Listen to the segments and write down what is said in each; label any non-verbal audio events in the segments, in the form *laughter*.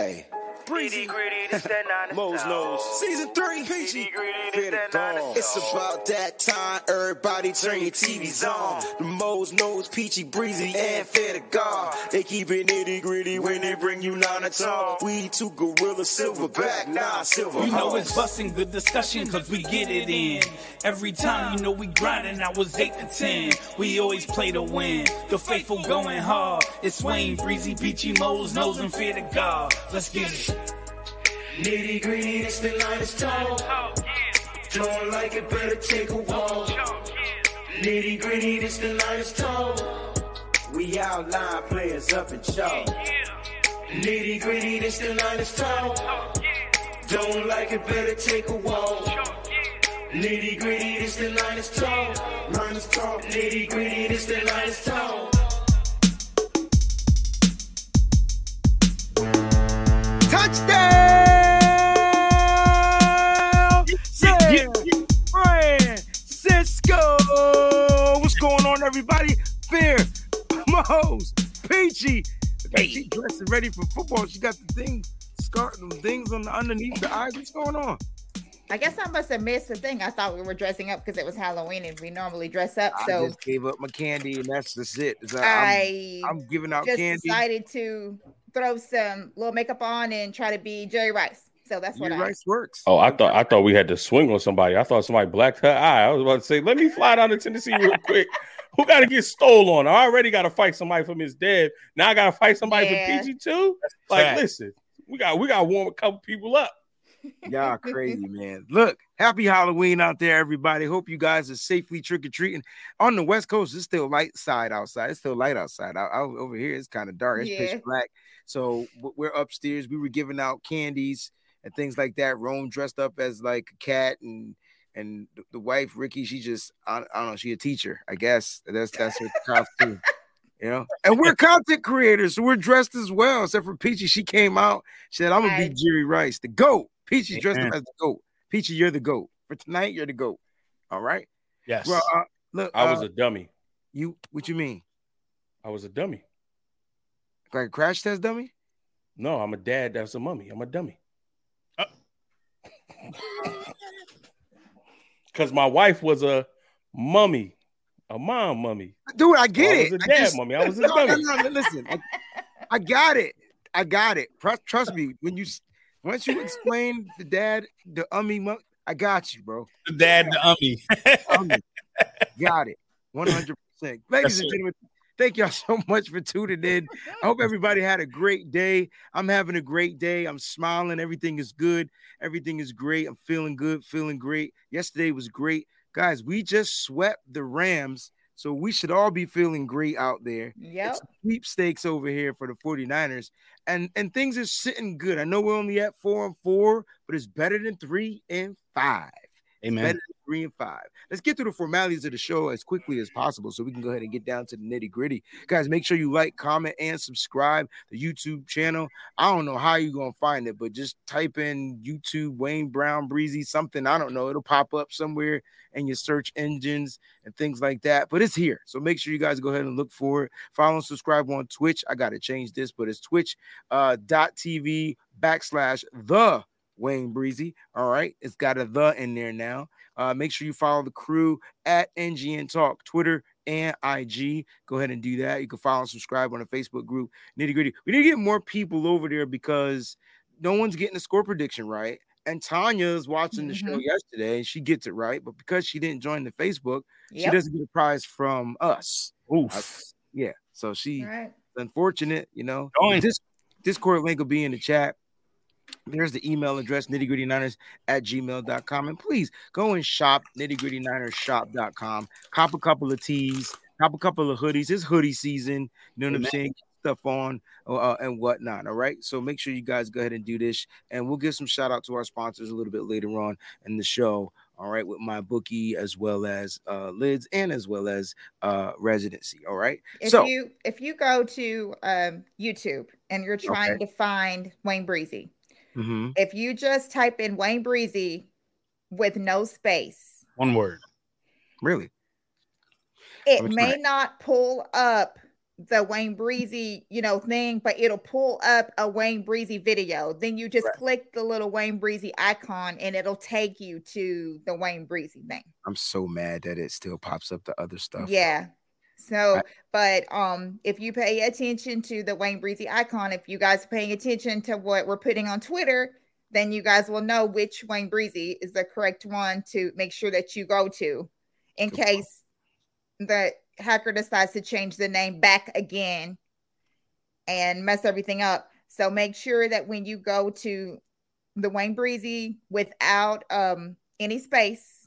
Hey. Breezy, Mo's nose. Season three, Peachy. Fear the dawn. It's about that time. Everybody turn your TVs on. The Mo's nose, Peachy, Breezy, and Fair to God. They keep it nitty gritty when they bring you nine to talk. We two gorilla silverback, nah, silver. You know it's busting good discussion cause we get it in. Every time you know we grinding, I was 8 to 10. We always play to win. The faithful going hard. It's Wayne, Breezy, Peachy, Mo's, Nose, and Fear to God. Let's get it. Nitty gritty, it's the line is tall. Don't oh, like it, better take a walk. Nitty gritty, this the line is tall. We outline players up in chalk. Nitty gritty, this the line is tall. Don't oh, like it, better take a walk. Nitty gritty, this the line is tall. Line is tall. Nitty gritty, this the line is tall. Touchdown! Everybody? Fear, Mo's, Peachy. Hey. She dressed and ready for football. She got the thing, scar, them things on the underneath the eyes. What's going on? I guess I must have missed the thing. I thought we were dressing up because it was Halloween and we normally dress up. So I So just gave up my candy, and that's just it. It's, uh, I'm, I I'm giving out just candy. decided to throw some little makeup on and try to be Jerry Rice. So that's what Your I. rice works. Oh, I thought I thought we had to swing on somebody. I thought somebody blacked her eye. I was about to say, let me fly down to Tennessee real quick. Who got to get stole on? I already got to fight somebody from his dad. Now I got to fight somebody Yeah. from PG too. Like, fact. listen, we got we got to warm a couple people up. Y'all crazy, man. Look, happy Halloween out there, everybody. Hope you guys are safely trick or treating. On the West Coast, it's still light side outside. It's still light outside. Out, out over here, it's kind of dark. It's Yeah. pitch black. So we're upstairs. We were giving out candies and things like that. Rome dressed up as like a cat and and the- the wife Ricky, she just I, I don't know, she a teacher. I guess that's that's her costume. *laughs* You know, and we're content creators, so we're dressed as well. Except for Peachy, she came out. She said, "I'm gonna I- be Jerry Rice, the goat." Peachy's dressed up as the goat. Peachy, you're the goat for tonight. You're the goat. All right. Yes. Well, uh, look, I was uh, a dummy. you. What you mean? I was a dummy. Like a crash test dummy? No, I'm a dad. That's a mummy. I'm a dummy. Uh. *laughs* Because my wife was a mummy, a mom mummy. Dude, I get Well, I it. was a I dad just- mummy. I was a *laughs* No, no, dummy. no, no, listen, I, I got it. I got it. Trust, trust me. When you once you explain the dad, the ummy, mu- I got you, bro. The dad, the ummy. *laughs* Ummy. got it. One hundred percent. Ladies Yes, and sir. gentlemen, thank y'all *laughs* so much for tuning in. I hope *laughs* everybody had a great day. I'm having a great day. I'm smiling. Everything is good. Everything is great. I'm feeling good, feeling great. Yesterday was great. Guys, we just swept the Rams. So we should all be feeling great out there. Yeah. Sweepstakes over here for the 49ers. And and things are sitting good. I know we're only at four and four, but it's better than three and five. Amen. Three and five. Let's get through the formalities of the show as quickly as possible so we can go ahead and get down to the nitty gritty. Guys, make sure you like, comment, and subscribe the YouTube channel. I don't know how you're gonna find it, but just type in YouTube Wayne Brown Breezy something. I don't know. It'll pop up somewhere in your search engines and things like that. But it's here. So make sure you guys go ahead and look for it. Follow and subscribe on Twitch. I gotta change this, but it's twitch uh backslash the Wayne Breezy. All right. It's got a the in there now. Uh, make sure you follow the crew at NGN Talk, Twitter and IG. Go ahead and do that. You can follow and subscribe on the Facebook group, Nitty Gritty. We need to get more people over there because no one's getting the score prediction right. And Tanya is watching the show Mhm. yesterday and she gets it right. But because she didn't join the Facebook, she doesn't get a prize from us. Oof. Yeah. So she All right. unfortunate, you know. Join. This Discord link will be in the chat. There's the email address nitty gritty niners at gmail.com. And please go and shop nitty gritty niners shop.com. Cop a couple of tees, cop a couple of hoodies. It's hoodie season. You know what Amen. I'm saying? Stuff on uh, and whatnot. All right. So make sure you guys go ahead and do this. And we'll give some shout out to our sponsors a little bit later on in the show. All right. With my bookie as well as uh, lids and as well as uh, residency. All right. If so you if you go to um, YouTube and you're trying to find Wayne Breezy, mhm. if you just type in Wayne Breezy with no space, One word. really. it may try. not pull up the Wayne Breezy, you know, thing, but it'll pull up a Wayne Breezy video. Then you just Right. click the little Wayne Breezy icon and it'll take you to the Wayne Breezy thing. I'm so mad that it still pops up the other stuff. Yeah. So, I- but um, if you pay attention to the Wayne Breezy icon, if you guys are paying attention to what we're putting on Twitter, then you guys will know which Wayne Breezy is the correct one to make sure that you go to in Good point. case the hacker decides to change the name back again and mess everything up. So make sure that when you go to the Wayne Breezy without um any space,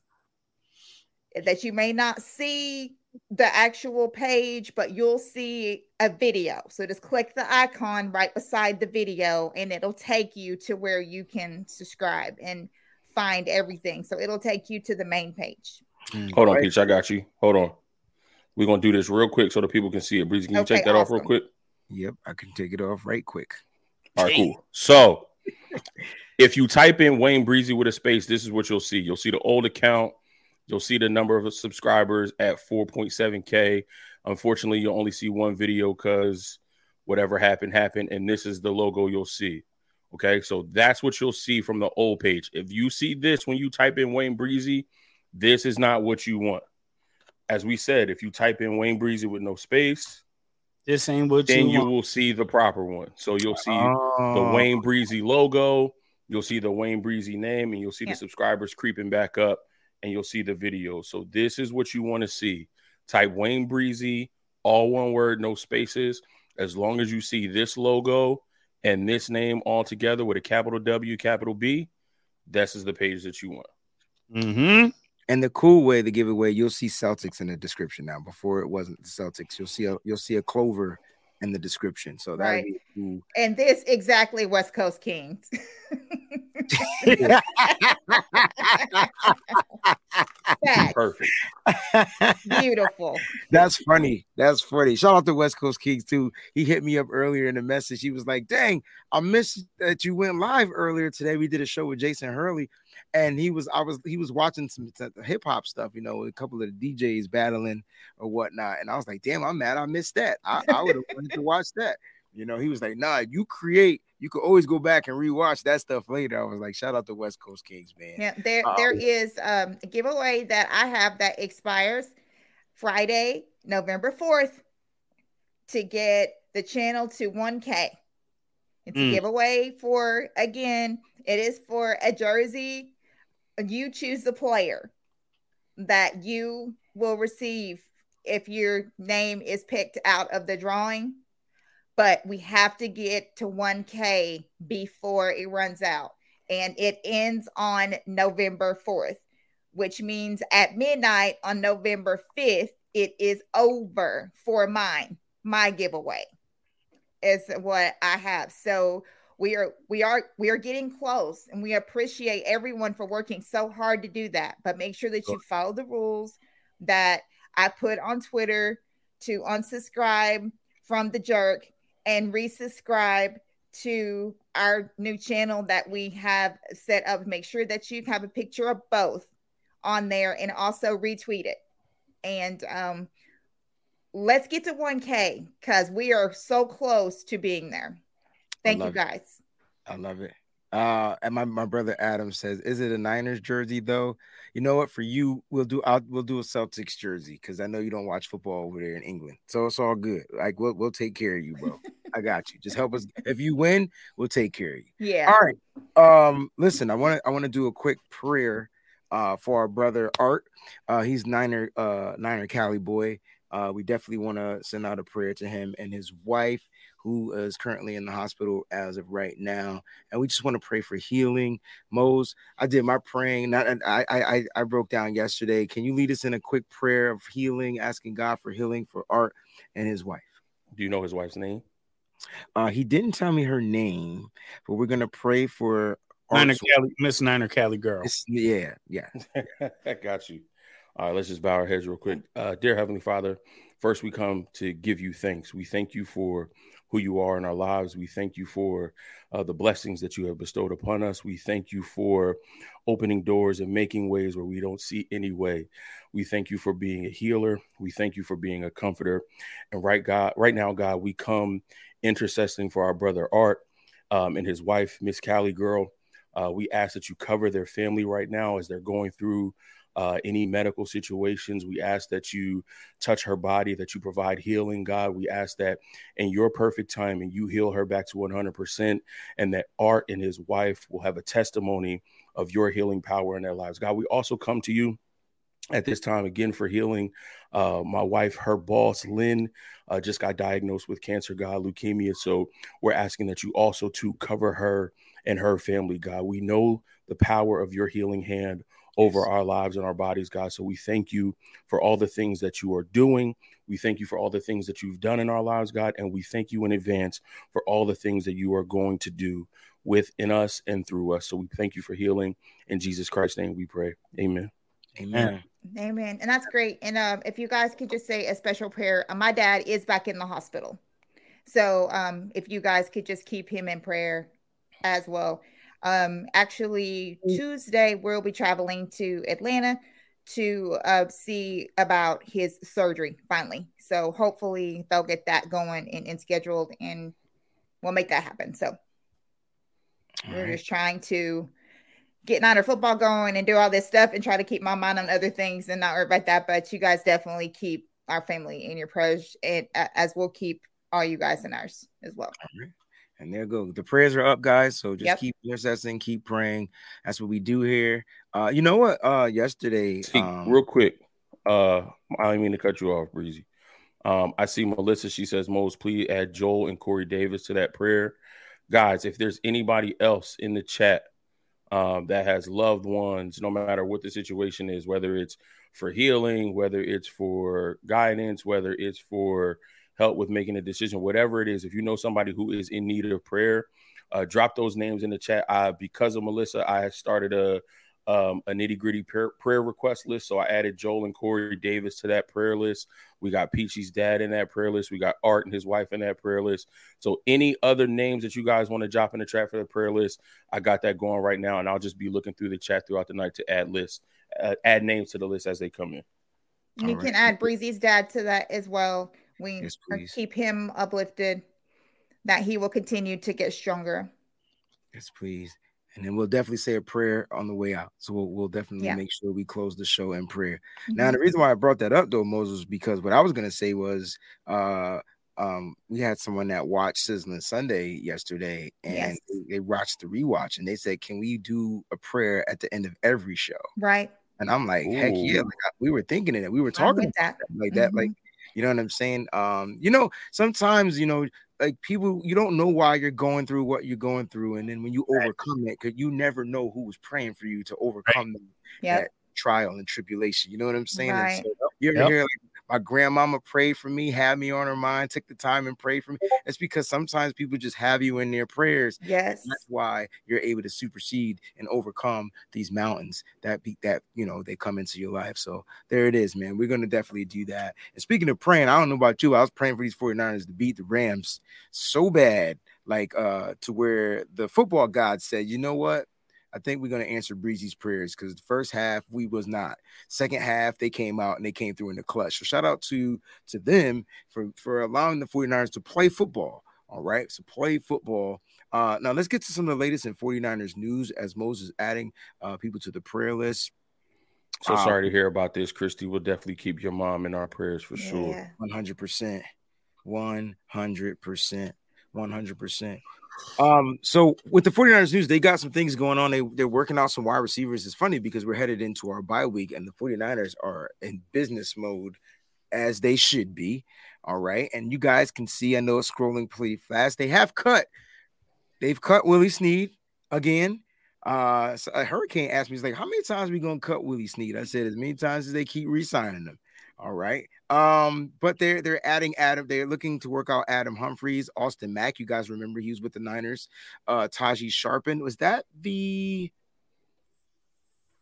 that you may not see the actual page, but you'll see a video. So just click the icon right beside the video and it'll take you to where you can subscribe and find everything. So it'll take you to the main page. Mm. Hold on, Peach. I got you. Hold on. We're gonna do this real quick so the people can see it. Breezy, can you Okay, take that off real quick? Yep, I can take it off right quick. All right, cool. So if you type in Wayne Breezy with a space, this is what you'll see. You'll see the old account. You'll see the number of subscribers at 4.7K. Unfortunately, you'll only see one video because whatever happened, happened. And this is the logo you'll see. Okay. So that's what you'll see from the old page. If you see this when you type in Wayne Breezy, this is not what you want. As we said, if you type in Wayne Breezy with no space, This ain't what then you you will see the proper one. So you'll see the Oh, Wayne Breezy logo. You'll see the Wayne Breezy name, and you'll see Yeah. the subscribers creeping back up, and you'll see the video. So this is what you want to see. Type Wayne Breezy, all one word, no spaces. As long as you see this logo and this name all together with a capital W, capital B, this is the page that you want. Mm-hmm. And the cool way to give away, you'll see Celtics in the description now. Before it wasn't the Celtics, you'll see a you'll see a clover in the description. So that Right. be cool. And this exactly West Coast Kings. *laughs* Facts. Perfect. Beautiful. That's funny. That's funny. Shout out to West Coast Kings too. He hit me up earlier in the message. He was like, "Dang, I missed that you went live earlier today. We did a show with Jason Hurley, and he was I was he was watching some hip hop stuff. You know, a couple of the DJs battling or whatnot. And I was like, damn, I'm mad. I missed that. I, I would have wanted to watch that. You know, he was like, nah, you create. You could always go back and rewatch that stuff later. I was like, shout out to West Coast Kings, man. Yeah, there Uh, there is um, a giveaway that I have that expires Friday, November 4th to get the channel to 1K. It's a Mm. giveaway for again, it is for a jersey. You choose the player that you will receive if your name is picked out of the drawing. But we have to get to 1K before it runs out and it ends on November 4th, which means at midnight on November 5th, it is over for mine. My giveaway is what I have. So we are we are we are getting close and we appreciate everyone for working so hard to do that. But make sure that you follow the rules that I put on Twitter to unsubscribe from the jerk and resubscribe to our new channel that we have set up. Make sure that you have a picture of both on there and also retweet it. And um, let's get to 1K because we are so close to being there. Thank you love it. guys. I love it. Uh, and my, my brother Adam says, "Is it a Niners jersey though?" You know what? For you, we'll do I'll, we'll do a Celtics jersey because I know you don't watch football over there in England, so it's all good. Like we'll we'll take care of you, bro. I got you. Just help us. If you win, we'll take care of you. Yeah. All right. Um, listen, I want to I want to do a quick prayer uh for our brother Art. Uh he's Niner uh Niner Cali boy. Uh we definitely want to send out a prayer to him and his wife who is currently in the hospital as of right now. And we just want to pray for healing. Mose, I did my praying. Not I I I I broke down yesterday. Can you lead us in a quick prayer of healing, asking God for healing for Art and his wife? Do you know his wife's name? Uh he didn't tell me her name, but we're gonna pray for Niner Art's Cali, Miss Niner Cali girl. It's- yeah, yeah. I *laughs* got you. All right, let's just bow our heads real quick. Uh, dear Heavenly Father, first we come to give you thanks. We thank you for who you are in our lives. We thank you for uh, the blessings that you have bestowed upon us. We thank you for opening doors and making ways where we don't see any way. We thank you for being a healer. We thank you for being a comforter. And right God, right now, God, we come intercessing for our brother Art um, and his wife, Miss Callie Girl. Uh, we ask that you cover their family right now as they're going through uh, any medical situations. We ask that you touch her body, that you provide healing, God. We ask that in your perfect time and you heal her back to 100%, and that Art and his wife will have a testimony of your healing power in their lives. God, we also come to you at this time again for healing. Uh, my wife, her boss, Lynn, uh, just got diagnosed with cancer, God, leukemia. So we're asking that you also to cover her and her family, God. We know the power of your healing hand over our lives and our bodies, God. So we thank you for all the things that you are doing. We thank you for all the things that you've done in our lives, God. And we thank you in advance for all the things that you are going to do within us and through us. So we thank you for healing. In Jesus Christ's name we pray. Amen. Amen. Amen. And that's great. And um, if you guys could just say a special prayer, uh, my dad is back in the hospital. So um, if you guys could just keep him in prayer as well. Um, actually, mm. Tuesday, we'll be traveling to Atlanta to uh, see about his surgery finally. So hopefully they'll get that going and, and scheduled and we'll make that happen. So all we're right. just trying to get our football going and do all this stuff and try to keep my mind on other things and not worry about that. But you guys definitely keep our family in your prayers and uh, as we'll keep all you guys in ours as well. And there go. The prayers are up, guys. So just yep. keep intercessing, keep praying. That's what we do here. Uh, you know what? Uh, yesterday, see, um, real quick. Uh, I didn't mean to cut you off, Breezy. Um, I see Melissa. She says, "Mose, please add Joel and Corey Davis to that prayer." Guys, if there's anybody else in the chat um, that has loved ones, no matter what the situation is, whether it's for healing, whether it's for guidance, whether it's for help with making a decision, whatever it is. If you know somebody who is in need of prayer, uh, drop those names in the chat. I, because of Melissa, I started a um, a nitty gritty prayer, prayer, request list. So I added Joel and Corey Davis to that prayer list. We got Peachy's dad in that prayer list. We got Art and his wife in that prayer list. So any other names that you guys want to drop in the chat for the prayer list, I got that going right now, and I'll just be looking through the chat throughout the night to add lists, uh, add names to the list as they come in. You All can right. add Breezy's dad to that as well. We yes, keep him uplifted that he will continue to get stronger. Yes, please. And then we'll definitely say a prayer on the way out. So we'll, we'll definitely yeah. make sure we close the show in prayer. Mm-hmm. Now, the reason why I brought that up though, Moses, because what I was gonna say was uh um we had someone that watched Sizzling Sunday yesterday and yes. they, they watched the rewatch and they said, Can we do a prayer at the end of every show? Right. And I'm like, Ooh. heck yeah, like, we were thinking of it. We were talking that. like that, mm-hmm. like you know what I'm saying? Um, you know, sometimes you know, like people, you don't know why you're going through what you're going through, and then when you right. overcome it, because you never know who was praying for you to overcome right. yep. that trial and tribulation. You know what I'm saying? Right. So you're yep. here like my grandmama prayed for me, had me on her mind, took the time and prayed for me. It's because sometimes people just have you in their prayers. Yes. That's why you're able to supersede and overcome these mountains that be that you know they come into your life. So there it is, man. We're gonna definitely do that. And speaking of praying, I don't know about you. I was praying for these 49ers to beat the Rams so bad, like uh to where the football god said, you know what? I think we're going to answer Breezy's prayers because the first half we was not. Second half they came out and they came through in the clutch. So shout out to to them for for allowing the 49ers to play football. All right, so play football. Uh, now let's get to some of the latest in 49ers news as Moses adding uh, people to the prayer list. So uh, sorry to hear about this, Christy. We'll definitely keep your mom in our prayers for yeah. sure. 100%. 100%. 100%. Um, so with the 49ers news, they got some things going on. They they're working out some wide receivers. It's funny because we're headed into our bye week, and the 49ers are in business mode as they should be. All right. And you guys can see, I know it's scrolling pretty fast. They have cut, they've cut Willie Snead again. Uh, so a hurricane asked me, he's like, How many times we gonna cut Willie Snead? I said, as many times as they keep re-signing them. All right. Um, but they're they're adding Adam. They're looking to work out Adam Humphries, Austin Mack. You guys remember he was with the Niners. Uh, Tajae Sharpen was that the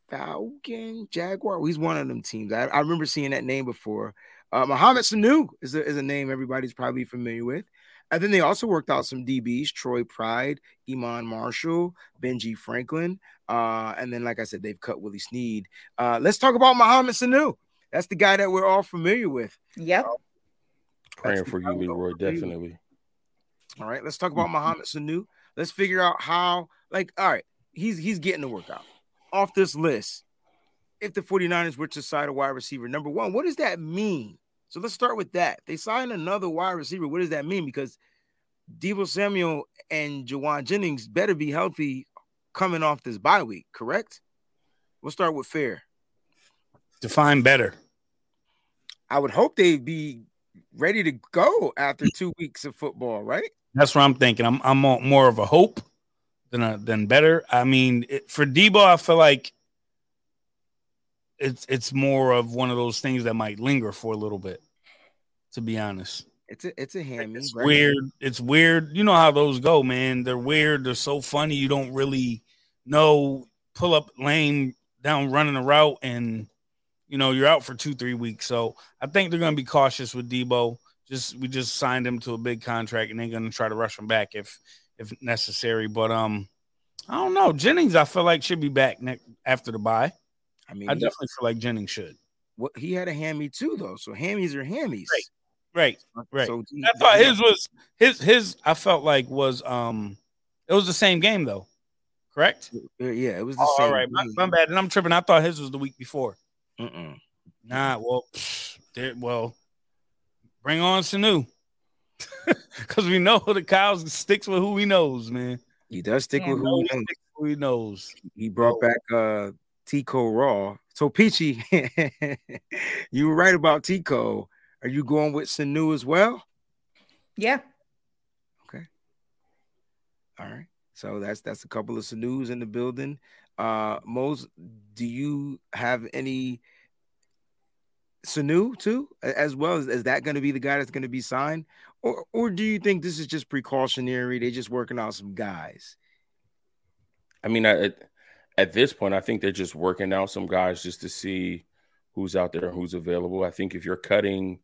Falcon Jaguar? he's one of them teams. I, I remember seeing that name before. Uh, Mohamed Sanu is a, is a name everybody's probably familiar with. And then they also worked out some DBs: Troy Pride, Iman Marshall, Benji Franklin, uh, and then, like I said, they've cut Willie Snead. Uh, let's talk about Mohamed Sanu. That's the guy that we're all familiar with. Yep. Um, Praying for you, guy Leroy. Definitely. All right, let's talk about mm-hmm. Mohamed Sanu. Let's figure out how, like, all right, he's he's getting the workout off this list. If the 49ers were to sign a wide receiver, number one, what does that mean? So let's start with that. They sign another wide receiver. What does that mean? Because Deebo Samuel and Jauan Jennings better be healthy coming off this bye week, correct? We'll start with fair. Define better. I would hope they'd be ready to go after two weeks of football, right? That's what I'm thinking. I'm I'm more of a hope than a than better. I mean, it, for Deebo, I feel like it's it's more of one of those things that might linger for a little bit. To be honest, It's a it's a hammy. it's right? weird. It's weird. You know how those go, man. They're weird. They're so funny. You don't really know. Pull up lane down running a route, and you know you're out for two three weeks. So I think they're going to be cautious with Deebo. Just we just signed him to a big contract, and they're going to try to rush him back if if necessary. But um, I don't know. Jennings, I feel like should be back next after the bye. I mean, I definitely feel like Jennings should. what, he had a hammy too, though. So hammies are hammies. Right. Right. right. So he- I thought his was his his. I felt like was um, it was the same game though, correct? Yeah, it was the Oh, same. all right, my, my bad. And I'm tripping. I thought his was the week before. Mm-mm. Nah, well, pfft, *sniffs* there, well, bring on Sanu, *laughs* because we know the cows sticks with who he knows, man. He does stick Yeah. with Know who he he knows. with who he knows. He brought back uh Tico Raw. So Peachy, *laughs* you were right about Tico. Are you going with Sanu as well? Yeah. Okay. All right. So that's that's a couple of Sanus in the building. Uh Mose, do you have any Sanu too, as well? Is, is that going to be the guy that's going to be signed? Or or do you think this is just precautionary? They're just working out some guys. I mean, I, at, this point, I think they're just working out some guys just to see who's out there and who's available. I think if you're cutting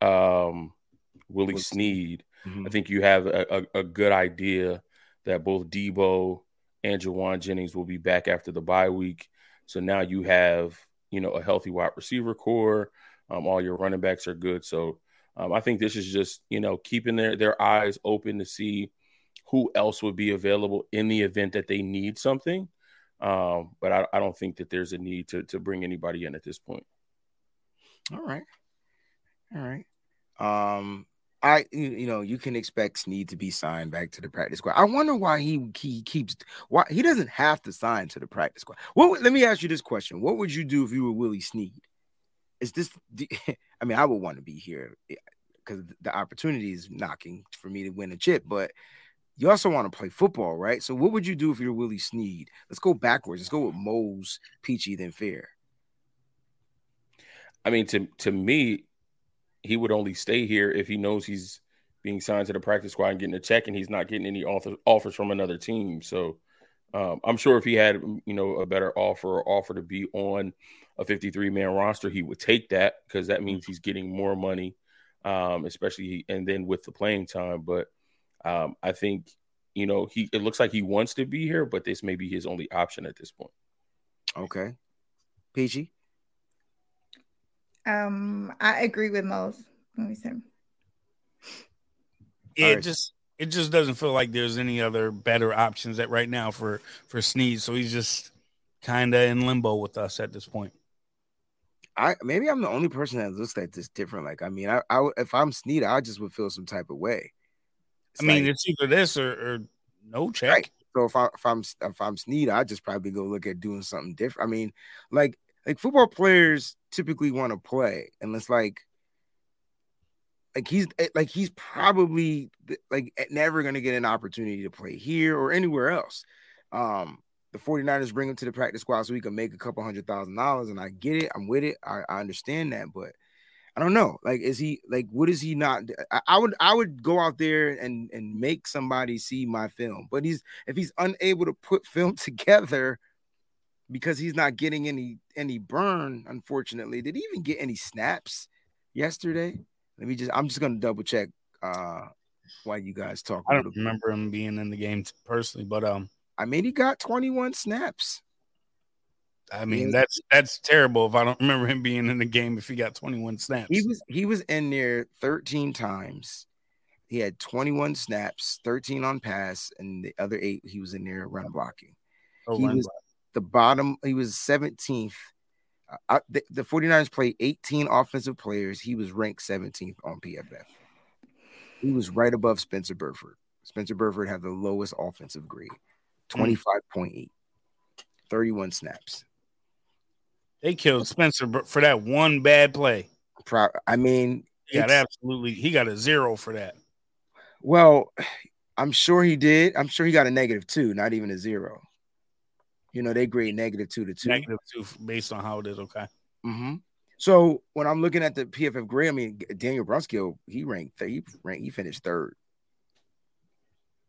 um, Willie Snead, Mhm. I think you have a, a, a good idea that both Deebo and Jauan Jennings will be back after the bye week. So now you have, you know, a healthy wide receiver core. Um, all your running backs are good. So um, I think this is just, you know, keeping their, their eyes open to see who else would be available in the event that they need something. Um, but I, I don't think that there's a need to, to bring anybody in at this point. All right. All right. Um, I you, know you can expect Snead to be signed back to the practice squad. I wonder why he he keeps why he doesn't have to sign to the practice squad. What let me ask you this question: What would you do if you were Willie Snead? Is this? *laughs* I mean, I would want to be here eh, because the opportunity is knocking for me to win a chip, but you also want to play football, right? So, what would you do if you're Willie Snead? Let's go backwards. Let's go with Mose, Peachy, then Fair. I mean, to to me, he would only stay here if he knows he's being signed to the practice squad and getting a check, and he's not getting any offer, offers from another team. So um, I'm sure if he had, you know, a better offer or offer to be on a 53 man roster, he would take that because that means he's getting more money, um, especially and then with the playing time. But um, I think, you know, he it looks like he wants to be here, but this may be his only option at this point. Okay, Peachy. Um, I agree with Mose. Let me see. It right. just it just doesn't feel like there's any other better options at right now for for Snead. So he's just kind of in limbo with us at this point. I maybe I'm the only person that looks at this different. Like, I mean, I, I would- if I'm Snead, I just would feel some type of way. It's I mean, like- it's either this or, or no check. Right. so if I if I'm if I'm Snead, I just probably go look at doing something different. I mean, like like football players typically want to play, and it's like like he's eh, like he's probably like eh, never gonna get an opportunity to play here or anywhere else. Um, the 49ers bring him to the practice squad so he can make a couple hundred thousand dollars, and I get it, I'm with it, I, I understand that, but I don't know. Like, is he like what is he not? I, I would I would go out there and and make somebody see my film, but he's if he's unable to put film *laughs* together because he's not getting any any burn, unfortunately. Did he even get any snaps yesterday? Let me just I'm just gonna double check uh while you guys talk. I don't remember him being in the game personally, but um, I mean, he got 21 snaps. I mean, that's that's terrible if I don't remember him being in the game if he got 21 snaps. He was he was in there 13 times. He had 21 snaps, 13 on pass, and the other eight he was in there run blocking. Oh, he run was block. The bottom, he was 17th. Uh, the, the 49ers played 18 offensive players. He was ranked 17th on PFF. He was right above Spencer Burford. Spencer Burford had the lowest offensive grade, 25.8, 31 snaps. They killed Spencer for that one bad play. I mean, he got absolutely he got a zero for that. Well, I'm sure he did. I'm sure he got a negative two, not even a zero. You know, they grade negative two to two. Negative two based on how it is. Okay. Mm-hmm. So when I'm looking at the PFF grade, I mean Daniel Brunskill, he ranked he ranked he finished third.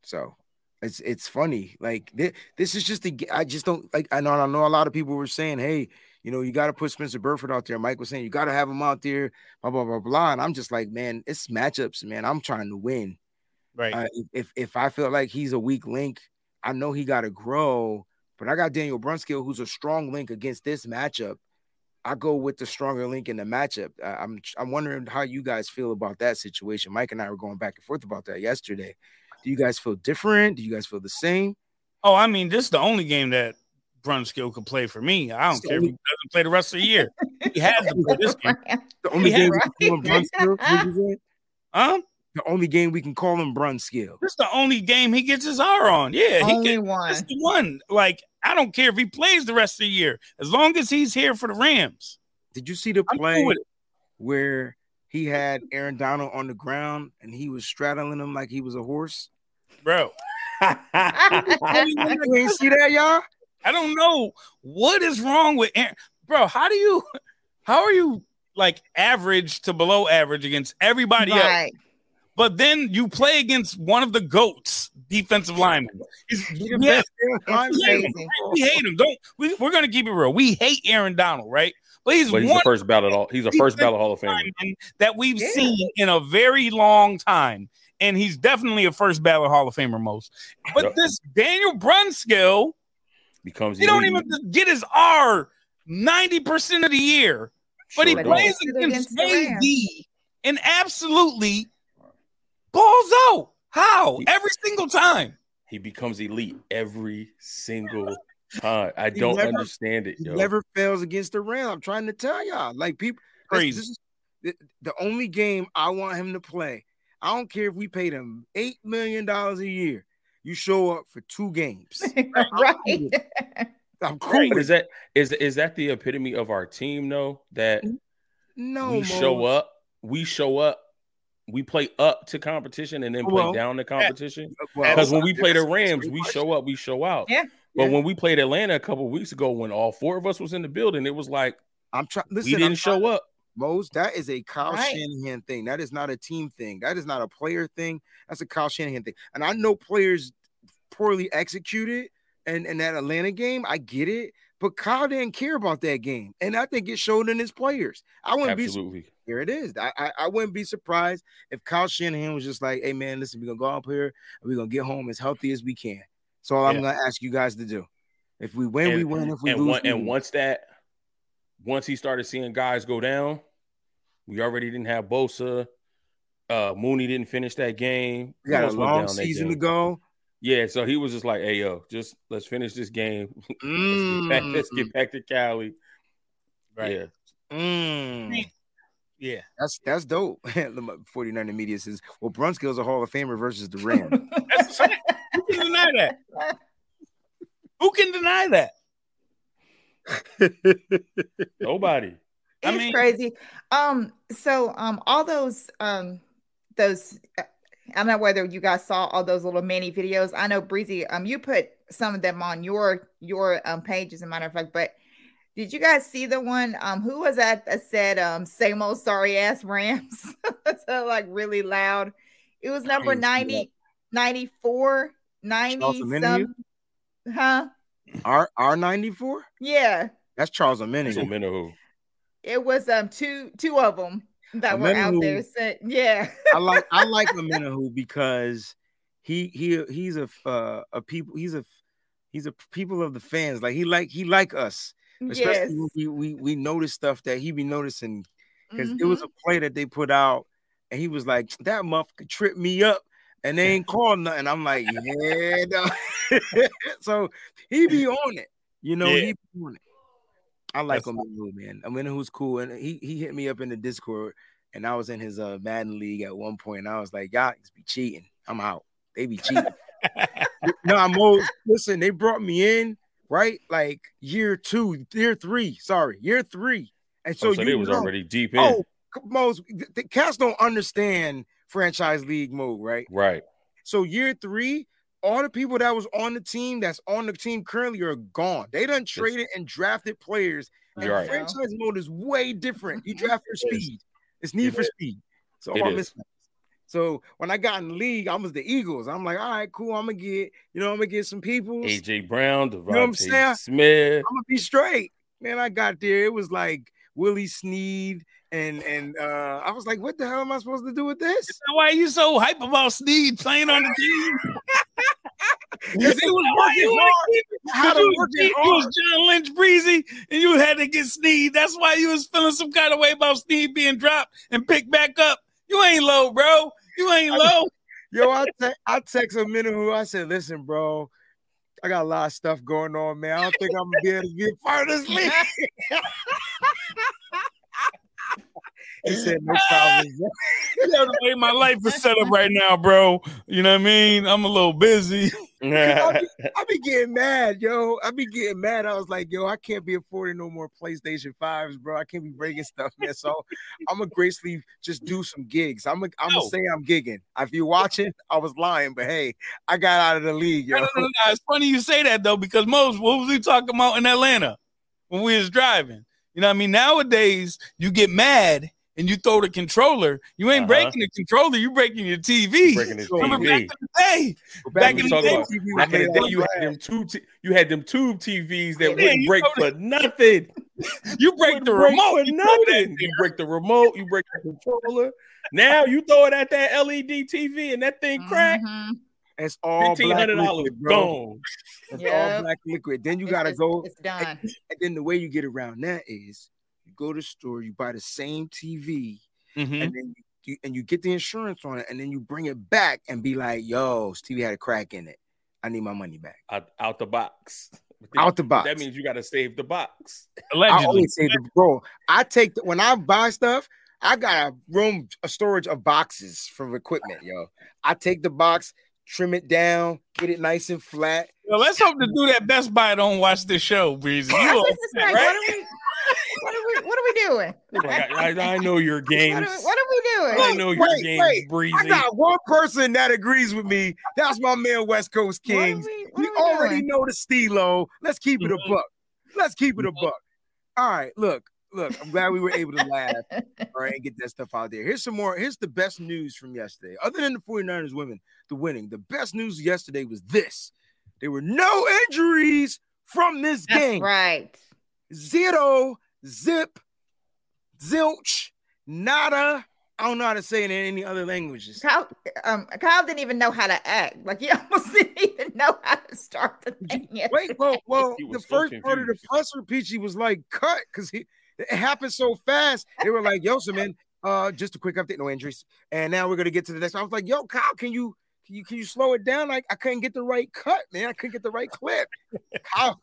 So it's it's funny. Like this, this is just the I just don't like I know I know a lot of people were saying, hey, you know, you got to put Spencer Burford out there. Mike was saying you got to have him out there, blah blah blah blah. And I'm just like, man, it's matchups, man. I'm trying to win. Right. Uh, if if I feel like he's a weak link, I know he got to grow. But I got Daniel Brunskill, who's a strong link against this matchup. I go with the stronger link in the matchup. Uh, I'm I'm wondering how you guys feel about that situation. Mike and I were going back and forth about that yesterday. Do you guys feel different? Do you guys feel the same? Oh, I mean, this is the only game that Brunskill could play for me. I don't care if he doesn't play the rest of the year. He has to play this game. *laughs* The only game call Brunskill. Huh? The only game we can call him Brunskill. This is the only game he gets his R on. Yeah, only he gets, one. That's the one. Like I don't care if he plays the rest of the year, as long as he's here for the Rams. Did you see the play where he had Aaron Donald on the ground and he was straddling him like he was a horse? Bro. *laughs* you ain't see that, y'all? I don't know what is wrong with Aaron. Bro, how do you how are you like average to below average against everybody right. else? But then you play against one of the goats, defensive linemen. He's, yeah, we, hate we hate him. Don't we, We're gonna keep it real. We hate Aaron Donald, right? But he's, but he's the first ballot all he's a first ballot Hall of Famer that we've yeah. seen in a very long time. And he's definitely a first ballot Hall of Famer most. But yep. this Daniel Brunskill becomes he don't even get his R 90% of the year. But he plays against AD and absolutely balls out. How? He, every single time. He becomes elite every single time. I don't never, understand it. He never fails against the Rams. I'm trying to tell y'all. Like people crazy. This, this is the, the only game I want him to play. I don't care if we paid him eight million dollars a year you show up for two games. *laughs* right. I'm cool. Right. Is that is is that the epitome of our team though? That no we Mo. show up, we show up, we play up to competition and then well, play down to competition. Uh, because well, when we play the Rams, we show up, we show out. Yeah. But yeah. when we played Atlanta a couple weeks ago, when all four of us was in the building, it was like I'm trying. We didn't I'm show up. Mose, that is a Kyle right. Shanahan thing. That is not a team thing. That is not a player thing. That's a Kyle Shanahan thing. And I know players poorly executed and, and that Atlanta game. I get it. But Kyle didn't care about that game. And I think it showed in his players. I wouldn't Absolutely. be here it is. I, I, I wouldn't be surprised if Kyle Shanahan was just like, hey man, listen, we're gonna go up here and we're gonna get home as healthy as we can. So all yeah. I'm gonna ask you guys to do. If we win, and, we win. If we and lose, one, we and win. once that once he started seeing guys go down, we already didn't have Bosa. Uh, Mooney didn't finish that game. We got a long season to go. Yeah, so he was just like, "Hey, yo, just let's finish this game. *laughs* let's, get back, let's, get back, to Cali." Right. Yeah. Mm. Yeah, that's that's dope. *laughs* 49 media says, "Well, Brunskill's a Hall of Famer versus the Rams." *laughs* Who can deny that? Who can deny that? *laughs* Nobody. It's I mean, crazy. Um, so um, all those um, those uh, I don't know whether you guys saw all those little mini videos. I know Breezy, um, you put some of them on your your um page, as a matter of fact. But did you guys see the one? Um, who was that that said um same old sorry ass Rams? *laughs* so like really loud. It was number 90, 94, 90 some, huh? R R ninety four. Yeah, that's Charles Omenihu. Omenihu. It was um two two of them. that were out Omenihu- there said, yeah. I like I *laughs* like Omenihu because he he he's a uh, a people he's a he's a people of the fans like he like he like us especially yes. we, we we notice stuff that he be noticing because it Mhm. was a play that they put out and he was like that motherfucker trip me up and they *laughs* ain't called nothing I'm like yeah *laughs* no. *laughs* so he be on it you know Yeah. he be on it I like That's- Omenihu man Omenihu's cool and he he hit me up in the Discord and I was in his uh Madden league at one point, and I was like, y'all be cheating. I'm out. They be cheating. no, I'm old. Listen, they brought me in right like year two, year three. Sorry, year three. And so, oh, So, so you they was know- already deep oh, in. Oh, most the, the cats don't understand franchise league mode, right? Right. So year three, all the people that was on the team that's on the team currently are gone. They done traded and drafted players. And right. franchise mode is way different. You *laughs* draft for speed. It's need It for is. speed. So It all is. mismatches. So when I got in the league, I was the Eagles. I'm like, all right, cool. I'm gonna get, you know, I'm gonna get some people. I'm AJ Brown, what I'm DeVonta saying? Smith. I'm gonna be straight. Man, I got there. It was like Willie Snead and and uh I was like, what the hell am I supposed to do with this? *laughs* Why are you so hype about Snead playing on the team? *laughs* *laughs* Because he was working hard. How to you, work was, it you was. John Lynch breezy, and you had to get Snead. That's why you was feeling some kind of way about Snead being dropped and picked back up. You ain't low, bro. You ain't low. Yo, I te- I text a minute who I said, listen, bro, I got a lot of stuff going on, man. I don't think I'm gonna be able to be a part of this *laughs* league. *laughs* he said, no problem. bro." *laughs* You know the way my life is set up right now, bro. You know what I mean? I'm a little busy. *laughs* I be, I be getting mad, yo. I be getting mad. I was like, yo, I can't be affording no more PlayStation 5s, bro. I can't be breaking stuff, man. So I'm gonna gracefully just do some gigs. I'm gonna I'm gonna No. say I'm gigging. If you're watching, I was lying, but hey, I got out of the league, yo. no, no, no. It's funny you say that though, because most what was we talking about in Atlanta when we was driving? You know what I mean? Nowadays, you get mad and you throw the controller. You ain't Uh-huh. breaking the controller, you breaking your TV. breaking his So Remember TV. back in the day. Back in the day- TV Back in the day, you had them two. T- you had them tube TVs that Yeah, wouldn't break know for nothing. *laughs* You break the Break remote. for you nothing. You break the remote. You break the controller. Now you throw it at that LED TV and that thing crack. Mhm. It's all Fifteen black hundred dollars liquid, bro. gone. It's Yep. all black liquid. Then you It's gotta just- go. It's done. And then the way you get around that is you go to the store, you buy the same TV, Mhm. and then you and you get the insurance on it, and then you bring it back and be like, "Yo, this TV had a crack in it. I need my money back." Out, out the box. *laughs* Out the box. That means you got to save the box. Allegedly. I always say, the, bro, I take the, when I buy stuff, I got a room, a storage of boxes from equipment, yo. I take the box, trim it down, get it nice and flat. Well, let's hope to do that. Best Buy don't watch this show, Breezy. You I was all just set, like, right? what are we? What are we? What are we doing? I, I, I know your *laughs* What games. are, what are we doing? I know your Wait, games, wait. Breezy. I got one person that agrees with me. That's my man, West Coast What are Kings. we, what We are we already doing? know the Stilo. Let's keep it a Mhm. buck. Let's keep it a buck. All right, look, look. I'm glad we were able to laugh. *laughs* All right, and get that stuff out there. Here's some more. Here's the best news from yesterday. Other than the 49ers women, the winning, the best news yesterday was this. There were no injuries from this That's game. right. Zero, zip, zilch, nada. I don't know how to say it in any other languages. Kyle, um, Kyle didn't even know how to act. Like he *laughs* almost didn't even know how to start the thing. Wait, well, well, the so first part of the confused. presser, Peachy was like cut because he it happened so fast. They were like, "Yo, so man, uh, just a quick update, no injuries." And now we're gonna get to the next. one. I was like, "Yo, Kyle, can you can you can you slow it down? Like I couldn't get the right cut, man. I couldn't get the right clip." Kyle,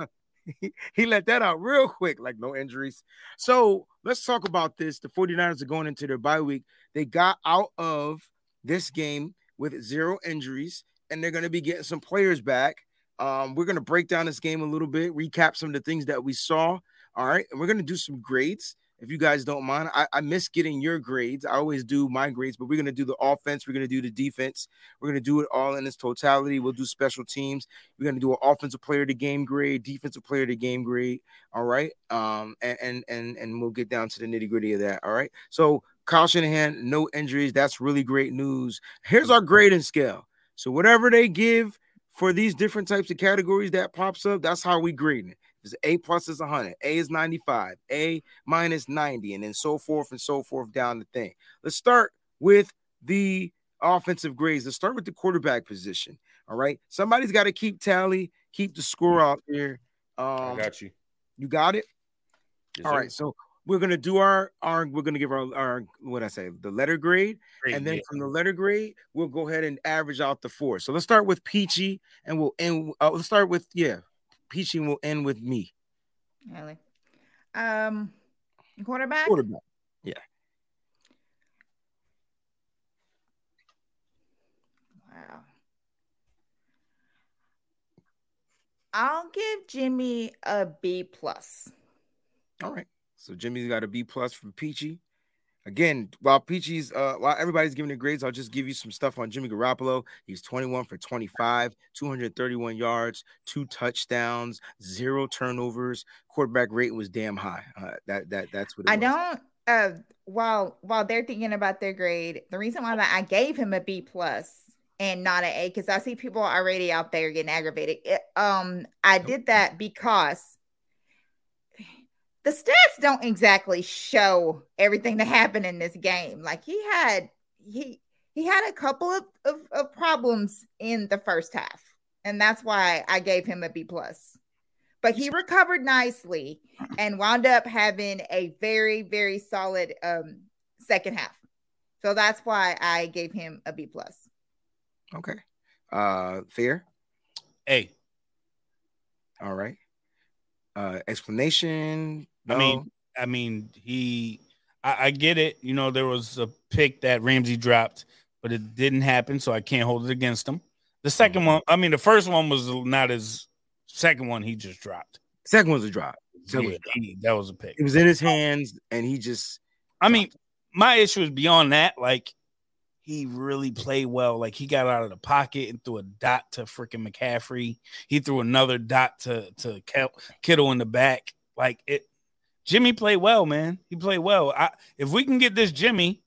*laughs* he, let that out real quick, like no injuries. So let's talk about this. The 49ers are going into their bye week. They got out of this game with zero injuries, and they're going to be getting some players back. Um, we're going to break down this game a little bit, recap some of the things that we saw. All right. And we're going to do some grades. If you guys don't mind, I, I miss getting your grades. I always do my grades, but we're going to do the offense. We're going to do the defense. We're going to do it all in its totality. We'll do special teams. We're going to do an offensive player to game grade, defensive player to game grade. All right. Um, and, and, and, and we'll get down to the nitty gritty of that. All right. So Kyle Shanahan, no injuries. That's really great news. Here's our grading scale. So whatever they give for these different types of categories that pops up, that's how we grade it. A plus is 100, A is 95, A minus 90, and then so forth and so forth down the thing. Let's start with the offensive grades. Let's start with the quarterback position. All right. Somebody's got to keep tally, keep the score out there. Um, I got you. You got it? Yes, All sir. right. So we're gonna do our our we're gonna give our our what I say the letter grade, Great, and then yeah. from the letter grade we'll go ahead and average out the four. So let's start with Peachy, and we'll end. Uh, let's start with yeah, Peachy, we'll end with me. Really. Um, quarterback. Quarterback. Yeah. Wow. I'll give Jimmy a B plus. All right. So Jimmy's got a B plus from Peachy. Again, while Peachy's uh while everybody's giving the grades, I'll just give you some stuff on Jimmy Garoppolo. He's 21 for 25, 231 yards, two touchdowns, zero turnovers. Quarterback rate was damn high. Uh, that that that's what it I was. don't. Uh, while while they're thinking about their grade, the reason why that I gave him a B plus and not an A because I see people already out there getting aggravated. It- um, I did that because the stats don't exactly show everything that happened in this game. Like he had he he had a couple of, of, of problems in the first half, and that's why I gave him a B plus. But he recovered nicely and wound up having a very very solid um second half. So that's why I gave him a B plus. Okay. Uh fair. A. All right. Uh explanation. I mean, oh. I mean, he. I, I get it. You know, there was a pick that Ramsey dropped, but it didn't happen, so I can't hold it against him. The 2nd mm-hmm. one, I mean, the first one was not his Second one, he just dropped. second one's a drop. Yeah, was a drop. he- that was a pick. It was in his hands and he just I mean, my issue is beyond that. Like, he really played well. Like, he got out of the pocket and threw a dot to freaking McCaffrey. He threw another dot to to Kittle in the back. Like it, Jimmy played well, man. He played well. I, if we can get this Jimmy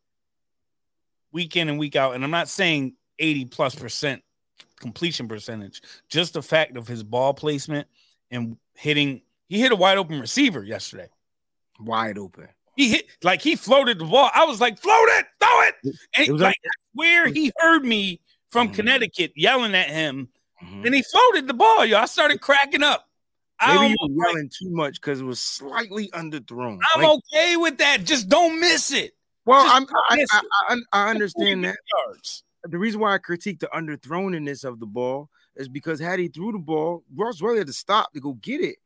week in and week out, and I'm not saying 80 plus percent completion percentage, just the fact of his ball placement and hitting. He hit a wide open receiver yesterday. wide open. He hit like he floated the ball. I was like, float it, throw it. And It was like where he heard me from Mhm. Connecticut yelling at him, Mhm. and he floated the ball. Yo, I started cracking up. Maybe you were yelling too much because it was slightly underthrown. I'm Like, okay with that. Just don't miss it. well, I'm, I, I. I, I understand that. Yards. The reason why I critique the underthrowness of the ball is because had he threw the ball, Ross Dwelley had to stop to go get it.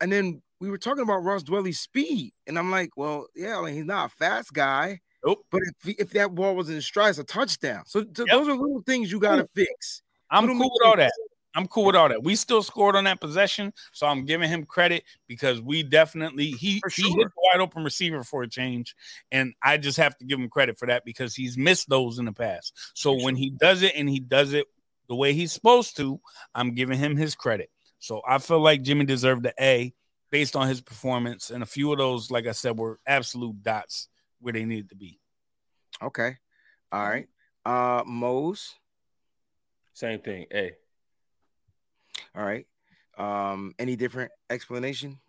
And then we were talking about Ross Dwelley's speed. And I'm like, well, yeah, like he's not a fast guy. Nope. But if, if that ball was in stride, it's a touchdown. So, so Yep. those are little things you got to fix. I'm Little cool with all that. Mistakes. I'm cool with all that. We still scored on that possession, so I'm giving him credit because we definitely he For he hit the wide open receiver for a change, and I just have to give him credit for that because he's missed those in the past. So For when he does it and he does it the way he's supposed to, I'm giving him his credit. So I feel like Jimmy deserved the A based on his performance, and a few of those, like I said, were absolute dots where they needed to be. Okay. All right. Uh Mose. Same thing. Hey, All right. Um, any different explanation?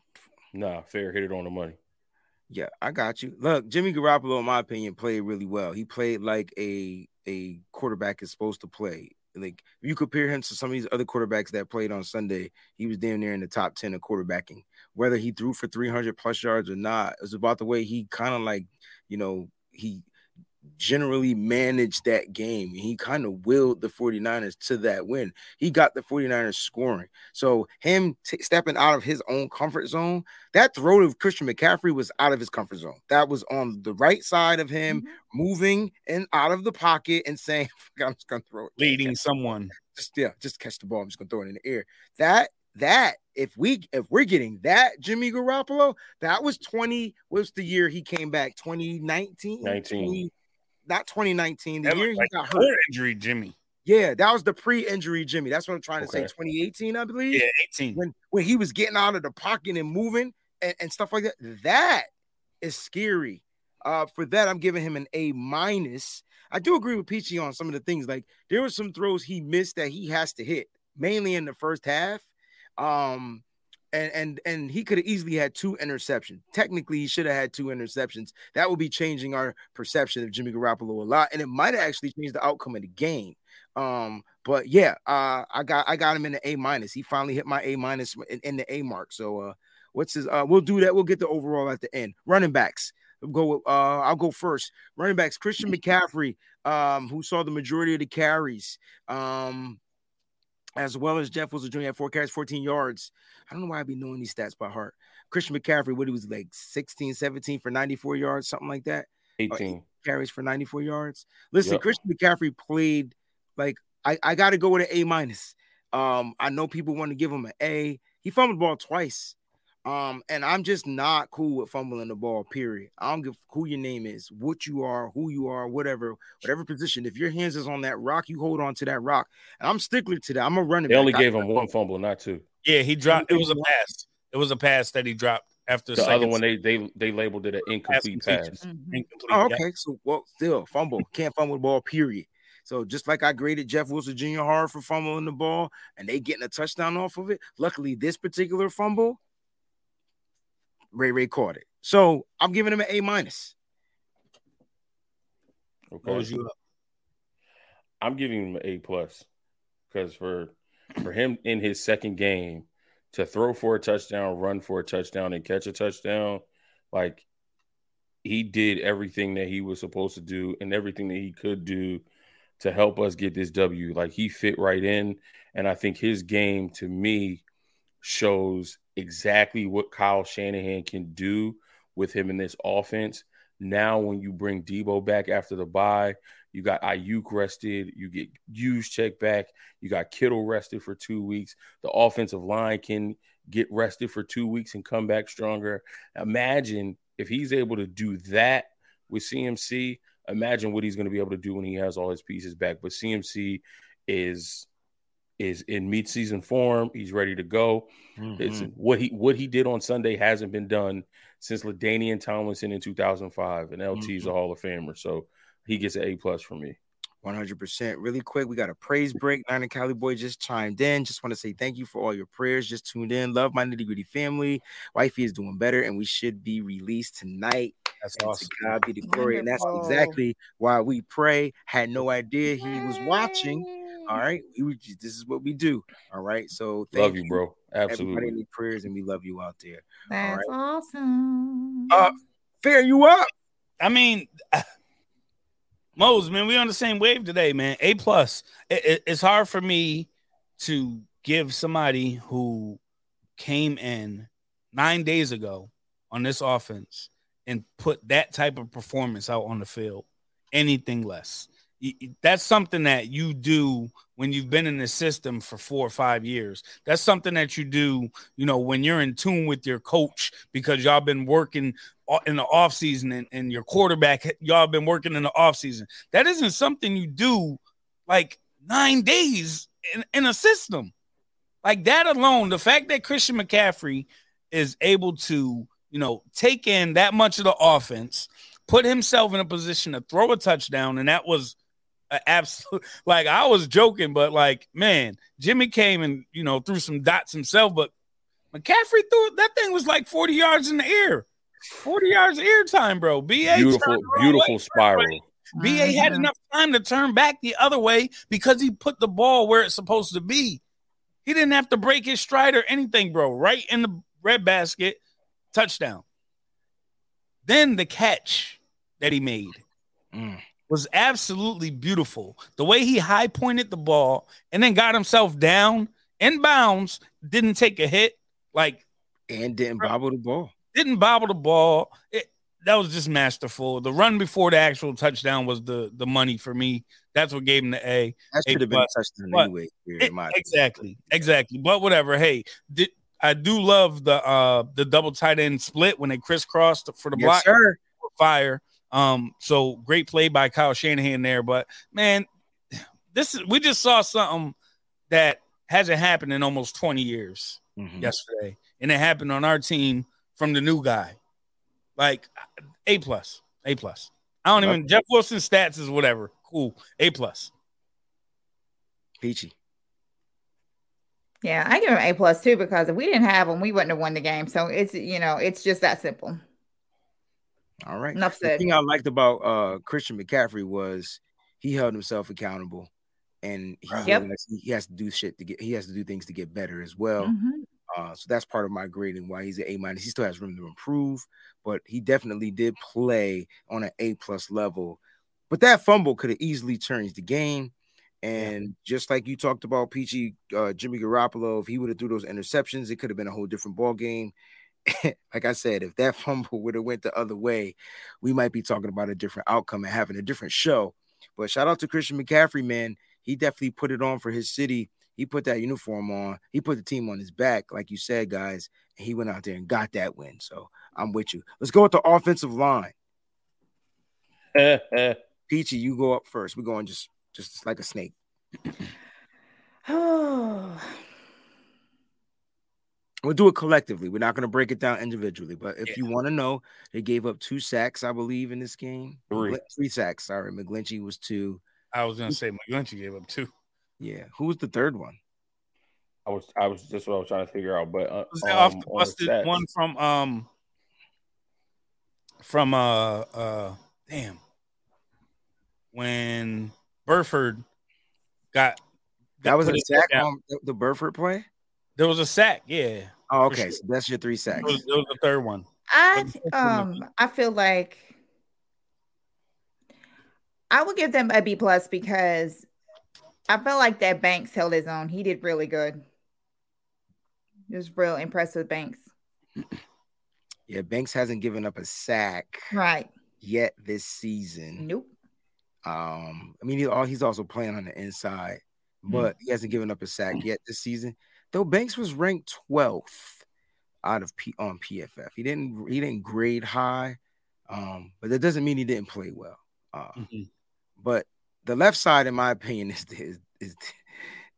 nah, fair. Hit it on the money. Yeah, I got you. Look, Jimmy Garoppolo, in my opinion, played really well. He played like a a quarterback is supposed to play. Like if you compare him to some of these other quarterbacks that played on Sunday, he was damn near in the top 10 of quarterbacking. Whether he threw for 300 plus yards or not, it was about the way he kind of like, you know, he generally managed that game. He kind of willed the 49ers to that win. He got the 49ers scoring. So him t- stepping out of his own comfort zone, that throw to Christian McCaffrey was out of his comfort zone. That was on the right side of him, Mhm. moving and out of the pocket and saying, *laughs* I'm just gonna throw it. Leading someone. Just yeah, just catch the ball. I'm just gonna throw it in the air. That that if we if we're getting that Jimmy Garoppolo, that was 20. What's the year he came back? 2019? 19. 20 not 2019. The That year he like got hurt. injury, Jimmy. Yeah, that was the pre-injury Jimmy. That's what I'm trying to say. 2018, I believe. Yeah, 18. When when he was getting out of the pocket and moving and, and stuff like that. That is scary. Uh, for that, I'm giving him an A minus. I do agree with Peachy on some of the things. Like there were some throws he missed that he has to hit, mainly in the first half. Um, and and and he could have easily had two interceptions. Technically, he should have had two interceptions. That would be changing our perception of Jimmy Garoppolo a lot, and it might have actually changed the outcome of the game. Um, but yeah, uh, I got I got him in the A minus. He finally hit my A minus in, in, the A mark. So uh, what's his? Uh, we'll do that. We'll get the overall at the end. Running backs. I'll go. Uh, I'll go first. Running backs. Christian *laughs* McCaffrey, um, who saw the majority of the carries. Um, as well as Jeff Wilson Jr. at four carries, 14 yards. I don't know why I'd be knowing these stats by heart. Christian McCaffrey, what he was like 16, 17 for 94 yards, something like that. 18 carries for 94 yards. Listen, Yep. Christian McCaffrey played like I, I got to go with an A minus. Um, I know people want to give him an A. He fumbled the ball twice. Um, and I'm just not cool with fumbling the ball, period. I don't give who your name is, what you are, who you are, whatever, whatever position. If your hands is on that rock, you hold on to that rock. And I'm stickler to that. I'm a running They only back. I- gave him one fumble, not two. Yeah, he dropped. It was a pass. It was a pass that he dropped after The other one they they they labeled it an incomplete completion. pass. Mhm. incomplete. Oh, Yeah. okay. So, well, still fumble. Can't fumble the ball, period. So, just like I graded Jeff Wilson Jr. hard for fumbling the ball and they getting a touchdown off of it, luckily, this particular fumble, Ray Ray caught it. So, I'm giving him an A minus. What Okay. was you? I'm giving him an A plus because for for him in his second game to throw for a touchdown, run for a touchdown, and catch a touchdown, like he did everything that he was supposed to do and everything that he could do to help us get this W. Like he fit right in, and I think his game to me shows exactly what Kyle Shanahan can do with him in this offense. Now, when you bring Deebo back after the bye, you got Aiyuk rested. You get Juszczyk back. You got Kittle rested for two weeks. The offensive line can get rested for two weeks and come back stronger. Imagine if he's able to do that with CMC. Imagine what he's going to be able to do when he has all his pieces back. But CMC is is in mid-season form. He's ready to go. It's Mhm. what he what he did on Sunday hasn't been done since LaDainian Tomlinson in 2005, and LT is a Hall of Famer, so he gets an A plus from me. 100%. Really quick, we got a praise break. Nine and Cali Boy just chimed in. Just want to say thank you for all your prayers. Just tuned in. Love my nitty gritty family. Wifey is doing better, and we should be released tonight. That's And awesome. to God be the glory. And that's exactly why we pray. Had no idea he was watching. All right. We were just- this is what we do. All right. So thank Love you, bro. Everybody Absolutely. need prayers, and we love you out there. That's right. awesome. Uh, Fair you up. I mean, *laughs* Mose, man, we on the same wave today, man. A plus. It, it- it's hard for me to give somebody who came in nine days ago on this offense and put that type of performance out on the field anything less. That's something that you do when you've been in the system for four or five years. That's something that you do, you know, when you're in tune with your coach because y'all been working in the off season and, and your quarterback y'all been working in the off season. That isn't something you do like nine days in, in a system. Like that alone, the fact that Christian McCaffrey is able to, you know, take in that much of the offense, put himself in a position to throw a touchdown, and that was absolute *laughs* like I was joking, but like, man, Jimmy came and you know threw some dots himself, but McCaffrey threw that thing was like 40 yards in the air. 40 yards air time, bro. BA Beautiful, turned the wrong beautiful way. spiral. BA had enough time to turn back the other way because he put the ball where it's supposed to be. He didn't have to break his stride or anything, bro. Right in the red basket, touchdown. Then the catch that he made Mm. Was absolutely beautiful. The way he high pointed the ball and then got himself down in bounds, didn't take a hit, like And didn't bobble the ball. didn't bobble the ball. It, that was just masterful. The run before the actual touchdown was the the money for me. That's what gave him the A. That A should have been touchdown anyway. It- in my opinion. exactly, exactly. But whatever. Hey, did, I do love the uh the double tight end split when they crisscrossed for the Yes, block sir. fire. Um, so great play by Kyle Shanahan there. But man, this is we just saw something that hasn't happened in almost 20 years Mhm. yesterday, and it happened on our team from the new guy. Like A plus, A plus. I don't even Jeff Wilson stats is whatever. Cool. A plus. Peachy. Yeah, I give him A plus too because if we didn't have him, we wouldn't have won the game. So it's you know, it's just that simple. All right. Enough The thing I liked about uh Christian McCaffrey was he held himself accountable and he, Yep. realized he has to do shit to get he has to do things to get better as well. Mhm. Uh, so that's part of my grading why he's an A minus. He still has room to improve, but he definitely did play on an A plus level. But that fumble could have easily changed the game. And just like you talked about, Peachy, uh, Jimmy Garoppolo, if he would have threw those interceptions, it could have been a whole different ball game. Like I said, if that fumble would have went the other way, we might be talking about a different outcome and having a different show. But shout out to Christian McCaffrey, man. He definitely put it on for his city. He put that uniform on. He put the team on his back, like you said, guys. And he went out there and got that win. So I'm with you. Let's go with the offensive line. Peachy, you go up first. We're going just just like a snake. Oh, We'll do it collectively. We're not going to break it down individually. But if you want to know, they gave up two sacks, I believe, in this game. Three. Three sacks. Sorry, McGlinchey was two. I was gonna say McGlinchey gave up two. Yeah. Who was the third one? I was I was just what I was trying to figure out, but uh, Was that off the um, on busted stats- one from um from uh uh damn when Burford got That was put a sack on the, the Burford play. There was a sack, yeah. Oh, okay. sure. So that's your three It sacks. was, it was the third one. I um I feel like I would give them a B plus because I felt like that Banks held his own. He did really good. It was real impressed with Banks. *clears throat* Yeah, Banks hasn't given up a sack Right. yet this season. Nope. Um, I mean, he, al- he's also playing on the inside, but he hasn't given up a sack yet this season. Though Banks was ranked 12th out of P on PFF. He didn't he didn't grade high, um, but that doesn't mean he didn't play well. Uh, Mhm. but the left side, in my opinion, is is is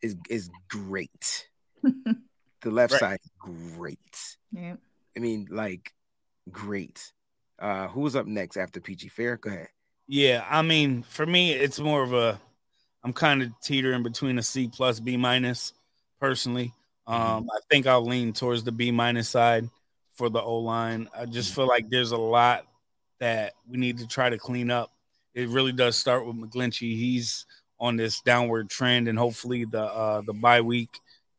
is, is great. *laughs* the left Right. side great. Yeah. I mean, like great. Uh, who was up next after PG Fair? Go ahead. Yeah, I mean, for me, it's more of a I'm kind of teetering between a C plus B minus personally. Um, I think I'll lean towards the B minus side for the O line. I just feel like there's a lot that we need to try to clean up. It really does start with McGlinchey. He's on this downward trend, and hopefully the uh, the bye week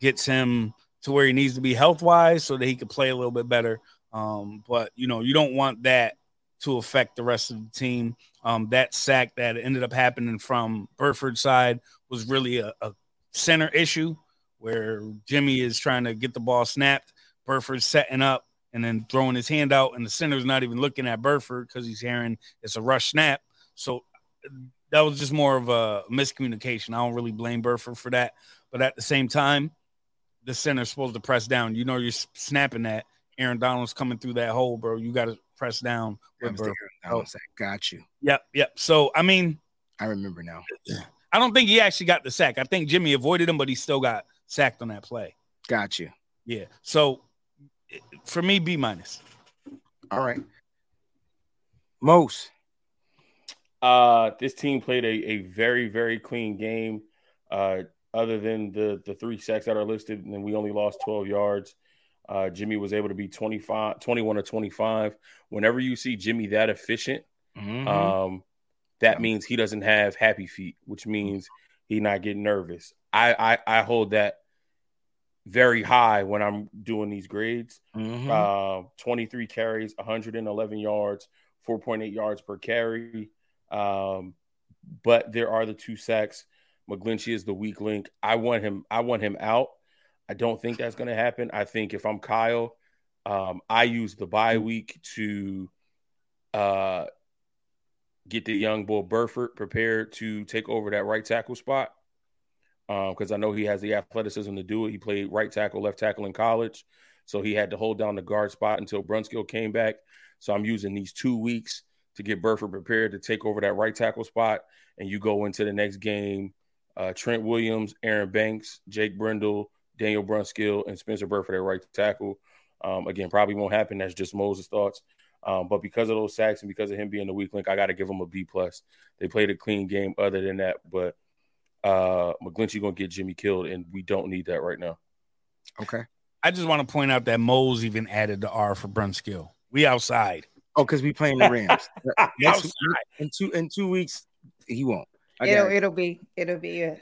gets him to where he needs to be health wise, so that he could play a little bit better. Um, but you know, you don't want that to affect the rest of the team. Um, that sack that ended up happening from Burford's side was really a, a center issue where Jimmy is trying to get the ball snapped. Burford's setting up and then throwing his hand out, and the center's not even looking at Burford because he's hearing it's a rush snap. So that was just more of a miscommunication. I don't really blame Burford for that. But at the same time, the center's supposed to press down. You know, you're snapping that. Aaron Donald's coming through that hole, bro. You got to press down with was Burford. Aaron Donald sack. Got you. Yep, yep. So I mean, I remember now. I don't think he actually got the sack. I think Jimmy avoided him, but he still got sacked on that play. Got you. Yeah. So for me, B minus. All right. Mose. Uh, this team played a, a very very clean game. Uh, other than the the three sacks that are listed, and we only lost 12 yards. Uh, Jimmy was able to be 25, 21 or 25. Whenever you see Jimmy that efficient, Mhm. um, that means he doesn't have happy feet, which means he not getting nervous. I I, I hold that very high when I'm doing these grades. Mhm. Uh, 23 carries, 111 yards, 4.8 yards per carry. Um, but there are the two sacks. McGlinchey is the weak link. I want him. I want him out. I don't think that's going to happen. I think if I'm Kyle, um, I use the bye week to uh, get the young boy Burford prepared to take over that right tackle spot because I know he has the athleticism to do it. He played right tackle, left tackle in college, so he had to hold down the guard spot until Brunskill came back. So I'm using these two weeks to get Burford prepared to take over that right tackle spot, and you go into the next game. Uh, Trent Williams, Aaron Banks, Jake Brendel, Daniel Brunskill, and Spencer Burford at right tackle. Um, again, probably won't happen. That's just Moses' thoughts. Um, but because of those sacks and because of him being the weak link, I got to give him a B plus. They played a clean game. Other than that, but uh, McGlinchey gonna get Jimmy killed, and we don't need that right now. Okay. I just want to point out that Moles even added the R for Brunskill. We outside. Oh, because we playing the Rams. *laughs* Next in two in two weeks, he won't. I it'll it. it'll be it'll be a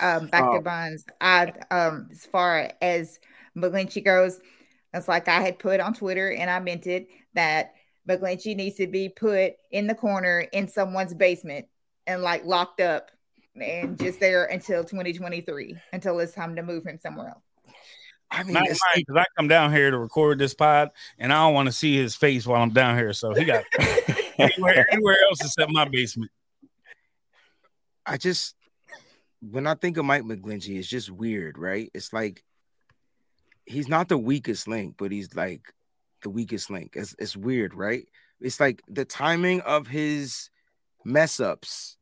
um, back Oh. to bonds. I um as far as McGlinchey goes, it's like I had put on Twitter and I meant it that McGlinchey needs to be put in the corner in someone's basement and like locked up and just there until 2023 until it's time to move him somewhere else. I mean, Not mine, because I come down here to record this pod, and I don't want to see his face while I'm down here. So he got *laughs* anywhere, anywhere else except my basement. I just when I think of Mike McGlinchey, it's just weird, right? It's like he's not the weakest link, but he's like the weakest link. It's it's weird, right? It's like the timing of his mess ups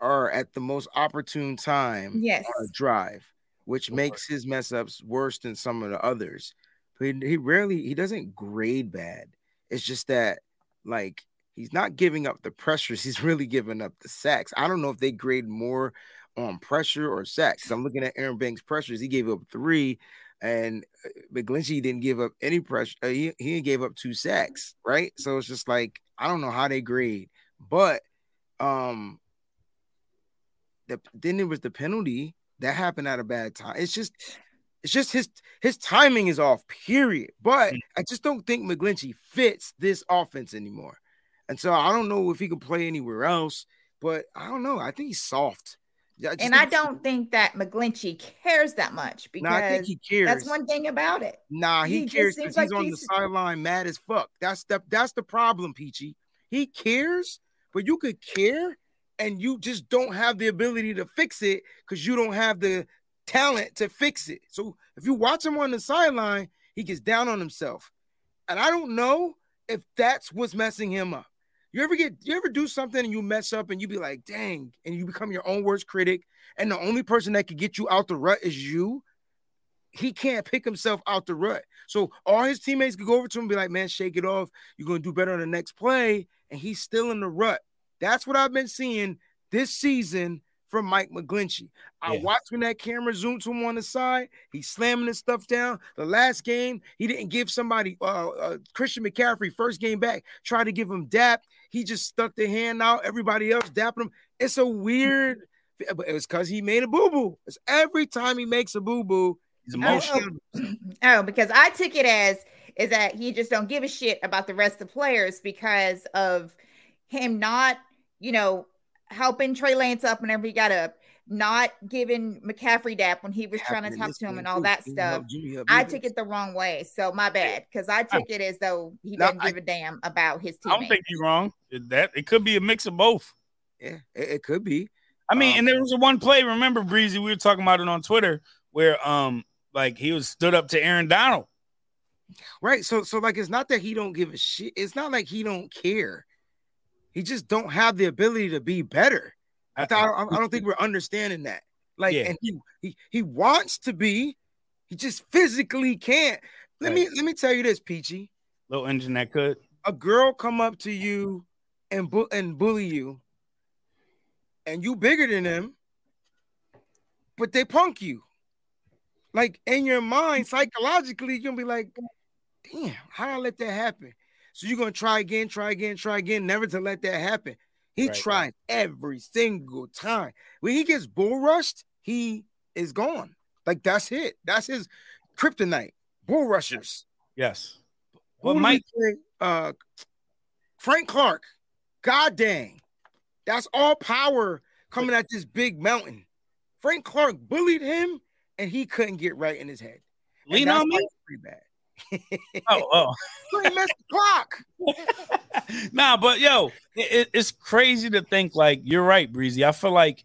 are at the most opportune time Yes. on a drive, which makes his mess ups worse than some of the others. But he, he rarely he doesn't grade bad. It's just that like he's not giving up the pressures, *laughs* he's really giving up the sacks. I don't know if they grade more on pressure or sacks. 'Cause I'm looking at Aaron Banks' pressures. He gave up three, and uh, McGlinchey didn't give up any pressure. Uh, he, he gave up two sacks, right? So it's just like I don't know how they grade, but um, the then there was the penalty that happened at a bad time. It's just. It's just his his timing is off, period. But I just don't think McGlinchey fits this offense anymore. And so I don't know if he can play anywhere else, but I don't know. I think he's soft. Yeah, just And I don't think that McGlinchey cares that much because Nah, I think he cares. that's one thing about it. Nah, he, He cares because he's like on he's- the sideline mad as fuck. That's the that's the problem, Peachy. He cares, but you could care and you just don't have the ability to fix it because you don't have the talent to fix it. So if you watch him on the sideline, he gets down on himself. And I don't know if that's what's messing him up. You ever get you ever do something and you mess up and you be like, dang, and you become your own worst critic, and the only person that could get you out the rut is you he can't pick himself out the rut. So all his teammates could go over to him and be like, man, shake it off. You're going to do better on the next play. And he's still in the rut. That's what I've been seeing this season from Mike McGlinchey. I Yeah. watched when that camera zoomed to him on the side. He's slamming his stuff down. The last game, he didn't give somebody, uh, uh, Christian McCaffrey, first game back, tried to give him dap. He just stuck the hand out. Everybody else dapping him. It's a weird, but it was because he made a boo boo. It's every time he makes a boo boo, He's Oh, emotional. *clears throat* oh, oh, because I took it as is that he just don't give a shit about the rest of the players because of him not, you know, helping Trey Lance up whenever he got up, not giving McCaffrey dap when he was trying to talk to him and all that stuff. helped Jimmy up I took it the wrong way, so my bad because I took it as though he No, doesn't I- give a damn about his team. I don't think you're wrong. It- That it could be a mix of both. Yeah, it, it could be. I mean, Um, and there was a one play. Remember, Breezy, we were talking about it on Twitter where um like he was stood up to Aaron Donald. Right. So so like it's not that he don't give a shit. It's not like he don't care. He just don't have the ability to be better. I thought I, don't think we're understanding that. Like Yeah. and he, he he wants to be, he just physically can't. Let me let me tell you this, Peachy. little engine that could. A girl come up to you and bu- and bully you, and you bigger than them, but they punk you. Like in your mind, psychologically, you're gonna be like, damn, how did I let that happen? So you're gonna try again, try again, try again, never to let that happen. He Right. tried every single time. When he gets bull rushed, he is gone. Like that's it. That's his kryptonite. Bull rushers. Yes. Who Well, do Mike, uh Frank Clark. God dang. That's all power coming at this big mountain. Frank Clark bullied him and he couldn't get right in his head. Lean on me. pretty bad. Oh, oh. So he messed the clock. *laughs* nah, but yo, it, it- it's crazy to think like you're right, Breezy. I feel like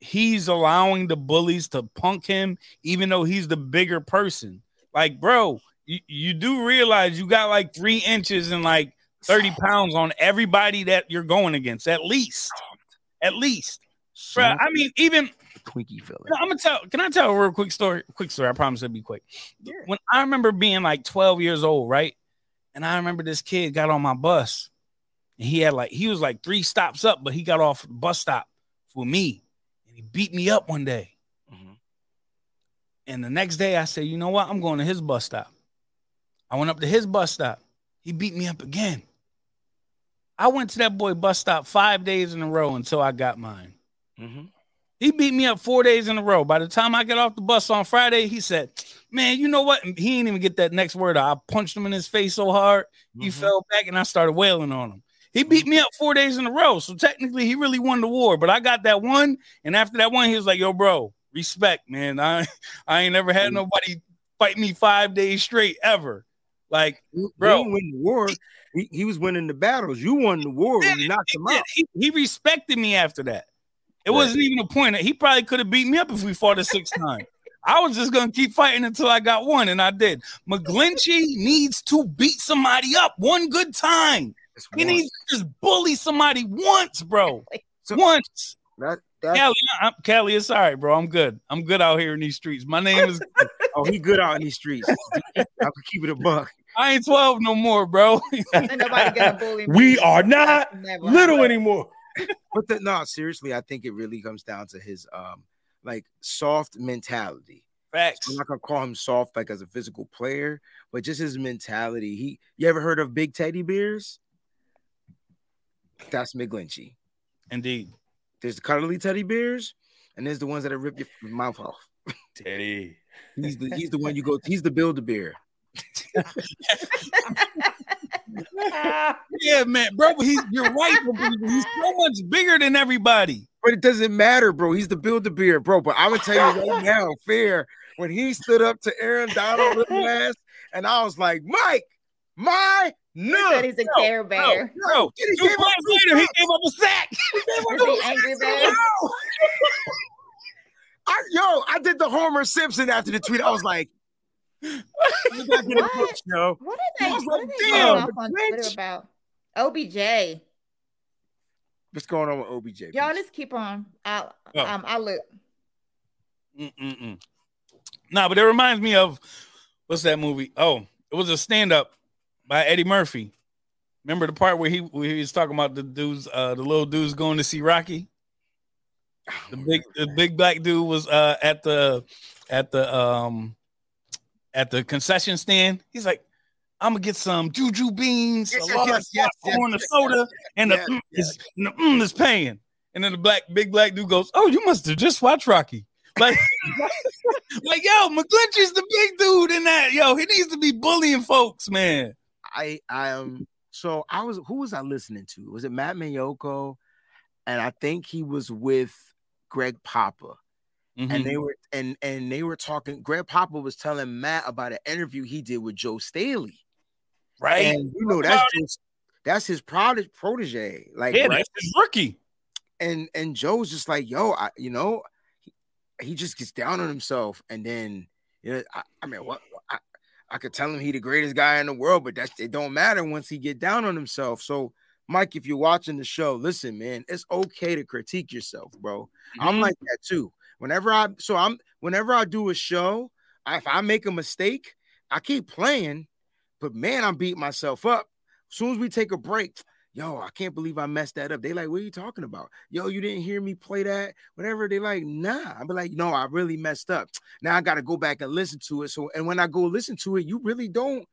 he's allowing the bullies to punk him, even though he's the bigger person. Like, bro, you, you do realize you got like three inches and like 30 pounds on everybody that you're going against, at least. At least. Bro, I mean, even Twinkie fella. I'm gonna tell. Can I tell a real quick story? Quick story. I promise it'll be quick. When I remember being like 12 years old, right? And I remember this kid got on my bus, and he had like he was like three stops up, but he got off the bus stop for me, and he beat me up one day. Mhm. And the next day I said, you know what? I'm going to his bus stop. I went up to his bus stop. He beat me up again. I went to that boy bus stop five days in a row until I got mine. Mhm. He beat me up four days in a row. By the time I get off the bus on Friday, he said, Man, you know what? He didn't even get that next word out. I punched him in his face so hard, he Mhm. fell back and I started wailing on him. He beat me up four days in a row. So technically, he really won the war. But I got that one. And after that one, he was like, Yo, bro, respect, man. I, *laughs* I ain't never had nobody fight me five days straight ever. Like, Bro. didn't win the war. He, he was winning the battles. You won the war when you knocked him out. he, he respected me after that. It Right. wasn't even a point. He probably could have beat me up if we fought a sixth time. I was just gonna keep fighting until I got one, and I did. McGlinchey needs to beat somebody up one good time. It's He one. needs to just bully somebody once, bro. So- once. That, that, Kelly, I'm, Kelly, it's all right, bro. I'm good. I'm good out here in these streets. My name is. *laughs* oh, he good out in these streets. I can keep it a buck. I ain't 12 no more, bro. Ain't nobody gonna bully *laughs* me. We are not Never. little anymore. But the, no, seriously, I think it really comes down to his um like soft mentality. Facts. I'm not gonna call him soft like as a physical player, but just his mentality. He you ever heard of big teddy bears? That's McGlinchey. Indeed. There's the cuddly teddy bears, and there's the ones that rip your mouth off. Teddy. He's the he's the one you go. He's the build a bear. *laughs* *laughs* Yeah, man, bro. He's you're right, bro, he's so much bigger than everybody. But it doesn't matter, bro. He's the build a bear, bro. But I would tell you right *laughs* now, fair. When he stood up to Aaron Donald little *laughs* ass, and I was like, Mike, my He no, said he's a care bear. Bro, He two gave up later, he gave up a sack. Is he angry bear? I, yo, I did the Homer Simpson after the tweet. I was like, "You gotta get a What? book, yo." What are they? I was What are like, they damn, going off on bitch. Twitter about? OBJ. What's going on with OBJ? Y'all just keep on. I'll Oh. um I'll look. Mm-mm-mm. Nah, but it reminds me of what's that movie? Oh, it was a stand-up by Eddie Murphy. Remember the part where he where he was talking about the dudes, uh, the little dudes going to see Rocky? The big the big black dude was uh at the at the um at the concession stand. He's like, I'm gonna get some juju beans, Yes, a yes, large yes, yes, popcorn, yes, a soda, and the yes, mm is and the mm is paying. And then the black big black dude goes, "Oh, you must have just watched Rocky." Like, *laughs* like yo, McGlinchey's the big dude in that. Yo, he needs to be bullying folks, man. I I um so I was who was I listening to? Was it Matt Maiocco? And I think he was with Greg Papa. Mhm. And they were and and they were talking. Greg Papa was telling Matt about an interview he did with Joe Staley. right? And you know that's just that's his prod- protege. Like yeah, right? that's his rookie. and and Joe's just like, yo, I you know, he, he just gets down on himself, and then you know, I, I mean, what I, I could tell him he the greatest guy in the world, but that's it don't matter once he get down on himself. So, Mike, if you're watching the show, listen, man, it's okay to critique yourself, bro. I'm Mhm. like that too. Whenever I so I'm whenever I do a show, I- if I make a mistake, I keep playing, but man, I'm beating myself up. As soon as we take a break, yo, I can't believe I messed that up. They like, what are you talking about? Yo, you didn't hear me play that, whatever. They like, nah. I be like, no, I really messed up. Now I gotta go back and listen to it. So, and when I go listen to it, you really don't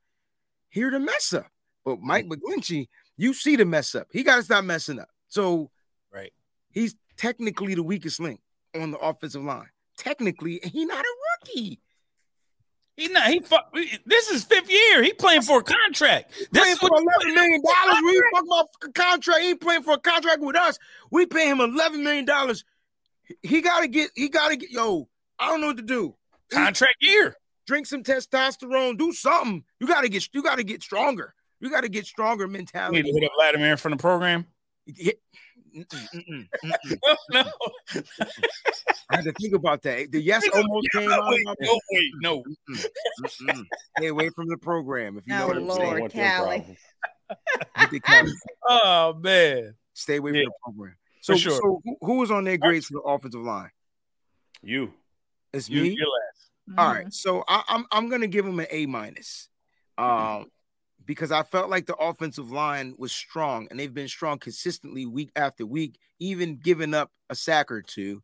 hear the mess up. But Mike McGlinchey, you see the mess up. He gotta stop messing up. So, Right. he's technically the weakest link on the offensive line. Technically, he not a rookie. He not he. Fuck, this is fifth year. He playing for a contract. This playing is for eleven million dollars. We about a contract. He playing for a contract with us. We pay him eleven million dollars. He gotta get. He gotta get. Yo, I don't know what to do. contract year. Drink some testosterone. Do something. You gotta get. You gotta get stronger. You gotta get stronger We need mentality. to hit up Vladimir from the program. Yeah. Mm-mm, mm-mm, mm-mm. *laughs* no, I had to think about that. The yes almost came out. wait, no, wait, no. Mm-mm, mm-mm. Stay away from the program if you know Oh, what I'm Lord. saying. Want Callie. the Cali- Oh man, Stay away Yeah. from the program. So, sure. so who, who was on their grades for the offensive line? You. It's you, me. you're last. All Mhm. right, so I, I'm I'm gonna give him an A minus, um, because I felt like the offensive line was strong, and they've been strong consistently week after week, even giving up a sack or two.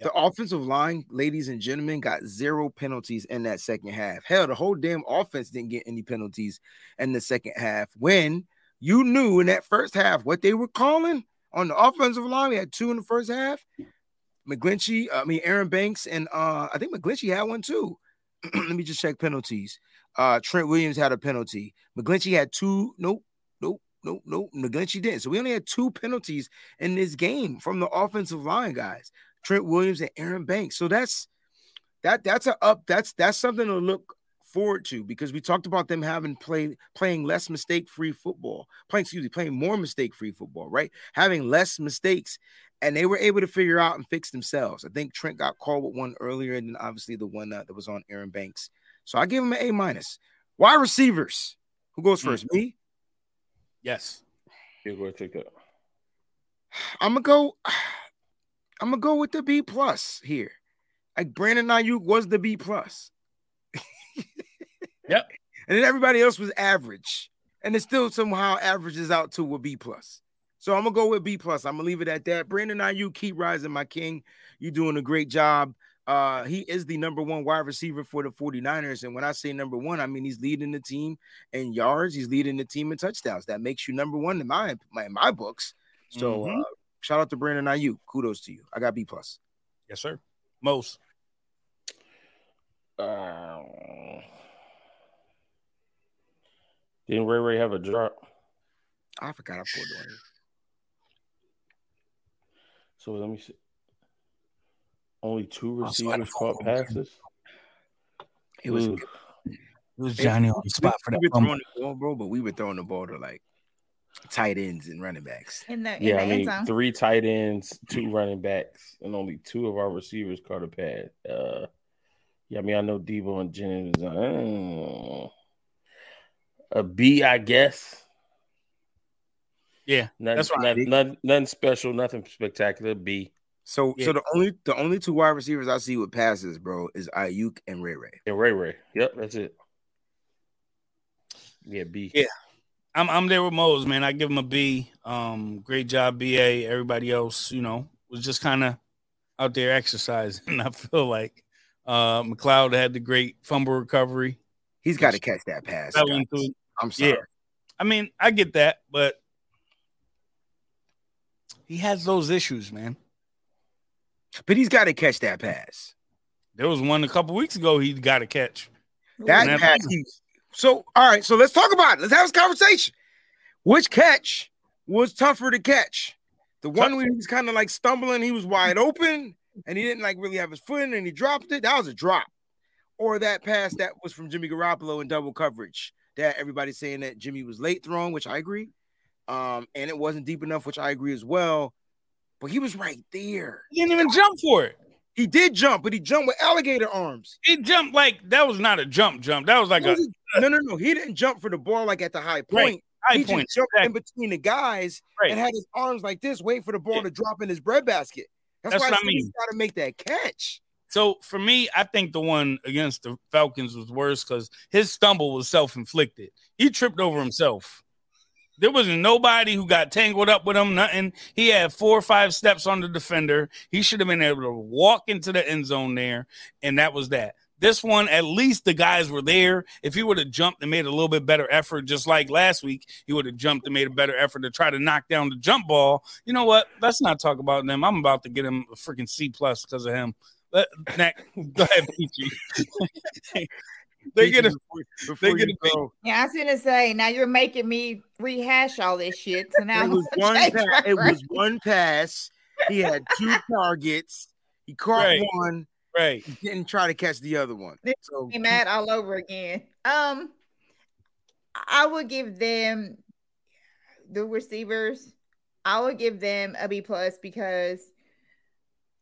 The offensive line, ladies and gentlemen, got zero penalties in that second half. Hell, the whole damn offense didn't get any penalties in the second half when you knew in that first half what they were calling on the offensive line. We had two in the first half. McGlinchey, I mean Aaron Banks, and uh, I think McGlinchey had one too. *clears throat* Let me just check penalties. Uh, Trent Williams had a penalty. McGlinchey had two. Nope, nope, nope, nope. McGlinchey didn't. So we only had two penalties in this game from the offensive line guys. Trent Williams and Aaron Banks. So that's that that's a up. That's that's something to look forward to because we talked about them having play playing less mistake free football, playing excuse me, playing more mistake free football, right? Having less mistakes, and they were able to figure out and fix themselves. I think Trent got called with one earlier, and then obviously the one that, that was on Aaron Banks. So I give him an A minus. Wide receivers. Who goes 1st mm-hmm. Me. Yes. You go take that. I'm gonna go. *sighs* I'm gonna go with the B plus here. Like Brandon Aiyuk was the B plus. *laughs* yep. And then everybody else was average, and it still somehow averages out to a B plus. So I'm gonna go with B plus. I'm gonna leave it at that. Brandon Aiyuk, keep rising, my king. You're doing a great job. Uh, he is the number one wide receiver for the 49ers. And when I say number one, I mean he's leading the team in yards, he's leading the team in touchdowns. That makes you number one in my my, in my books. So mm-hmm. uh, Shout out to Brandon Aiyuk. Kudos to you. I got B plus. Yes, sir. Mose. Uh, didn't Ray Ray have a drop? I forgot I pulled on So let me see. Only two receivers caught passes. It was it was Johnny on the spot for that. We were throwing the ball, bro, but we were throwing the ball to like tight ends and running backs. In the in yeah, the I mean three tight ends, two running backs, and only two of our receivers caught a pad. Uh, yeah, I mean I know Deebo and Jennings. Uh, a B, I guess. Yeah, nothing, that's right. Nothing, nothing, nothing, special, nothing spectacular. B. So, yeah. so the only the only two wide receivers I see with passes, bro, is Aiyuk and Ray Ray. And Ray Ray. Yep, that's it. Yeah, B. Yeah, I'm I'm there with Mose, man. I give him a B. Um, great job, BA. Everybody else, you know, was just kind of out there exercising. *laughs* I feel like uh McCloud had the great fumble recovery. He's got to catch that pass. I'm sorry. Yeah. I mean, I get that, but he has those issues, man. But he's got to catch that pass. There was one a couple weeks ago he got to catch. That pass, he, so, all right, so let's talk about it. Let's have this conversation. Which catch was tougher to catch? The one where he was kind of like stumbling, he was wide open, and he didn't like really have his foot in, and he dropped it. That was a drop. Or that pass that was from Jimmy Garoppolo in double coverage. That everybody's saying that Jimmy was late throwing, which I agree. Um, and it wasn't deep enough, which I agree as well. But he was right there. He didn't even jump for it. He did jump, but he jumped with alligator arms. He jumped like that was not a jump jump. That was like a no, no, no. He didn't jump for the ball like at the high point. Right. High he point. just jumped exactly. in between the guys right. and had his arms like this, waiting for the ball yeah. to drop in his breadbasket. That's, That's why I mean. he's got to make that catch. So for me, I think the one against the Falcons was worse because his stumble was self-inflicted. He tripped over himself. There wasn't nobody who got tangled up with him, nothing. He had four or five steps on the defender. He should have been able to walk into the end zone there, and that was that. This one, at least the guys were there. If he would have jumped and made a little bit better effort, just like last week, he would have jumped and made a better effort to try to knock down the jump ball. You know what? Let's not talk about them. I'm about to get him a freaking C plus because of him. Let, Nick, go ahead, Peachy. *laughs* they get it. They get it. Yeah, I was gonna say. Now you're making me rehash all this shit. So now it was one. *laughs* Pass, it was one pass. He had two *laughs* targets. He caught right. one. Right. He didn't try to catch the other one. So mad all over again. Um, I would give them the receivers. I would give them a B plus because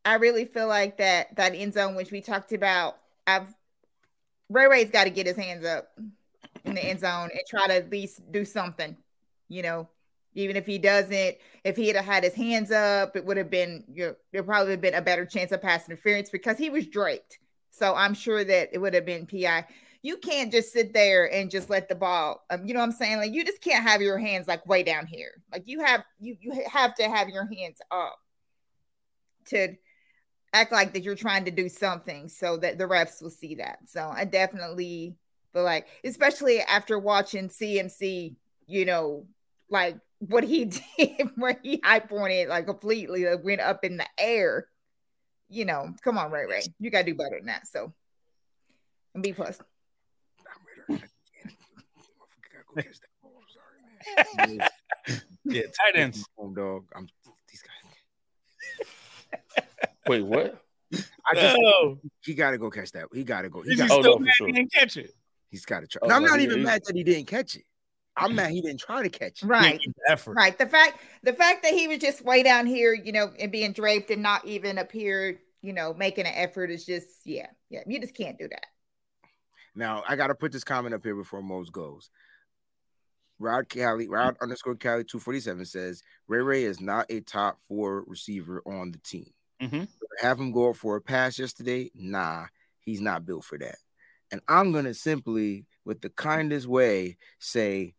I really feel like that that end zone, which we talked about, I've Ray Ray's got to get his hands up in the end zone and try to at least do something, you know. Even if he doesn't, if he had had his hands up, it would have been you know, there probably have been a better chance of pass interference because he was draped. So I'm sure that it would have been PI. You can't just sit there and just let the ball. Um, you know what I'm saying? Like you just can't have your hands like way down here. Like you have you you have to have your hands up to act like that you're trying to do something so that the refs will see that. So I definitely feel like, especially after watching CMC, you know, like what he *laughs* did where he high pointed like completely like went up in the air. You know, come on, Ray Ray. You gotta do better than that. So B plus. yeah, *laughs* tight ends. Home *laughs* dog. I'm these guys. Wait, what? I just No. he got to go catch that. He got to go. He He's got. Oh, still no, for mad sure. he didn't catch it. He's got to try. Oh, No, I'm not he- even he- mad that he didn't catch it. I'm mad he didn't try to catch it. Right. Effort. Right. The fact the fact that he was just way down here, you know, and being draped and not even up here, you know, making an effort is just yeah, yeah. You just can't do that. Now I got to put this comment up here before Mose goes. Rod Cali, Rod underscore Cali two forty seven says Ray Ray is not a top four receiver on the team. Mhm. Have him go up for a pass yesterday? Nah, he's not built for that. And I'm gonna simply, with the kindest way, say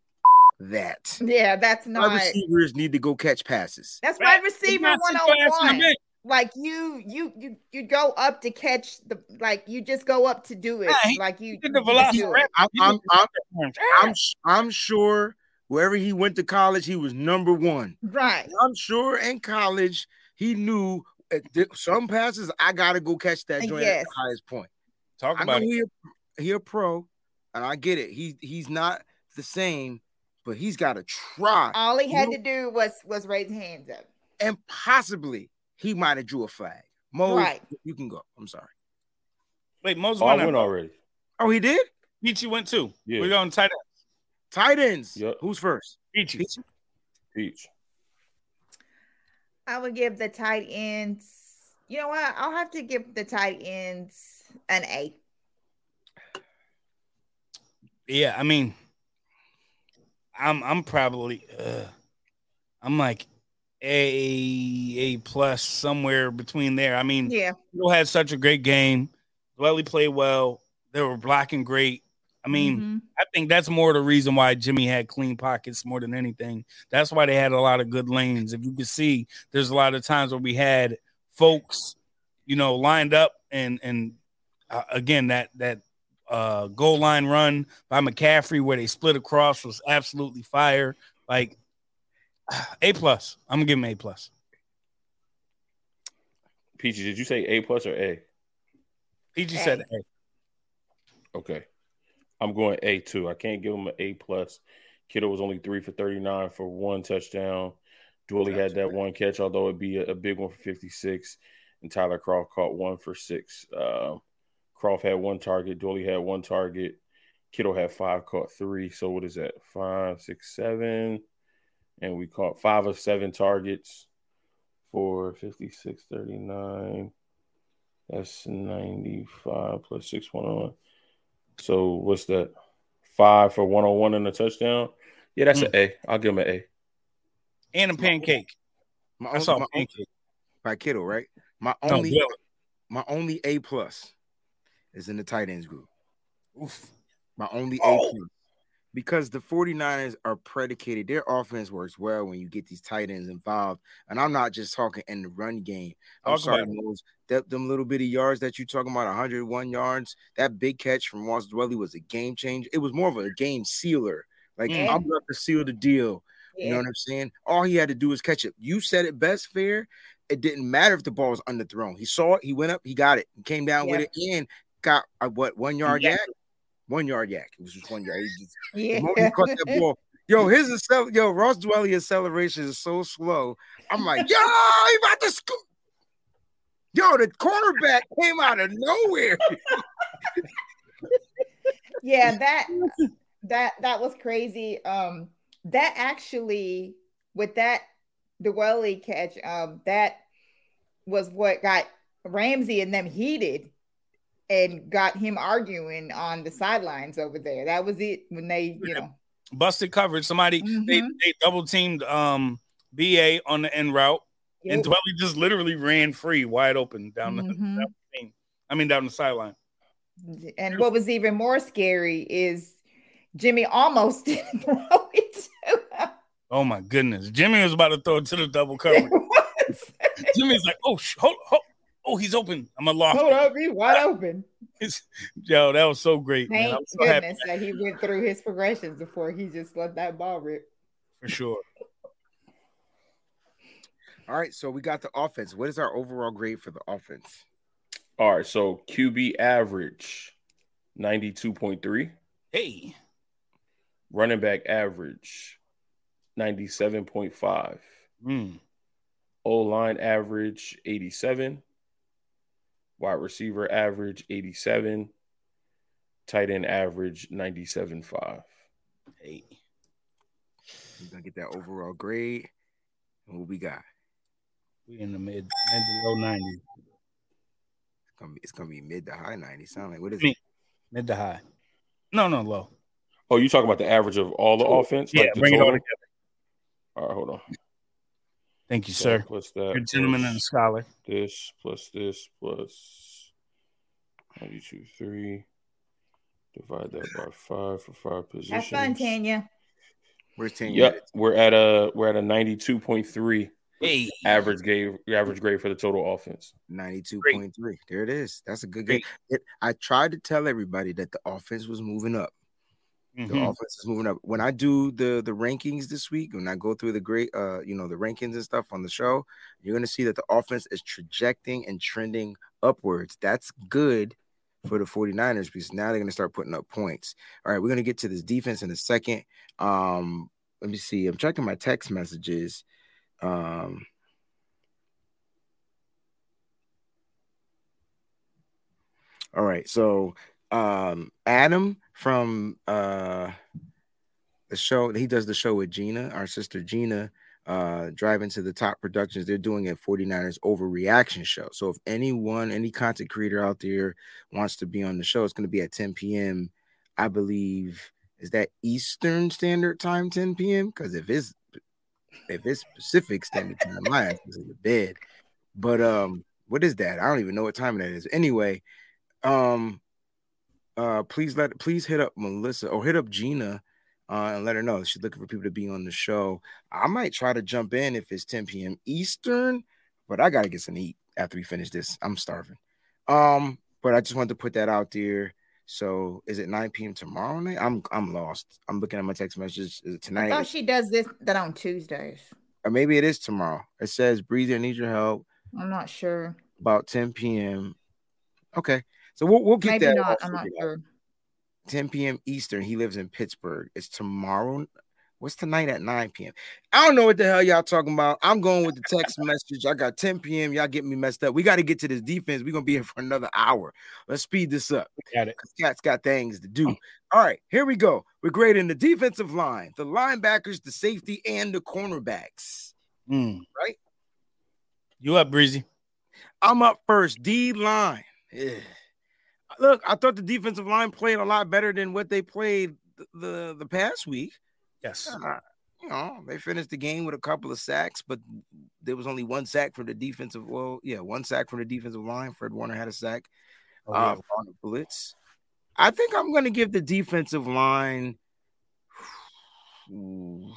that. Yeah, that's Wide not receivers need to go catch passes. that's wide receiver Not too fast in 101. Like you you you you go up to catch the like you just go up to do it. Yeah, he- like you, did the you just do velociraptor. it. I'm, I'm, I'm, I'm, I'm, I'm sure wherever he went to college, he was number one. Right. I'm sure in college he knew at th- some passes I gotta go catch that uh, joint at the highest point. Talk I about it. he a, he a pro, and I get it. He he's not the same, but he's got to try, All he had You- to do was was raise his hands up. and possibly he might have drew a flag. Mo, Right. you can go. I'm sorry. Wait, Mose Oh, I went went already. Oh, he did. Peachy went too. Yeah. We're going tight end. Tight ends. Yep. Who's first? Peachy. Peachy? Peach. I would give the tight ends. You know what? I'll have to give the tight ends an A. Yeah, I mean, I'm I'm probably uh, I'm like A A plus somewhere between there. I mean, Yeah. Hill had such a great game. Dwelley played well. They were blocking great. I mean, Mhm. I think that's more the reason why Jimmy had clean pockets more than anything. That's why they had a lot of good lanes. If you can see, there's a lot of times where we had folks, you know, lined up and and uh, again that that uh goal line run by McCaffrey where they split across was absolutely fire. Like *sighs* A plus. I'm gonna give him A plus. Peachy, did you say A plus or A? PG A. said A. Okay. I'm going A two. I can't give him an A plus. Kittle was only three for 39 for one touchdown. Dwelley had that one catch, although it'd be a, a big one for 56. And Tyler Kroft caught one for six. Uh, Croft had one target. Dwelley had one target. Kittle had five, caught three. So what is that? Five, six, seven. And we caught five of seven targets for 56, 39. That's 95 plus 611. So what's that? Five for 101 and a touchdown? Yeah, that's an mm. A. I'll give him an A. And a pancake. My I saw my a pancake. by Kittle, right? My only Dwelley. my only A plus is in the tight ends group. Oof. My only A Oh. plus. Because the 49ers are predicated, their offense works well when you get these tight ends involved. And I'm not just talking in the run game. I'm Talk sorry, it. That them little bitty yards that you're talking about, 101 yards, that big catch from Ross Dwelley was a game changer. It was more of a game sealer. Like Yeah. I'm about to seal the deal. You know what I'm saying? All he had to do was catch it. You said it best, fair. It didn't matter if the ball was underthrown. He saw it, he went up, he got it, he came down with it, and got a what one yard Yeah. One yard yak. It was just one yard. He just- *laughs* Yeah. he caught that ball. Yo, his accel- yo, Ross Dwelley acceleration is so slow. I'm like, yo, he about to scoop. Yo, the cornerback came out of nowhere. *laughs* yeah that that that was crazy um that actually with that Dwelley catch um that was what got Ramsey and them heated and got him arguing on the sidelines over there that was it when they you know Busted coverage. Somebody they, Mhm. they double teamed um BA on the end route. And Yep. Dwelley just literally ran free, wide open down the, Mhm. the. I mean down the sideline. and what was even more scary is Jimmy almost *laughs* didn't throw it to him. Oh my goodness. Jimmy was about to throw it to the double coverage. Jimmy's like, oh sh- hold, hold. Oh, he's open. I'm a lost. Hold up, he wide open. Yo, that was so great. Man. Thank so goodness happy. that he went through his progressions before he just let that ball rip. For sure. All right, so we got the offense. What is our overall grade for the offense? All right, so QB average 92.3. Hey. Running back average 97.5. Mm. O line average 87. Wide receiver average 87. Tight end average 97.5. Hey. We're gonna get that overall grade. And what we got? We in the mid mid to low 90s. It's gonna be it's gonna be mid to high 90s. Sound like what is it? Mid to high. No, no, low. Oh, you talking about the average of all the offense? Yeah, like bring total? it all together. All right, hold on. Thank you, sir. Plus that. Good gentleman and a scholar. This plus this plus 92, 3. Divide that by five for five positions. Have fun, Tanya. Where's Tanya? Yep, we're at a we're at a 92.3 hey. average grade average grade for the total offense. 92.3. There it is. That's a good grade. It, I tried to tell everybody that the offense was moving up. Mm-hmm. The offense is moving up. When I do the the rankings this week, when I go through the great uh you know the rankings and stuff on the show, you're gonna see that the offense is trajecting and trending upwards. That's good for the 49ers because now they're gonna start putting up points. All right, we're gonna get to this defense in a second. Um, let me see. I'm checking my text messages. Um all right, so um Adam from uh the show. He does the show with Gina, our sister Gina, uh driving to the top productions. They're doing a 49ers overreaction show. So if anyone, any content creator out there wants to be on the show, it's going to be at 10 p.m. I believe is that Eastern Standard Time, 10 p.m. Because if it's if it's Pacific Standard Time, my ass is in the bed. But um, what is that? I don't even know what time that is. Anyway, um, uh, please let please hit up Melissa or hit up Gina uh, and let her know she's looking for people to be on the show. I might try to jump in if it's 10 p.m. Eastern, but I gotta get some eat after we finish this. I'm starving. Um, but I just wanted to put that out there. So is it 9 p.m. tomorrow night? I'm I'm lost. I'm looking at my text messages. Is it tonight? I thought she does this that on Tuesdays. Or maybe it is tomorrow. It says Breezy, I need your help. I'm not sure. About 10 p.m. Okay. So we'll, we'll get Maybe that. not. I'm not sure. 10 p.m. Eastern. He lives in Pittsburgh. It's tomorrow. What's tonight at 9 p.m.? I don't know what the hell y'all talking about. I'm going with the text message. I got 10 p.m. Y'all get me messed up. We got to get to this defense. We're gonna be here for another hour. Let's speed this up. Got it. Cat's got things to do. All right, here we go. We're grading the defensive line, the linebackers, the safety, and the cornerbacks. Mm. Right? You up, Breezy? I'm up first. D line. Yeah. Look, I thought the defensive line played a lot better than what they played the the, the past week. Yes. Uh, you know, they finished the game with a couple of sacks, but there was only one sack for the defensive. Well, yeah, one sack from the defensive line. Fred Warner had a sack oh, yeah. uh, on the blitz. I think I'm going to give the defensive line. *sighs*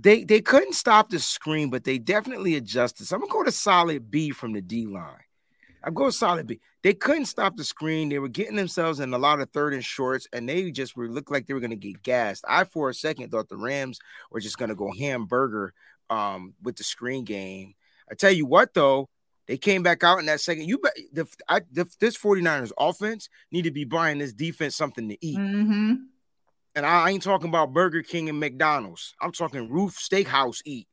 They they couldn't stop the screen, but they definitely adjusted. So I'm gonna go to solid B from the D line. I'm going solid B. They couldn't stop the screen. They were getting themselves in a lot of third and shorts, and they just were looked like they were going to get gassed. I, for a second, thought the Rams were just going to go hamburger um, with the screen game. I tell you what, though, they came back out in that second. You bet the, I, the, this 49ers offense need to be buying this defense something to eat. Mm-hmm. And I ain't talking about Burger King and McDonald's. I'm talking Roof Steakhouse eat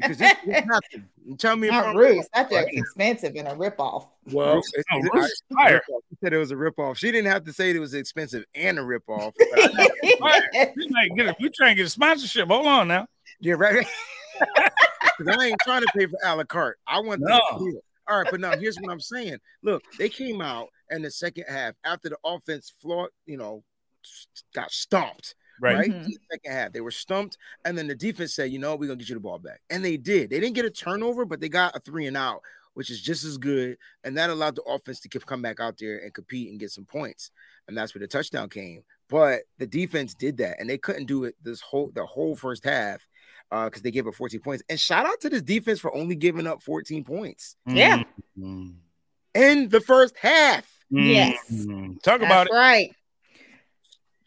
because this is nothing. Tell me Not Ruth. That's right. expensive and a ripoff. Well, Ruth, it's, no, it's, Ruth's I, fire. she said it was a ripoff. She didn't have to say it was expensive and a ripoff. *laughs* We might get it. We trying to get a sponsorship. Hold on now. yeah, right. Because *laughs* I ain't trying to pay for a la carte. I want No. the deal. All right, but now here's what I'm saying. Look, they came out in the second half after the offense floor, you know, got stomped. Right. right? Mhm. In the second half, they were stumped, and then the defense said, "You know, we're gonna get you the ball back," and they did. They didn't get a turnover, but they got a three and out, which is just as good, and that allowed the offense to keep, come back out there and compete and get some points, and that's where the touchdown came. But the defense did that, and they couldn't do it this whole the whole first half because uh, they gave up 14 points. And shout out to this defense for only giving up 14 points. Yeah. Mm. In the first half. Yes. Mm. Talk That's about it. right.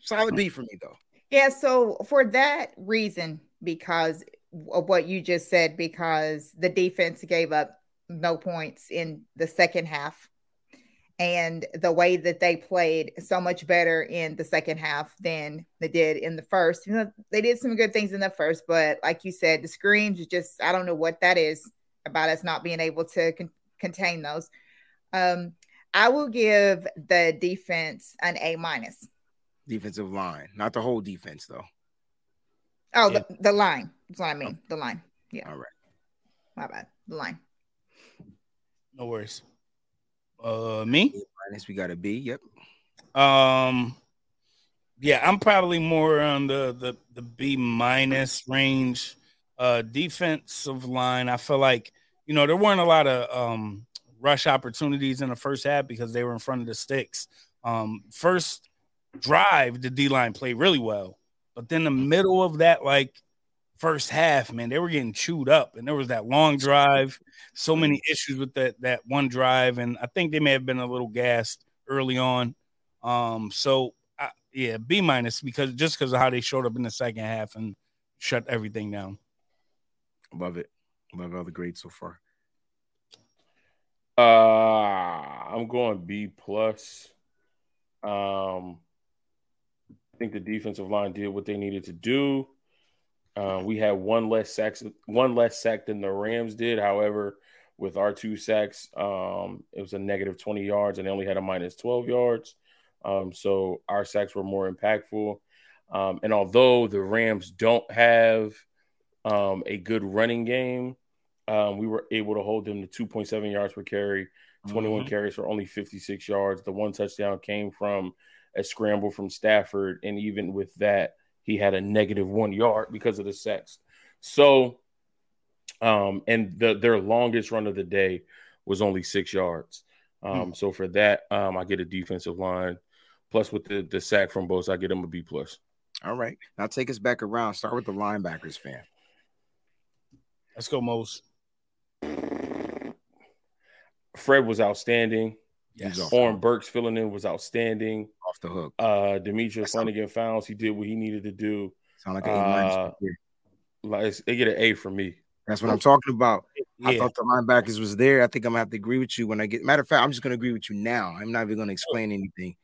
Solid B for me though. Yeah, so for that reason, because of what you just said, because the defense gave up no points in the second half, and the way that they played so much better in the second half than they did in the first. You know, they did some good things in the first, but like you said, the screens just I don't know what that is about us not being able to con- contain those. Um, I will give the defense an A minus. Defensive line, not the whole defense though. Oh, Yeah. the, the line. That's what I mean. The line. Yeah. All right. My bad. The line. No worries. Uh, me. Minus, we got a B. Yep. Um, yeah, I'm probably more on the the the B minus range. Uh, defensive line. I feel like you know there weren't a lot of um rush opportunities in the first half because they were in front of the sticks. Um, first drive, the D line played really well, but then the middle of that like first half, man, they were getting chewed up, and there was that long drive. So many issues with that that one drive, and I think they may have been a little gassed early on. Um, so I, yeah, B minus because just because of how they showed up in the second half and shut everything down. Love it. Love all the grades so far. Uh, I'm going B plus. Um, think the defensive line did what they needed to do. Uh, we had one less sacks, one less sack than the Rams did. However, with our two sacks, um, it was a negative 20 yards, and they only had a minus 12 yards. Um, so our sacks were more impactful. Um, and although the Rams don't have um, a good running game, um, we were able to hold them to 2.7 yards per carry, 21 Mhm. carries for only 56 yards. The one touchdown came from a scramble from Stafford, and even with that, he had a negative one yard because of the sacks. So, um, and the their longest run of the day was only six yards. Um, so for that, um, I get a defensive line. Plus, with the the sack from both, I get them a B plus. All right. Now take us back around. Start with the linebackers, fam. Let's go, Mose. Fred was outstanding. Yes. He's Oren Burks filling in was outstanding. Off the hook. Uh, Demetrius That's- Flannigan-Fowles, he did what he needed to do. Sound like an A minus uh. Like it's- they get an A from me. That's what I'm talking about. I thought the linebackers was there. I think I'm gonna have to agree with you when I get. Matter of fact, I'm just gonna agree with you now. I'm not even gonna explain anything.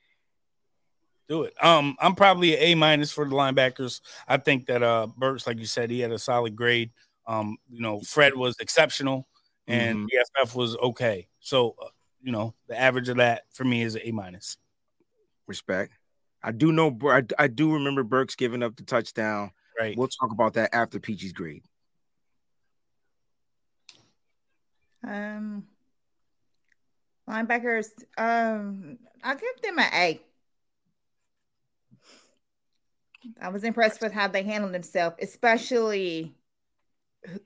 Do it. Um, I'm probably an A minus for the linebackers. I think that uh Burks, like you said, he had a solid grade. Um, you know, Fred was exceptional and EFF was okay. So, uh, you know, the average of that for me is an A minus. Respect. I do know. I, I do remember Burks giving up the touchdown. Right. We'll talk about that after Peachy's grade. Um, linebackers. Um, I'll give them an A. I was impressed with how they handled themselves, especially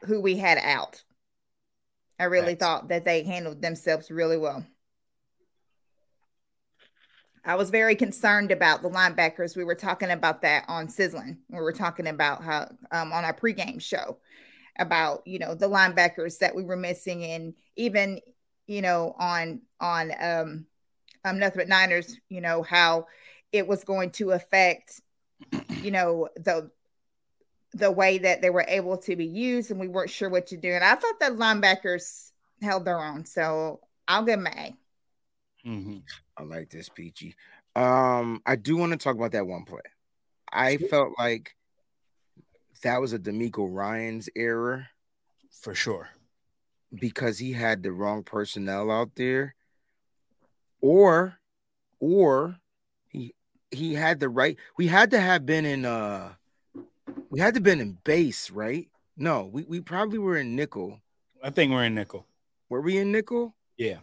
who we had out. I really thought that they handled themselves really well. I was very concerned about the linebackers. We were talking about that on Sizzling. We were talking about how um, on our pregame show about you know the linebackers that we were missing, and even you know on on um, um nothing but Niners. You know how it was going to affect you know the the way that they were able to be used, and we weren't sure what to do. And I thought that linebackers held their own, so I'll give them an A. Mm-hmm. I like this, Peachy. Um, I do want to talk about that one play. I felt like that was a DeMeco Ryans' error For sure. because he had the wrong personnel out there, or, or he he had the right. We had to have been in uh, we had to been in base, right? No, we we probably were in nickel. I think we're in nickel. Were we in nickel? Yeah.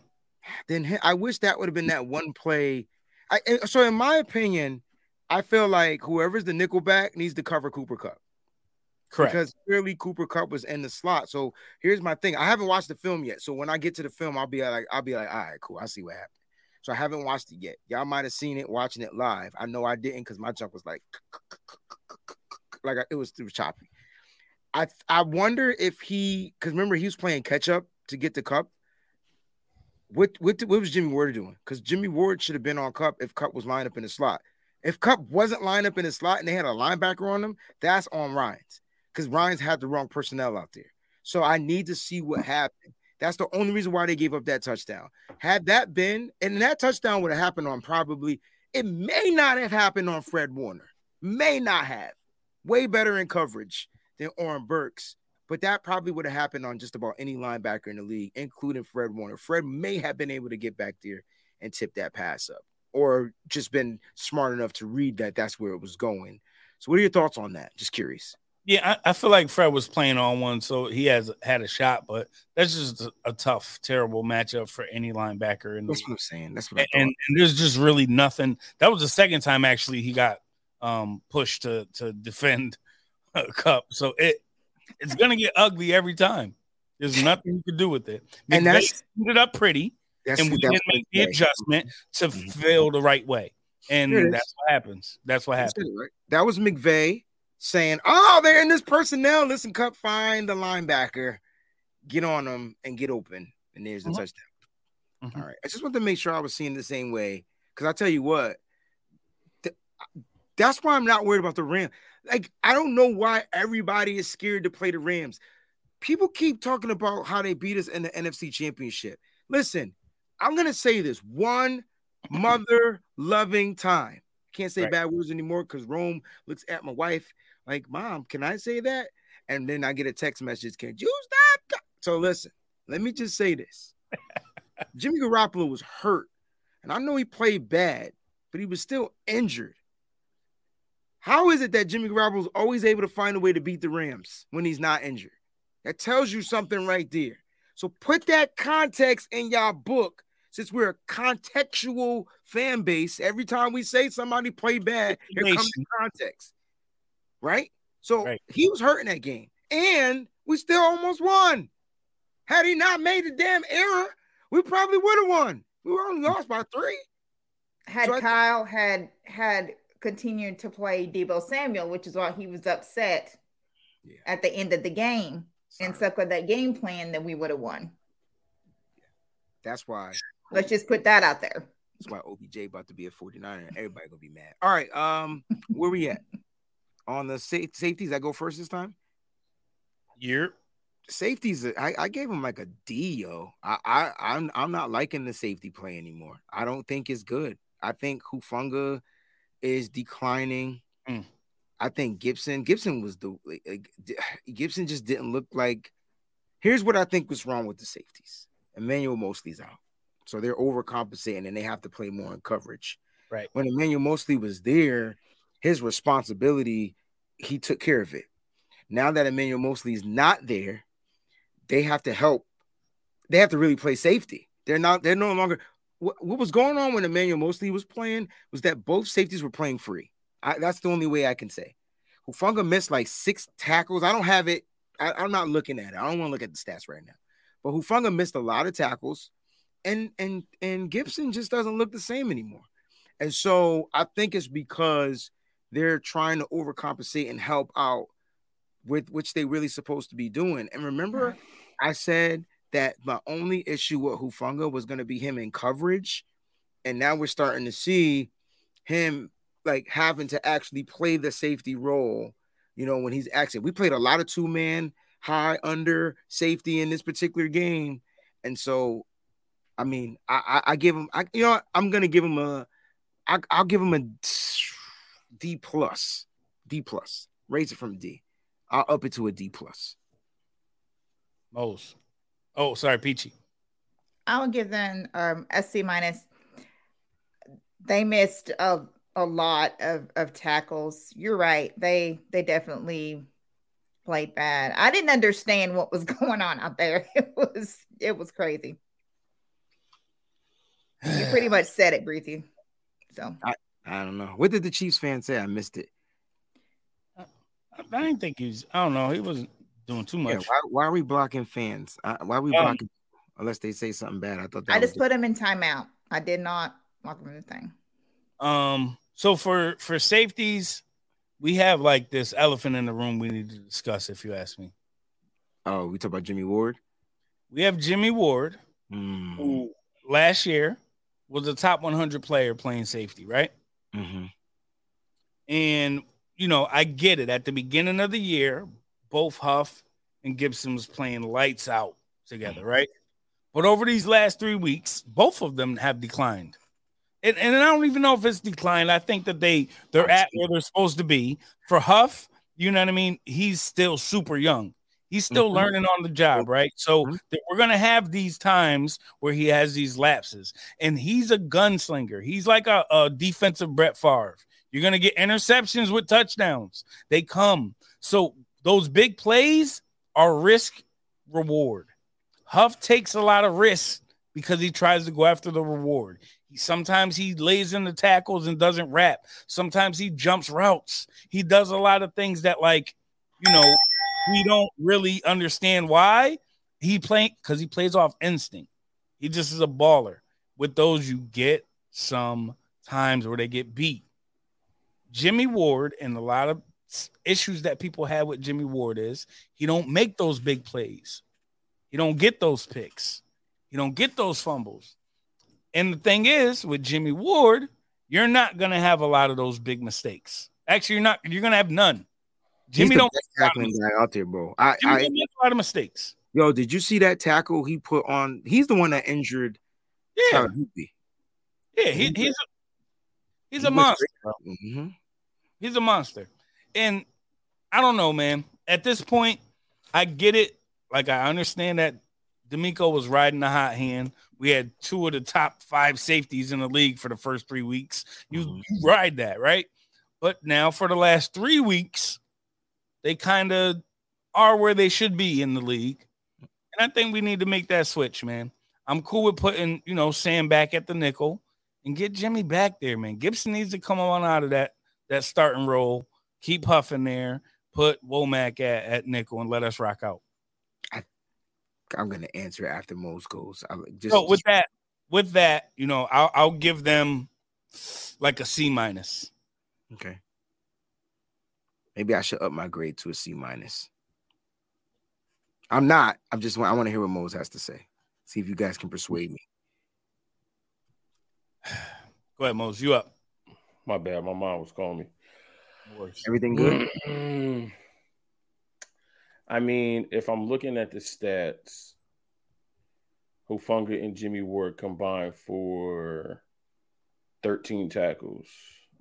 then I wish that would have been that one play. I so in my opinion, I feel like whoever's the nickelback needs to cover Cooper Kupp Correct. because clearly Cooper Kupp was in the slot. So here's my thing: I haven't watched the film yet. So when I get to the film, I'll be like, I'll be like, all right, cool, I see what happened. So I haven't watched it yet. Y'all might have seen it watching it live. I know I didn't because my jump was like like it was it was choppy. I I wonder if he because remember he was playing catch up to get the Kupp. What what what was Jimmy Ward doing? Because Jimmy Ward should have been on Kupp if Kupp was lined up in the slot. If Kupp wasn't lined up in the slot and they had a linebacker on them, that's on Ryans because Ryans had the wrong personnel out there. So I need to see what happened. That's the only reason why they gave up that touchdown. Had that been, and that touchdown would have happened on probably, it may not have happened on Fred Warner. May not have. Way better in coverage than Oren Burks. But that probably would have happened on just about any linebacker in the league, including Fred Warner. Fred may have been able to get back there and tip that pass up, or just been smart enough to read that that's where it was going. So, what are your thoughts on that? Just curious. Yeah, I, I, feel like Fred was playing on one, so he has had a shot, but that's just a, a tough, terrible matchup for any linebacker. In the that's what I'm saying. That's what and, and, there's just really nothing. That was the second time actually he got um, pushed to to defend *laughs* a Kupp. so it it's gonna get ugly every time. There's nothing you can do with it. And that's ended up pretty, and we didn't make the adjustment to mm-hmm. feel the right way, and that's what happens. That's what happens. Right? That was McVay saying, "Oh, they're in this personnel. Listen, Kupp, find the linebacker, get on them, and get open." And there's the mm-hmm. touchdown. Mm-hmm. All right. I just want to make sure I was seeing the same way because I tell you what, th- that's why I'm not worried about the Rams. Like, I don't know why everybody is scared to play the Rams. People keep talking about how they beat us in the NFC Championship. Listen, I'm gonna say this one mother loving time. Can't say right. bad words anymore because Rome looks at my wife like, Mom, can I say that? And then I get a text message, Can you stop? So listen, let me just say this. *laughs* Jimmy Garoppolo was hurt, and I know he played bad, but he was still injured. How is it that Jimmy Garoppolo is always able to find a way to beat the Rams when he's not injured? That tells you something right there. So put that context in your book. Since we're a contextual fan base, every time we say somebody played bad, here comes the context right? So right. he was hurting that game, and we still almost won. Had he not made the damn error, we probably would have won. We were only lost by three. Had so Kyle th- had had continued to play Deebo Samuel, which is why he was upset yeah. at the end of the game Sorry. and stuck with that game plan, then we would have won. Yeah. That's why. Let's just put that out there. That's why OBJ about to be a 49er. Everybody gonna be mad. All right. Um, where we at? *laughs* on the sa- safeties. I go first this time. Yep. Safeties, I, I gave him like a D, yo. I, I I'm I'm not liking the safety play anymore. I don't think it's good. I think Hufanga is declining. Mm. I think Gibson Gibson was the like, *sighs* Gibson just didn't look like. Here's what I think was wrong with the safeties. Emmanuel Moseley's out, so they're overcompensating and they have to play more in coverage. Right. When Emmanuel Moseley was there, his responsibility he took care of it. Now that Emmanuel Moseley is not there, they have to help. They have to really play safety. They're not. They're no longer. What, what was going on when Emmanuel Moseley was playing was that both safeties were playing free. I, that's the only way I can say. Hufanga missed like six tackles. I don't have it. I, I'm not looking at it. I don't want to look at the stats right now. But Hufanga missed a lot of tackles, and and and Gibson just doesn't look the same anymore. And so I think it's because they're trying to overcompensate and help out with which they really supposed to be doing. And remember, I said that my only issue with Hufanga was going to be him in coverage. And now we're starting to see him like having to actually play the safety role, you know, when he's actually we played a lot of two man high under safety in this particular game. And so I mean, I I, I give him I you know? I'm gonna give him a I, I'll give him a D plus, D plus. Raise it from D. I'll up it to a D plus. Mose. Oh, sorry, Peachy. I'll give them um SC minus. They missed a a lot of of tackles. You're right. They they definitely played bad. I didn't understand what was *laughs* going on out there. It was it was crazy. You pretty much *sighs* said it, Breezy. So I, I don't know. What did the Chiefs fan say? I missed it. I, I didn't think he's. I don't know. He wasn't doing too much. Yeah, why, why, are we blocking fans? Uh, why are we um, blocking? Unless they say something bad. I thought. I just put them in timeout I did not lock him in the thing. Um, so for for safeties, we have like this elephant in the room we need to discuss. If you ask me, Oh, we talk about Jimmy Ward. we have Jimmy Ward, Mm. who last year was a top 100 player playing safety, right? hmm And you know, I get it. At the beginning of the year, both Huff and Gibson was playing lights out together, right? But over these last three weeks, both of them have declined. And, and I don't even know if it's declined. I think that they they're at where they're supposed to be. For Huff, you know what I mean? He's still super young. He's still Mhm. learning on the job, right? So Mhm. that we're gonna have these times where he has these lapses, and he's a gunslinger. He's like a, a defensive Brett Favre. You're gonna get interceptions with touchdowns. They come. So those big plays are risk reward. Huff takes a lot of risks because he tries to go after the reward. He sometimes he lays in the tackles and doesn't wrap. Sometimes he jumps routes. He does a lot of things that like, you know, we don't really understand why. He play because he plays off instinct. He just is a baller. With those, you get some times where they get beat. Jimmy Ward and a lot of issues that people have with Jimmy Ward is he don't make those big plays. He don't get those picks. He don't get those fumbles. And the thing is, with Jimmy Ward, you're not gonna have a lot of those big mistakes. Actually, you're not. You're gonna have none. Jimmy don't best make a lot of tackling guy out there, bro. I, Jimmy I make a lot of mistakes. yo, did you see that tackle he put on? He's the one that injured Yeah, yeah. He, he's a, he's He a monster. hmm He's a monster. And I don't know, man. At this point, I get it. Like I understand that DeMeco was riding the hot hand. We had two of the top five safeties in the league for the first three weeks. You, Mhm. you ride that, right? But now for the last three weeks, they kind of are where they should be in the league. And I think we need to make that switch, man. I'm cool with putting, you know, Sam back at the nickel and get Jimmy back there, man. Gibson needs to come on out of that that starting role, keep Huffing there, put Womack at, at nickel, and let us rock out. I'm gonna answer after Mose goes. I, just, So with that, with that, you know, I'll I'll give them like a C minus. okay. Maybe I should up my grade to a C minus. I'm not. I'm just. I want to hear what Mose has to say. See if you guys can persuade me. *sighs* Go ahead, Mose. You up? My bad. My mom was calling me. Everything good? I mean, if I'm looking at the stats, Hufanga and Jimmy Ward combined for 13 tackles.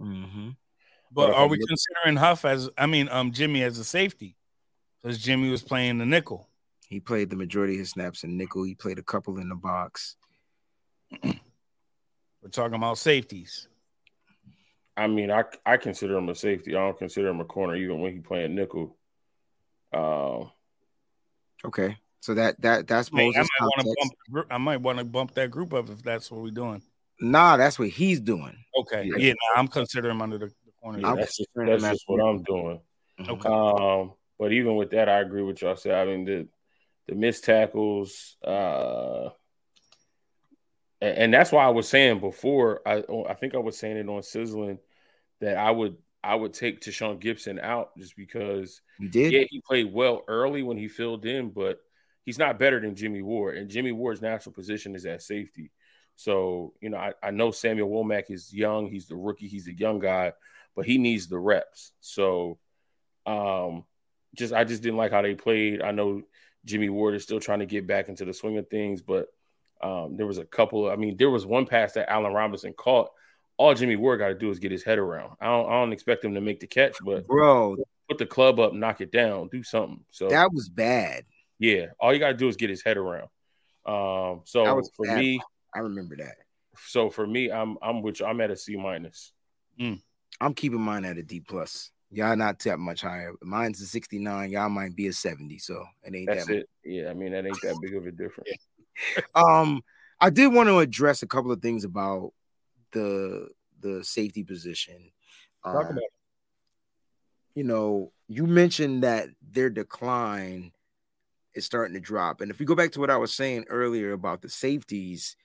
Mm-hmm. But But are I'm we look- considering Huff as I mean, um, Jimmy as a safety? Because Jimmy was playing the nickel. He played the majority of his snaps in nickel. He played a couple in the box. We're talking about safeties. I mean, I I consider him a safety. I don't consider him a corner even when he playing nickel. Um, Okay, so that that that's I, mean, I might want to bump. I might want to bump that group up if that's what we're doing. Nah, that's what he's doing. Okay, Yeah. yeah, nah, I'm considering him under the, the corner. yeah, that's just, that's just what I'm doing. Mhm. Okay. Um, but even with that, I agree with y'all. Say, I mean, the the missed tackles, uh, and, and that's why I was saying before. I I think I was saying it on sizzling that I would I would take Tashaun Gibson out just because You did? yeah he played well early when he filled in, but he's not better than Jimmy Ward, and Jimmy Ward's natural position is at safety. So you know, I, I know Samuel Womack is young. He's the rookie. He's a young guy, but he needs the reps. So um, just I just didn't like how they played. I know Jimmy Ward is still trying to get back into the swing of things, but um, there was a couple. I mean, there was one pass that Allen Robinson caught. All Jimmy Ward got to do is get his head around. I don't, I don't expect him to make the catch, but Bro, put the club up, knock it down, do something. So that was bad. yeah, all you got to do is get his head around. Um, so That was for bad. me, I remember that. so for me, I'm I'm with you. I'm at a C minus. I'm keeping mine at a D plus. Y'all not that much higher. Mine's a 69. Y'all might be a 70. So it ain't That's that it. Yeah, I mean that ain't that big of a difference. *laughs* Um, I did want to address a couple of things about the the safety position. Talk Um, about it. you know, you mentioned that their decline is starting to drop. And if we go back to what I was saying earlier about the safeties,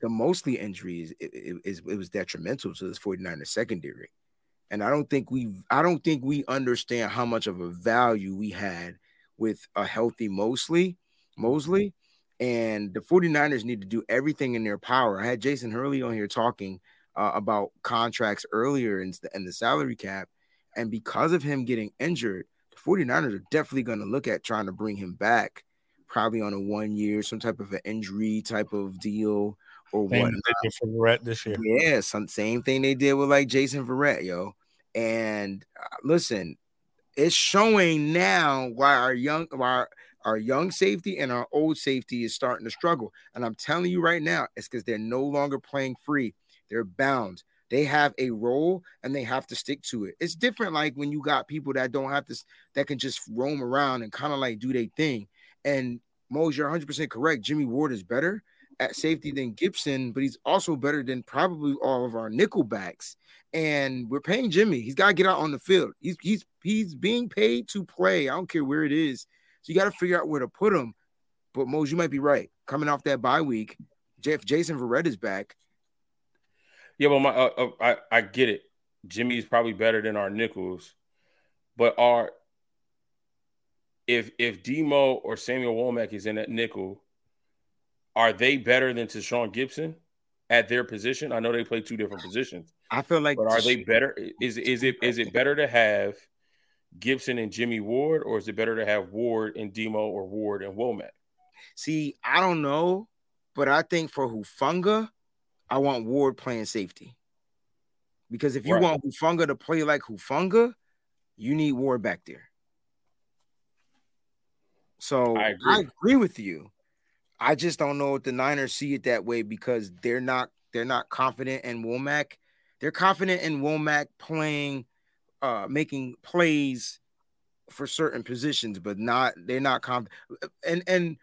the Moseley injuries is it, it, it, it was detrimental to this 49ers secondary. And I don't think we I don't think we understand how much of a value we had with a healthy Moseley, Moseley. And the 49ers need to do everything in their power. I had Jason Hurley on here talking uh, about contracts earlier and the, the salary cap. And because of him getting injured, the 49ers are definitely going to look at trying to bring him back, probably on a one year, some type of an injury type of deal or Same what. as they did for Verrett this year. Yeah, some same thing they did with like Jason Verrett, yo. And uh, listen, it's showing now why our young why our, our young safety and our old safety is starting to struggle. And I'm telling you right now, it's because they're no longer playing free. They're bound. They have a role and they have to stick to it. It's different like when you got people that don't have to that can just roam around and kind of like do their thing. And Mose, you're 100% correct. Jimmy Ward is better at safety than Gibson, but he's also better than probably all of our nickel backs. And we're paying Jimmy. He's got to get out on the field. He's he's he's being paid to play. I don't care where it is. So you got to figure out where to put him. But Mose, you might be right. Coming off that bye week, if Jason Verrett is back, Yeah, but my uh, uh, I I get it. Jimmy's probably better than our nickels, but our if if Demo or Samuel Womack is in that nickel, are they better than Tashaun Gibson at their position? I know they play two different positions, I feel like but are they better? Is is it is it better to have Gibson and Jimmy Ward, or is it better to have Ward and Demo or Ward and Womack? See, I don't know, but I think for Hufanga, I want Ward playing safety. Because if you Right. want Hufanga to play like Hufanga, you need Ward back there. So I I agree. agree. with you. I just don't know if the Niners see it that way because they're not they're not confident in Womack. They're confident in Womack playing, uh, making plays for certain positions, but not they're not confident. And and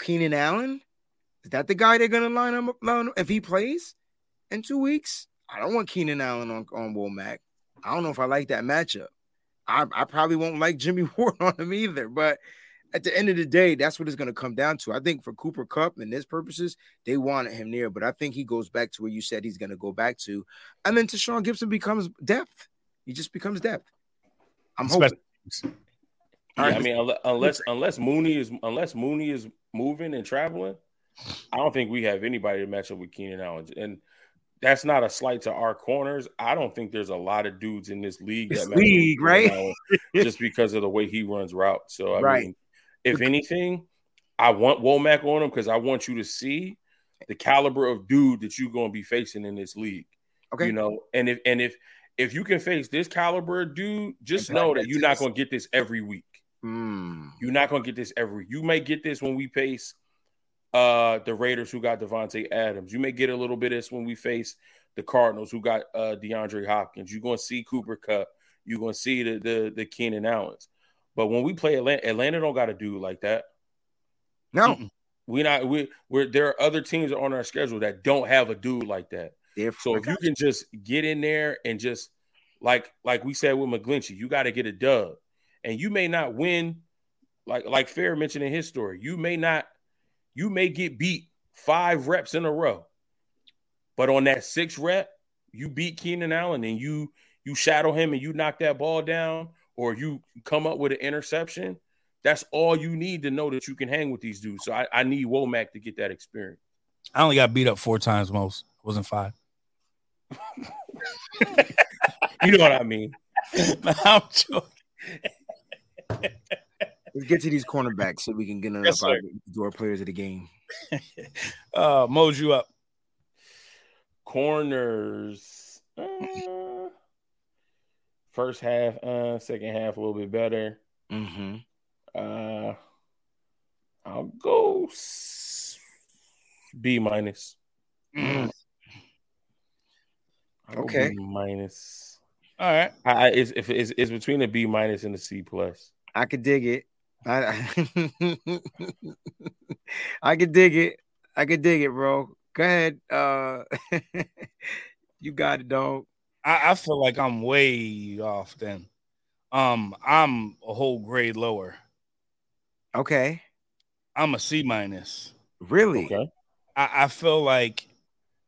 Keenan Allen, is that the guy they're gonna line up line, if he plays in two weeks? I don't want Keenan Allen on, on Womack. I don't know if I like that matchup. I, I probably won't like Jimmy *laughs* Ward on him either, but at the end of the day, that's what it's going to come down to. I think for Cooper Kupp and his purposes, they wanted him there, but I think he goes back to where you said he's going to go back to. And then Tashaun Gibson becomes depth. He just becomes depth. I'm hoping. Special- Yeah, All I mean, unless unless Mooney is unless Mooney is moving and traveling, I don't think we have anybody to match up with Keenan Allen. And that's not a slight to our corners. I don't think there's a lot of dudes in this league This that match up league, right? Just because of the way he runs routes. So I Right. mean, if anything, I want Womack on him because I want you to see the caliber of dude that you're going to be facing in this league. Okay. You know, and if and if if you can face this caliber dude, just know that you're not going to get this every week. Mm. You're not gonna get this every. You may get this when we face uh the Raiders who got Davante Adams. You may get a little bit of this when we face the Cardinals who got uh DeAndre Hopkins. You're gonna see Cooper Kupp. You're gonna see the the the Keenan Allens. But when we play Atlanta, Atlanta don't got a dude like that. No, We not we we're there are other teams on our schedule that don't have a dude like that. Therefore, So if you can just get in there and just like like we said with McGlinchey, you got to get a dub, and you may not win. Like like Fair mentioned in his story, you may not, you may get beat five reps in a row, but on that sixth rep, you beat Keenan Allen and you you shadow him and you knock that ball down, or you come up with an interception. That's all you need to know that you can hang with these dudes. So I, I need Womack to get that experience. I only got beat up four times Mose. It wasn't five. You know what I mean? *laughs* I'm joking. let's get to these cornerbacks so we can get Yes, enough sir. out to our players of the game. *laughs* Uh Mose, you up. corners uh, first half uh second half a little bit better Mm-hmm. uh i'll go s- b minus Mm. I'll Okay. B minus All right. I, I it's, if it's, it's between a b minus and a c plus I could dig it. I, *laughs* I could dig it. I could dig it, bro. Go ahead. Uh, *laughs* you got it, dog. I, I feel like I'm way off then. Um, I'm a whole grade lower. Okay. I'm a C minus. Really? okay I, I feel like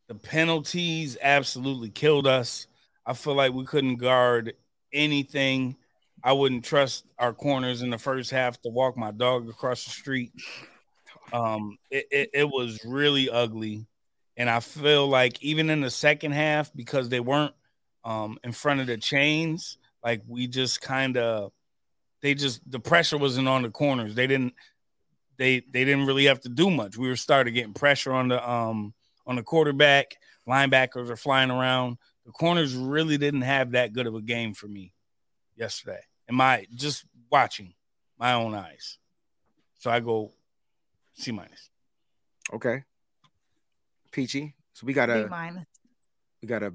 The penalties absolutely killed us. I feel like we couldn't guard anything. I wouldn't trust our corners in the first half to walk my dog across the street. Um, it, it, it was really ugly. And I feel like even in the second half, because they weren't um, in front of the chains, like we just kind of, they just the pressure wasn't on the corners. They didn't, they they didn't really have to do much. We were started getting pressure on the um on the quarterback. Linebackers are flying around. The corners really didn't have that good of a game for me yesterday. In my just watching my own eyes. So I go C minus. Okay. Peachy. So we got a B minus. we got a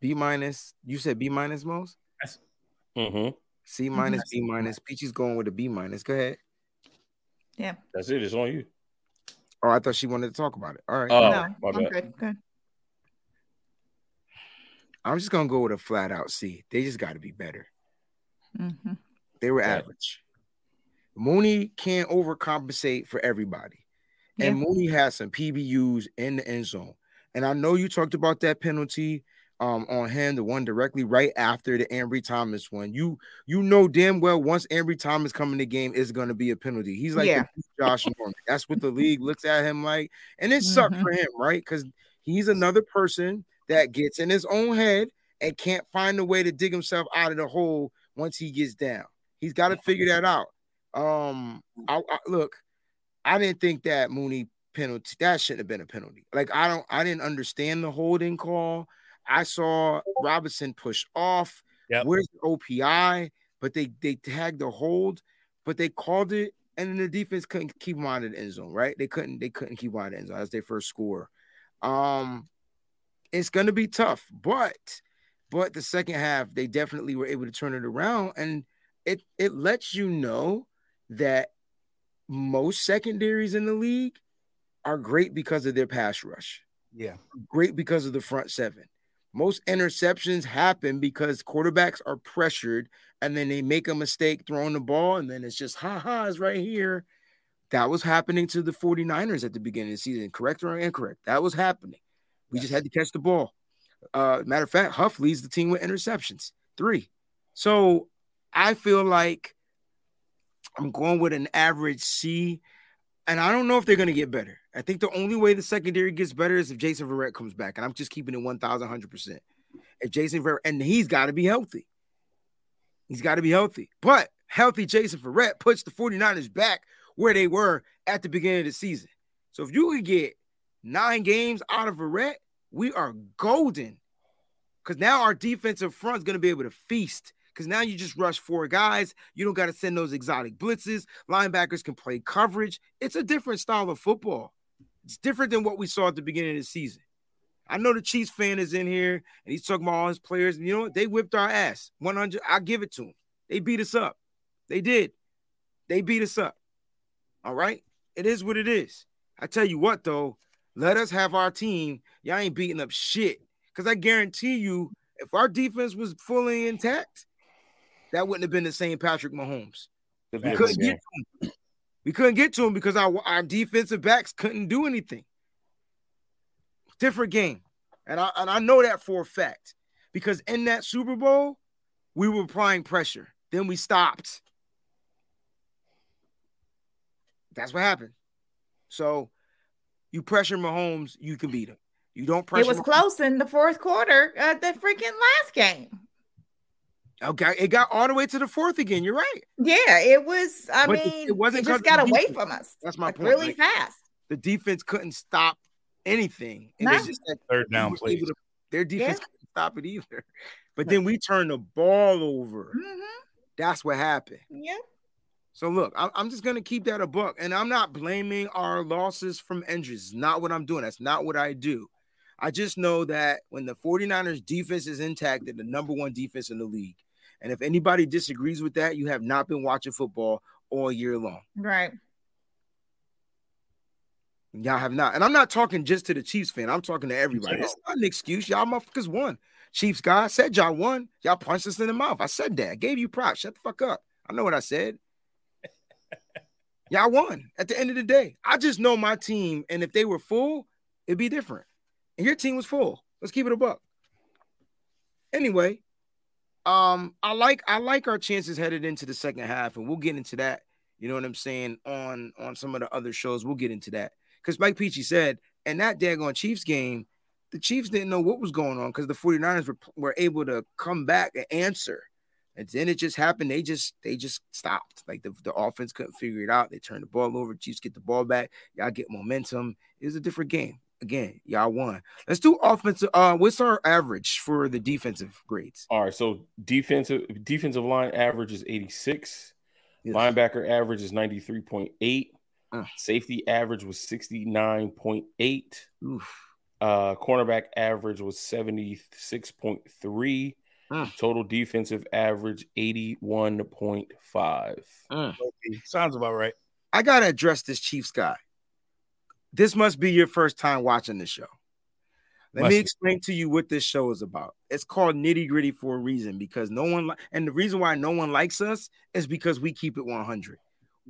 B minus. You said B minus Mose? Mm-hmm. C minus, B minus. Peachy's going with a B minus. Go ahead. Yeah. That's it. It's on you. Oh, I thought she wanted to talk about it. All right. Oh, no, my I'm good. Good. I'm just gonna go with a flat out C. They just gotta be better. hmm They were Right. average. Mooney can't overcompensate for everybody. And Mooney has some PBUs in the end zone. And I know you talked about that penalty um, on him, the one directly right after the Ambry Thomas one. You you know damn well once Ambry Thomas come in the game, it's going to be a penalty. He's like Yeah. Josh Norman. That's what the league looks at him like, and it sucked Mhm. for him, right? Because he's another person that gets in his own head and can't find a way to dig himself out of the hole once he gets down. He's got to figure that out. Um, I, I, look, I didn't think that Mooney penalty that shouldn't have been a penalty. Like I don't, I didn't understand the holding call. I saw Robinson push off. Yep. Where's the OPI? But they they tagged the hold, but they called it, and then the defense couldn't keep him out of the end zone. Right? They couldn't. They couldn't keep him out of the end zone. That's their first score. Um, it's gonna be tough, but but the second half they definitely were able to turn it around, and it it lets you know that most secondaries in the league are great because of their pass rush Yeah. great because of the front seven. Most interceptions happen because quarterbacks are pressured and then they make a mistake throwing the ball, and then it's just ha ha, right here. That was happening to the 49ers at the beginning of the season, correct or incorrect? That was happening. We just had to catch the ball. Uh, matter of fact, Huff leads the team with interceptions, three. So I feel like I'm going with an average C and I don't know if they're going to get better. I think the only way the secondary gets better is if Jason Verrett comes back, and I'm just keeping it 1,100%. If Jason Verrett, and he's got to be healthy. He's got to be healthy. But healthy Jason Verrett puts the 49ers back where they were at the beginning of the season. So if you could get nine games out of Verrett, we are golden. Because now our defensive front is going to be able to feast. Because now you just rush four guys. You don't got to send those exotic blitzes. Linebackers can play coverage. It's a different style of football. It's different than what we saw at the beginning of the season. I know the Chiefs fan is in here and he's talking about all his players. And you know what? They whipped our ass. 100. I give it to them. They beat us up. They did. They beat us up. All right. It is what it is. I tell you what, though, let us have our team. Y'all ain't beating up shit. Because I guarantee you, if our defense was fully intact, that wouldn't have been the same Patrick Mahomes. We couldn't get to him. We couldn't get to him because our, our defensive backs couldn't do anything. Different game. And I and I know that for a fact. Because in that Super Bowl, we were applying pressure. Then we stopped. That's what happened. So you pressure Mahomes, you can beat him. You don't pressure It was Mahomes- close in the fourth quarter of the freaking last game. Okay, it got all the way to the fourth again. You're right. Yeah, it was. I But mean, it it, wasn't just 'cause of got away defense. from us. That's my like, point. really Like, fast. the defense couldn't stop anything. And No. just that Third down were plays. their defense Yeah. couldn't stop it either. *laughs* But then we turned the ball over. hmm That's what happened. Yeah. So look, I'm, I'm just gonna keep that a buck, and I'm not blaming our losses from injuries. It's not what I'm doing. That's not what I do. I just know that when the 49ers defense is intact, they're the number one defense in the league. And if anybody disagrees with that, you have not been watching football all year long. Right. Y'all have not. And I'm not talking just to the Chiefs fan. I'm talking to everybody. It's not an excuse. Y'all motherfuckers won. Chiefs guy said y'all won. Y'all punched us in the mouth. I said that. I gave you props. Shut the fuck up. I know what I said. *laughs* y'all won at the end of the day. I just know my team. And if they were full, it'd be different. And your team was full. Let's keep it a buck. Anyway, um, I like I like our chances headed into the second half, and we'll get into that. You know what I'm saying on on some of the other shows. We'll get into that because Mike Peachy said, and that daggone Chiefs game, the Chiefs didn't know what was going on because the 49ers were, were able to come back and answer. And then it just happened. They just they just stopped. Like the, the offense couldn't figure it out. They turned the ball over. Chiefs get the ball back. Y'all get momentum. It was a different game. Again, y'all won. Let's do offensive. Uh, what's our average for the defensive grades? All right, so defensive defensive line average is 86. Yes. Linebacker average is 93.8. Uh. Safety average was 69.8. Uh, cornerback average was 76.3. Uh. Total defensive average 81.5. Uh. Sounds about right. I got to address this Chiefs guy. This must be your first time watching the show. Let must me explain to you what this show is about. It's called Nitty Gritty for a reason because no one, li- and the reason why no one likes us is because we keep it 100.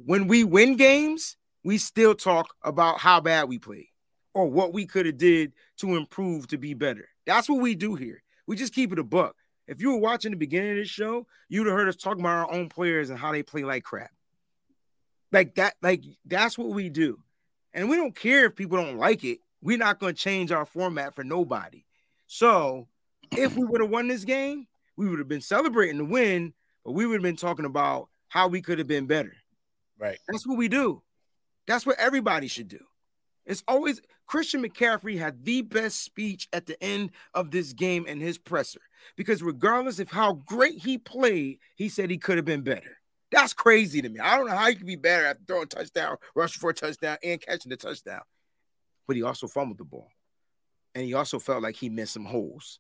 When we win games, we still talk about how bad we played or what we could have did to improve to be better. That's what we do here. We just keep it a buck. If you were watching the beginning of this show, you'd have heard us talk about our own players and how they play like crap. Like that, like that's what we do. And we don't care if people don't like it. We're not going to change our format for nobody. So if we would have won this game, we would have been celebrating the win, but we would have been talking about how we could have been better. Right. That's what we do. That's what everybody should do. It's always Christian McCaffrey had the best speech at the end of this game in his presser because regardless of how great he played, he said he could have been better. That's crazy to me. I don't know how you can be better at throwing a touchdown, rushing for a touchdown, and catching the touchdown. But he also fumbled the ball. And he also felt like he missed some holes.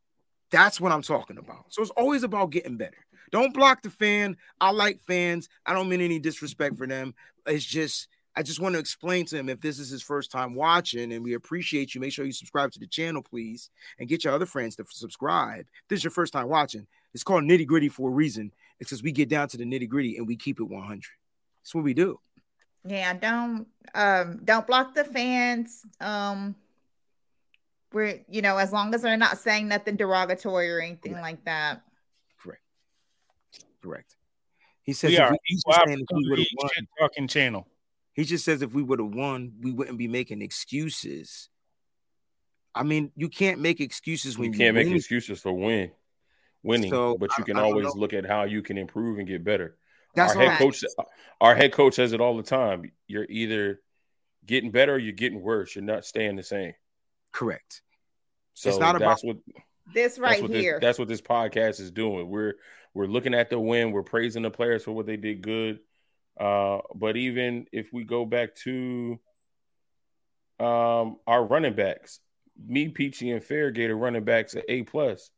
That's what I'm talking about. So it's always about getting better. Don't block the fan. I like fans. I don't mean any disrespect for them. It's just I just want to explain to him if this is his first time watching and we appreciate you. Make sure you subscribe to the channel, please, and get your other friends to subscribe. If this is your first time watching. It's called Nitty Gritty for a reason. It's because we get down to the nitty gritty and we keep it 100. That's what we do. Yeah, don't um don't block the fans. Um we're you know, as long as they're not saying nothing derogatory or anything Correct. like that. Correct. Correct. He says we are we, we talking channel. He just says if we would have won, we wouldn't be making excuses. I mean, you can't make excuses when you can't you make excuses for win winning, so, but you can always look at how you can improve and get better. That's our head right. coach. Our head coach says it all the time. You're either getting better or you're getting worse. You're not staying the same. Correct. So it's not that's about what this right that's here. This, that's what this podcast is doing. We're we're looking at the win. We're praising the players for what they did good. Uh, but even if we go back to um, our running backs, me, Peachy, and Fairgate are running backs at A plus.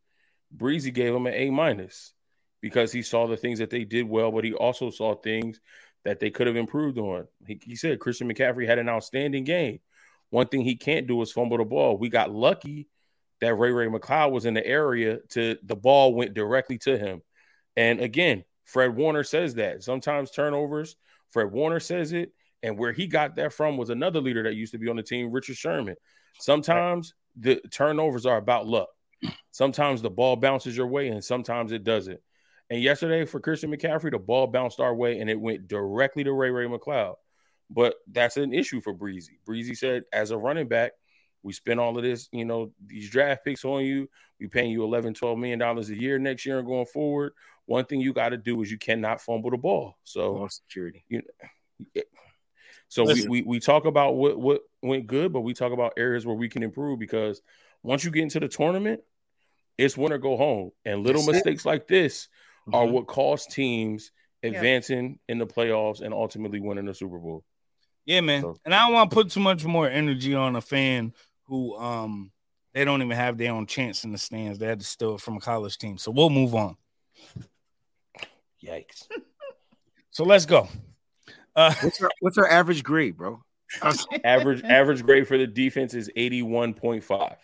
Breezy gave him an A minus because he saw the things that they did well, but he also saw things that they could have improved on. He, he said Christian McCaffrey had an outstanding game. One thing he can't do is fumble the ball. We got lucky that Ray Ray McCloud was in the area to the ball went directly to him. And again, Fred Warner says that sometimes turnovers, Fred Warner says it. And where he got that from was another leader that used to be on the team, Richard Sherman. Sometimes the turnovers are about luck. Sometimes the ball bounces your way and sometimes it doesn't. And yesterday for Christian McCaffrey, the ball bounced our way and it went directly to Ray Ray McCloud. But that's an issue for Breezy. Breezy said, as a running back, we spend all of this, you know, these draft picks on you. We paying you 11, 12 million dollars a year next year and going forward. One thing you got to do is you cannot fumble the ball. So ball security. You know, so we, we we talk about what what went good, but we talk about areas where we can improve because once you get into the tournament, it's win or go home. And little That's mistakes it. like this mm-hmm. are what cost teams advancing yeah. in the playoffs and ultimately winning the Super Bowl. Yeah, man. So. And I don't want to put too much more energy on a fan who um they don't even have their own chance in the stands. They had to steal it from a college team. So we'll move on. Yikes. *laughs* so let's go. Uh, *laughs* what's, our, what's our average grade, bro? average average grade for the defense is 81.5.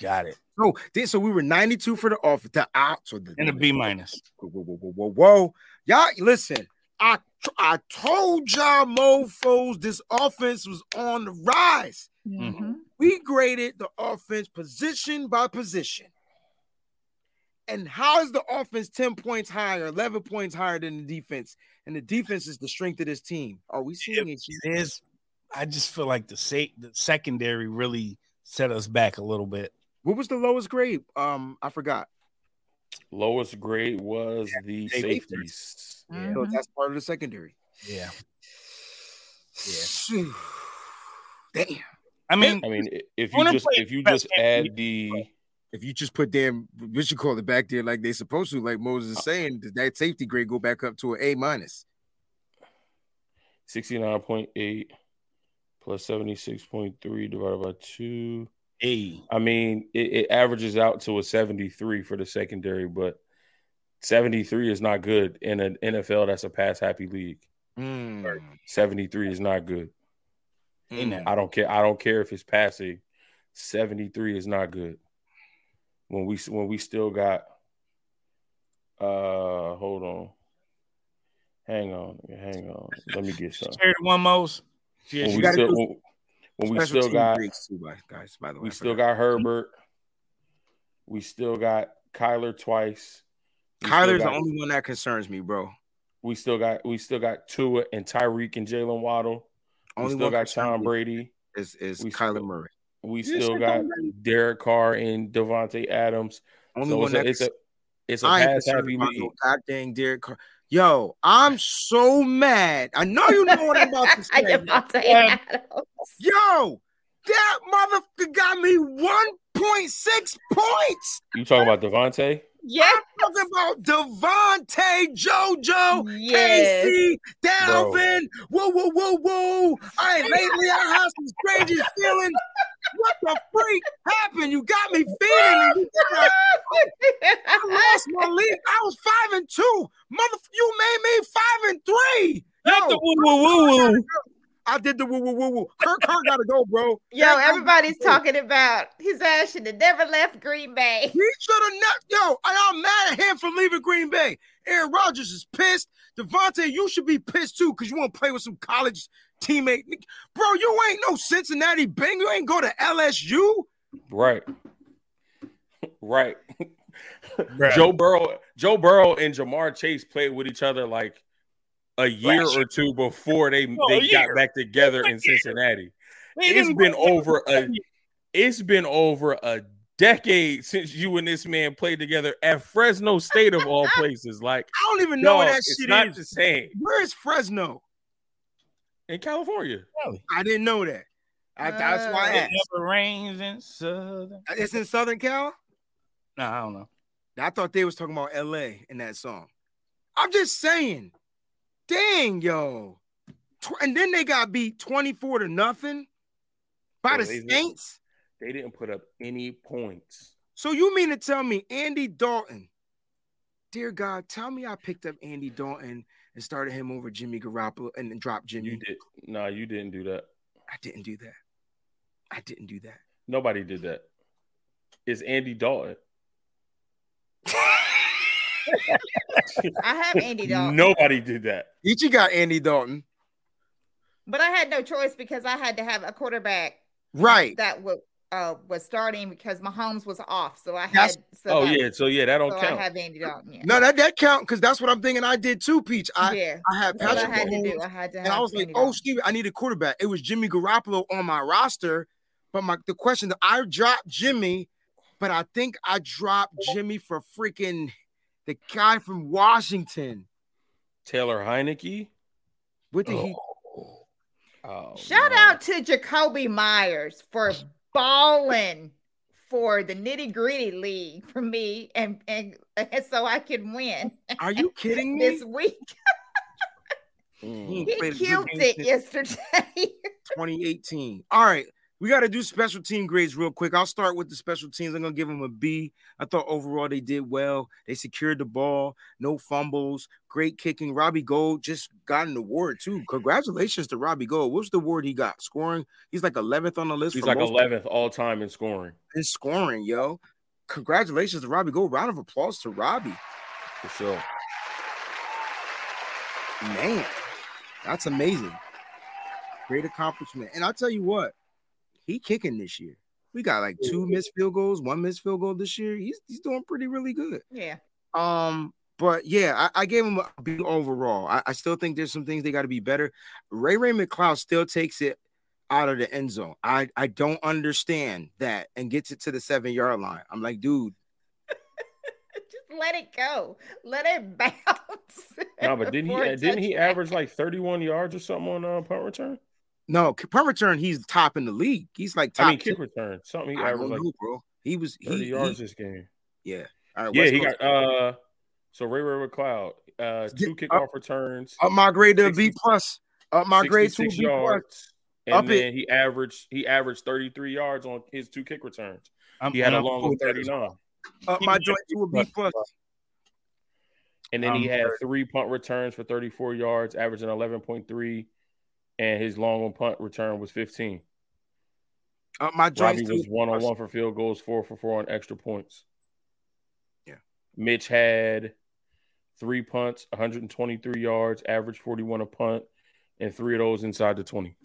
Got it. So, so we were 92 for the off the out so the, and a B minus. Whoa, whoa, whoa, whoa, whoa. Y'all listen. I I told y'all mofos this offense was on the rise. Mm-hmm. we graded the offense position by position. And how is the offense 10 points higher, 11 points higher than the defense? And the defense is the strength of this team. Are we seeing it? It is. I just feel like the, sa- the secondary really set us back a little bit. What was the lowest grade? Um, I forgot. Lowest grade was the safeties. safeties. Yeah. So that's part of the secondary. Yeah. Yeah. Damn. I mean, I mean, if you just if you just add the If you just put them, what you call it back there like they supposed to, like Moses is saying, does that safety grade go back up to an A minus? 69.8 plus 76.3 divided by two. Hey, I mean, it, it averages out to a 73 for the secondary, but 73 is not good in an NFL that's a pass happy league. Mm. 73 is not good. Mm. I don't care. I don't care if it's passing. 73 is not good. When we when we still got uh hold on. Hang on. Hang on. Let me get some. one most. When we still when, when we Special still got grades too, guys. By the way, we still got Herbert. We still got Kyler twice. We still Kyler's the only one that concerns me, bro. We still got we still got Tua and Tyreek and Jaylen Waddle. We Only still got concerns Tom Brady. is is We Kyler still- Murray. We Yeah, still got Derek Carr and Davante Adams. Only So one it's a, that it's a it's a I ain't pass happy about league. no goddamn Derek Carr. Yo, I'm so mad. I know you know what I'm about to *laughs* say. Davante Yeah. Adams. Yo, that motherfucker got me 1.6 points. You talking about Davante? Yes. Talking about Davante, JoJo, Yes. Casey, Dalvin. Whoa, whoa, whoa, whoa. I lately I have some strangest feelings. What the freak happened? You got me feeling it. I lost my league. I was five and two. Mother, you made me five and three. Not the woo woo woo woo. I did the woo woo woo woo. Kirk Kirk gotta go, bro. Yo, Kirk gotta everybody's talking about his ass should have never left Green Bay. He should have not. Yo, I am mad at him for leaving Green Bay. Aaron Rodgers is pissed. Davante, you should be pissed too because you want to play with some college teammate. Bro, you ain't no Cincinnati Beng. You ain't go to LSU. Right. right. Bruh. Joe Burrow, Joe Burrow and Ja'Marr Chase played with each other like a year Last or two before they, Oh, they got year. back together in Cincinnati. They It's didn't been over a it's been over a decade since you and this man played together at Fresno State of all *laughs* places. Like, I don't even know no, what that it's shit not is. the same Where is Fresno? In California. I didn't know that. I, that's why I uh, It asked. never rains in Southern. Uh, it's in Southern Cal. Nah, I don't know. I thought they was talking about LA in that song. I'm just saying. Dang, yo. Tw- And then they got beat 24 to nothing by Bro, the they did. Saints. They didn't put up any points. So you mean to tell me Andy Dalton? Dear God, tell me I picked up Andy Dalton and started him over Jimmy Garoppolo and then dropped Jimmy. You did no, you didn't do that. I didn't do that. I didn't do that. Nobody did that. It's Andy Dalton. I have Andy *laughs* Dalton, Nobody did that. Ichi got Andy Dalton. but I had no choice because I had to have a quarterback Right. that was uh was starting because Mahomes was off. So I had so Oh that- yeah, so yeah, that don't so count. I have Andy Dalton. Yeah. No, that, that count because that's what I'm thinking I did too, Peach. I, yeah. I had That's what I Patrick had to Mahomes, do. I had to have and I was like, Andy oh, Steve, I need a quarterback. It was Jimmy Garoppolo on my roster. But my the question that I dropped Jimmy, but I think I dropped Jimmy for freaking the guy from Washington. Taylor Heinicke. What did he Oh, Shout man. out to Jakobi Meyers for balling for the nitty gritty league for me and, and and so I can win are you kidding me? this week. Mm. He He played a good killed it yesterday. *laughs* 2018. All right. We got to do special team grades real quick. I'll start with the special teams. I'm going to give them a B. I thought overall they did well. They secured the ball, no fumbles, great kicking. Robbie Gould just got an award too. Congratulations to Robbie Gould. What's the award he got? Scoring. He's like 11th on the list. He's like most 11th all time in scoring in scoring, yo. Congratulations to Robbie Gould. Round of applause to Robbie. for sure. Man, that's amazing. Great accomplishment. And I'll tell you what, he kicking this year. We got like two missed field goals, one missed field goal this year. He's he's doing pretty really good. Yeah. Um, but yeah, I, I gave him a B overall. I, I still think there's some things they got to be better. Ray Ray McCloud still takes it out of the end zone. I I don't understand that and gets it to the seven yard line. I'm like, dude, *laughs* Just let it go. Let it bounce. No, but didn't he? *laughs* for a uh, Didn't he average like 31 yards or something on uh, punt return? No punt return. He's top in the league. He's like top. I mean, 10. kick return. Something he I don't like know, bro. He was 30 he, yards he this game. yeah. All right, Yeah, West he Coast. got uh. So Ray Ray McCloud, uh, two Did- kickoff returns, up my grade to a B 60 plus. Up my grade to a 66 B plus. and Up it. then he averaged he averaged 33 yards on his two kick returns. I'm, He had a I'm- long of 39. Up my joint to a B plus. And then he Um, had three punt returns for 34 yards, averaging 11.3, and his long on punt return was 15. Up my Robbie joint to a was B one on plus. one for field goals, four for four on extra points. Yeah. Mitch had three punts, 123 yards, average 41 a punt, and three of those inside the 20.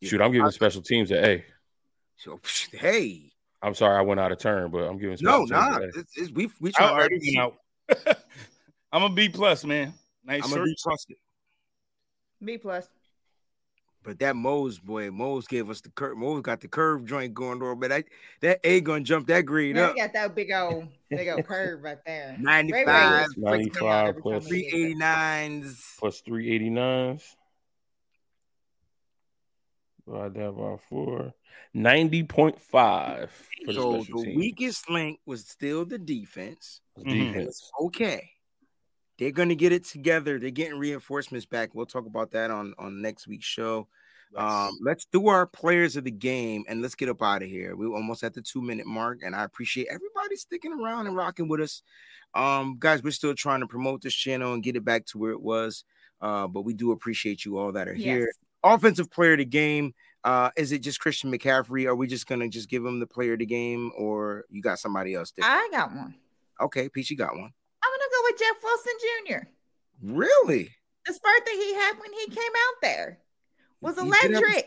Yeah. Shoot, I'm giving special teams an A. So, *laughs* hey, I'm sorry I went out of turn, but I'm giving no, special teams nah. It's, it's, we we I try already been out. *laughs* I'm a B plus, man. Nice I'm short. gonna be trusted. B plus. But that Mose boy, Mose gave us the curve. Mose got the curve joint going on, but that that A gonna jump that green Yeah, up. he got that big old big old curve right there. 95, *laughs* Ray Ray was 95 freaking out every plus time he did that. 389s. Plus 389s. Divide that by four. 90.5 for So special the teams. weakest link was still the defense. defense. Okay. They're gonna get it together. They're getting reinforcements back. We'll talk about that on on next week's show. Um, let's do our players of the game and let's get up out of here. We're almost at the two minute mark, and I appreciate everybody sticking around and rocking with us. Um, guys, we're still trying to promote this channel and get it back to where it was. Uh, but we do appreciate you all that are here. Offensive player of the game. Uh, is it just Christian McCaffrey? Are we just gonna just give him the player of the game, or you got somebody else? different? I got one. Okay, Peachy got one. I'm gonna go with Jeff Wilson Jr. Really? The spurt that he had when he came out there was He did have a electric.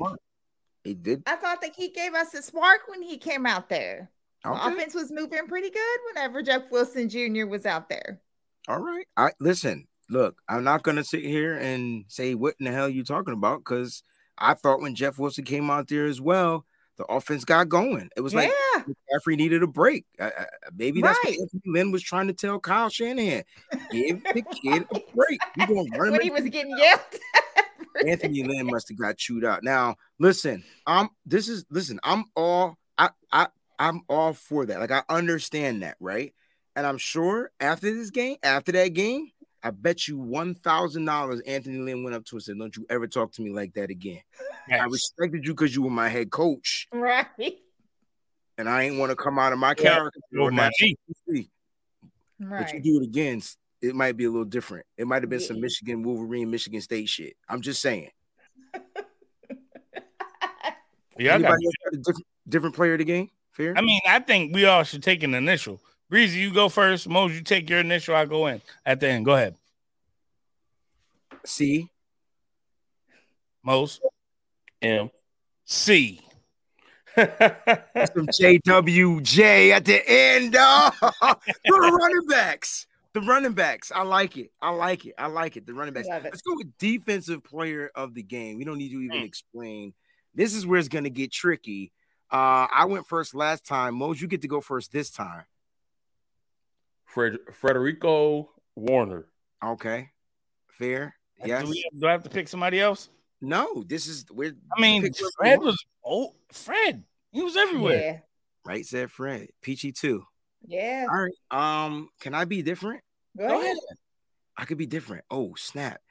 He did. I thought that he gave us a spark when he came out there. The Okay. offense was moving pretty good whenever Jeff Wilson Jr. was out there. All right. I listen. Look, I'm not gonna sit here and say what in the hell you talking about because I thought when Jeff Wilson came out there as well, the offense got going. It was like yeah, McCaffrey needed a break. Maybe that's Right. what Anthony Lynn was trying to tell Kyle Shanahan. Give *laughs* the kid a break. You gonna *laughs* run when he was getting yelled. *laughs* Anthony Lynn must have got chewed out. Now, listen, I'm this is listen, I'm all I I I'm all for that. Like I understand that, right? And I'm sure after this game, after that game, I bet you one thousand dollars Anthony Lynn went up to us and said, Don't you ever talk to me like that again. I respected you because you were my head coach, right. and I ain't want to come out of my Yeah, character. over or my that- knee. But you do it again, it might be a little different. It might have been some Michigan Wolverine, Michigan State shit. I'm just saying. *laughs* Yeah, I, got, Anybody else got a different, different player of the game? Fair? I mean, I think we all should take an initial. Breezy, you go first. Mose, you take your initial. I go in at the end. Go ahead, C. Mose. M. C. *laughs* some JWJ at the end. Oh, the running backs. The running backs. I like it. I like it. I like it. The running backs. It. Let's go with defensive player of the game. We don't need to even Mm. explain. This is where it's going to get tricky. Uh, I went first last time. Mose, you get to go first this time. Fred, Frederico Warner. Okay. Fair. Do, Yes. we, do I have to pick somebody else? No, this is where I mean, pick whoever you Fred was oh Fred. He was everywhere. Yeah. right, said Fred. Peachy too. Yeah. All right. Um, can I be different? Go Go ahead. ahead. I could be different. Oh, snap.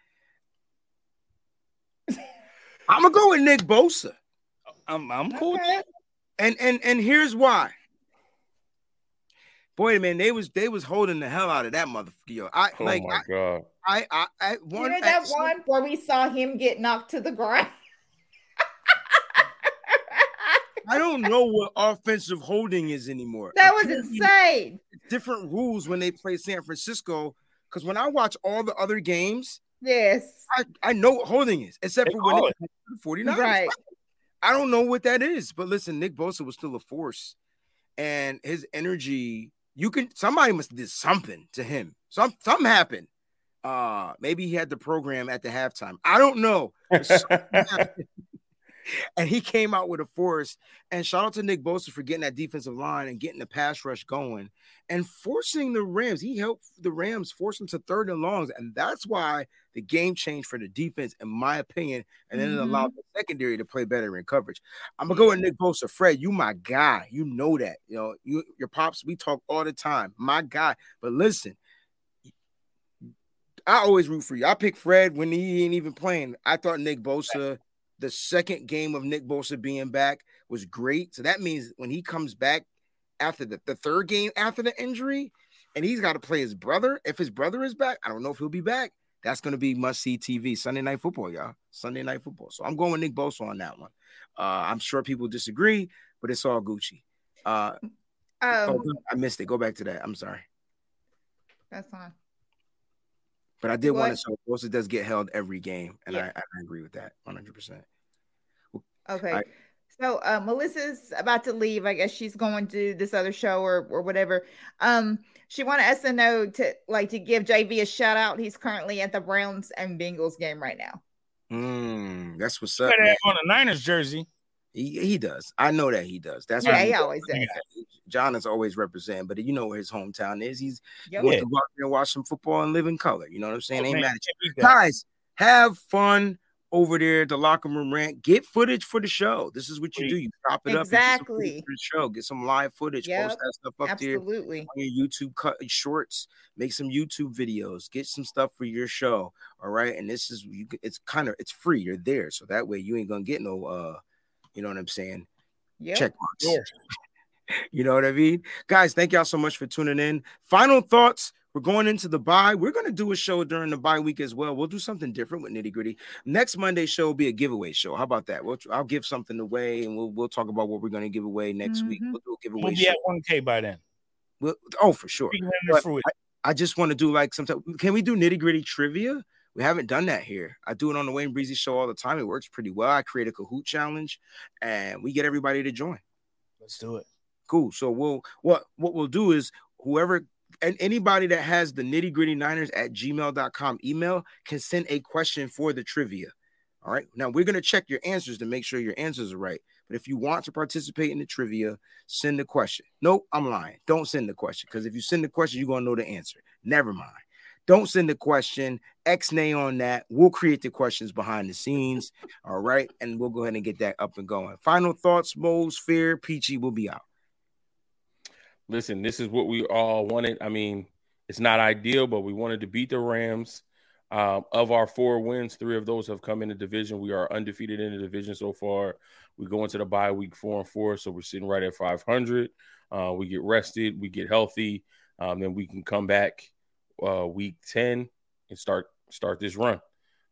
*laughs* I'm gonna go with Nick Bosa. I'm I'm cool. with Okay. that. And and and here's why. Boy, man, they was they was holding the hell out of that motherfucker. Yo, I Oh like my god. I I I, I You know that at- one where we saw him get knocked to the ground? I don't know what offensive holding is anymore. that was Apparently, insane. Different rules when they play San Francisco. Because when I watch all the other games, Yes. I, I know what holding is, except They for when call they 49ers. Right. I don't know what that is, but listen, Nick Bosa was still a force, and his energy. You can somebody must have did something to him. Some something happened. Uh, maybe he had the program at the halftime. I don't know. *laughs* and he came out with a force. And shout out to Nick Bosa for getting that defensive line and getting the pass rush going and forcing the Rams. He helped the Rams force them to third and longs, and that's why the game changed for the defense, in my opinion. And then mm-hmm. it allowed the secondary to play better in coverage. I'm gonna go with Nick Bosa. Fred, you my guy. You know that. You know you your pops. We talk all the time. My guy. But listen. I always root for you. I pick Fred when he ain't even playing. I thought Nick Bosa the second game of Nick Bosa being back was great. So that means when he comes back after the, the third game after the injury, and he's got to play his brother. If his brother is back, I don't know if he'll be back. That's going to be must see TV Sunday night football, y'all. Sunday night football. So I'm going with Nick Bosa on that one. Uh, I'm sure people disagree, but it's all Gucci. Uh, um, oh, I missed it. Go back to that. I'm sorry. That's fine. But I did want to show Bosa does get held every game, and yeah. I, I, agree with that 100. percent Okay. I, so uh, Melissa's about to leave. I guess she's going to this other show or or whatever. Um, she wanted us to know to like to give JV a shout out. He's currently at the Browns and Bengals game right now. Mm, that's what's up. On a Niners jersey. He, he does. I know that he does. That's yeah, he, he always does. John is always representing, but you know where his hometown is. He's yep. going to go out there and watch some football and live in color. You know what I'm saying? Oh, Ain't mad at you. Guys, have fun over there at the locker room rant. Get footage for the show. This is what you do. You chop it exactly. up. for the show. Get some live footage. Yep. Post that stuff up Absolutely. there on your YouTube cut shorts. Make some YouTube videos. Get some stuff for your show. All right. And this is you. It's kind of it's free. You're there, so that way you ain't gonna get no. uh You know what I'm saying? Yeah. Check marks. Yeah. *laughs* you know what I mean, guys? Thank y'all so much for tuning in. Final thoughts we're going into the bye. We're going to do a show during the bye week as well. We'll do something different with nitty gritty. Next Monday show will be a giveaway show. How about that? We'll, I'll give something away, and we'll we'll talk about what we're going to give away next mm-hmm. week. We'll do a giveaway. We'll be show. at one K by then. We'll, oh, for sure. I, I, just want to do like sometimes. Can we do nitty gritty trivia? We haven't done that here. I do it on the Wayne Breezy show all the time. It works pretty well. I create a Kahoot challenge, and we get everybody to join. Let's do it. Cool. So we'll what what we'll do is whoever and anybody that has the nitty gritty niners at gmail.com email can send a question for the trivia. All right. Now we're going to check your answers to make sure your answers are right. But if you want to participate in the trivia, send the question. Nope, I'm lying. Don't send the question because if you send the question, you're going to know the answer. Never mind. Don't send the question. X nay on that. We'll create the questions behind the scenes. All right. And we'll go ahead and get that up and going. Final thoughts, Moles, Fear, Peachy will be out listen, this is what we all wanted. I mean, it's not ideal, but we wanted to beat the Rams. Um, of our four wins, three of those have come in the division. We are undefeated in the division so far. We go into the bye week four and four, so we're sitting right at 500. Uh, we get rested, we get healthy, um, then we can come back uh, week 10 and start start this run.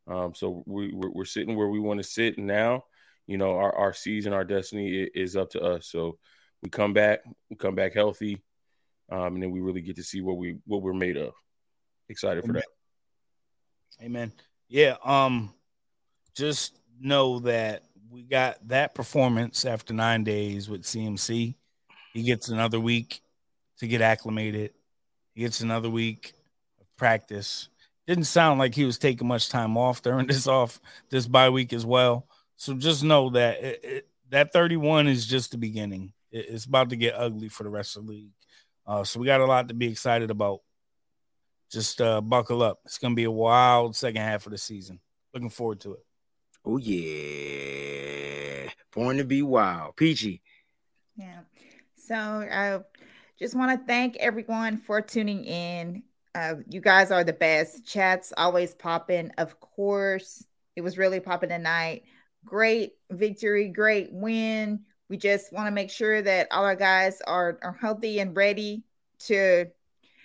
Um, so we, we're, we're, sitting where we want to sit now. You know, our, our season, our destiny is up to us. So we come back, we come back healthy, um, and then we really get to see what we what we're made of. Excited for that. Amen. Yeah. Um, just know that we got that performance after nine days with CMC. He gets another week to get acclimated. He gets another week of practice. Didn't sound like he was taking much time off during *laughs* this off this bye week as well. So just know that it, it, that 31 is just the beginning it's about to get ugly for the rest of the league. Uh, so we got a lot to be excited about. Just uh, buckle up. It's going to be a wild second half of the season. Looking forward to it. Oh yeah, born to be wild, peachy. Yeah. So I just want to thank everyone for tuning in. Uh, you guys are the best. Chats always popping. Of course, it was really popping tonight. Great victory, great win. We just want to make sure that all our guys are, are healthy and ready to,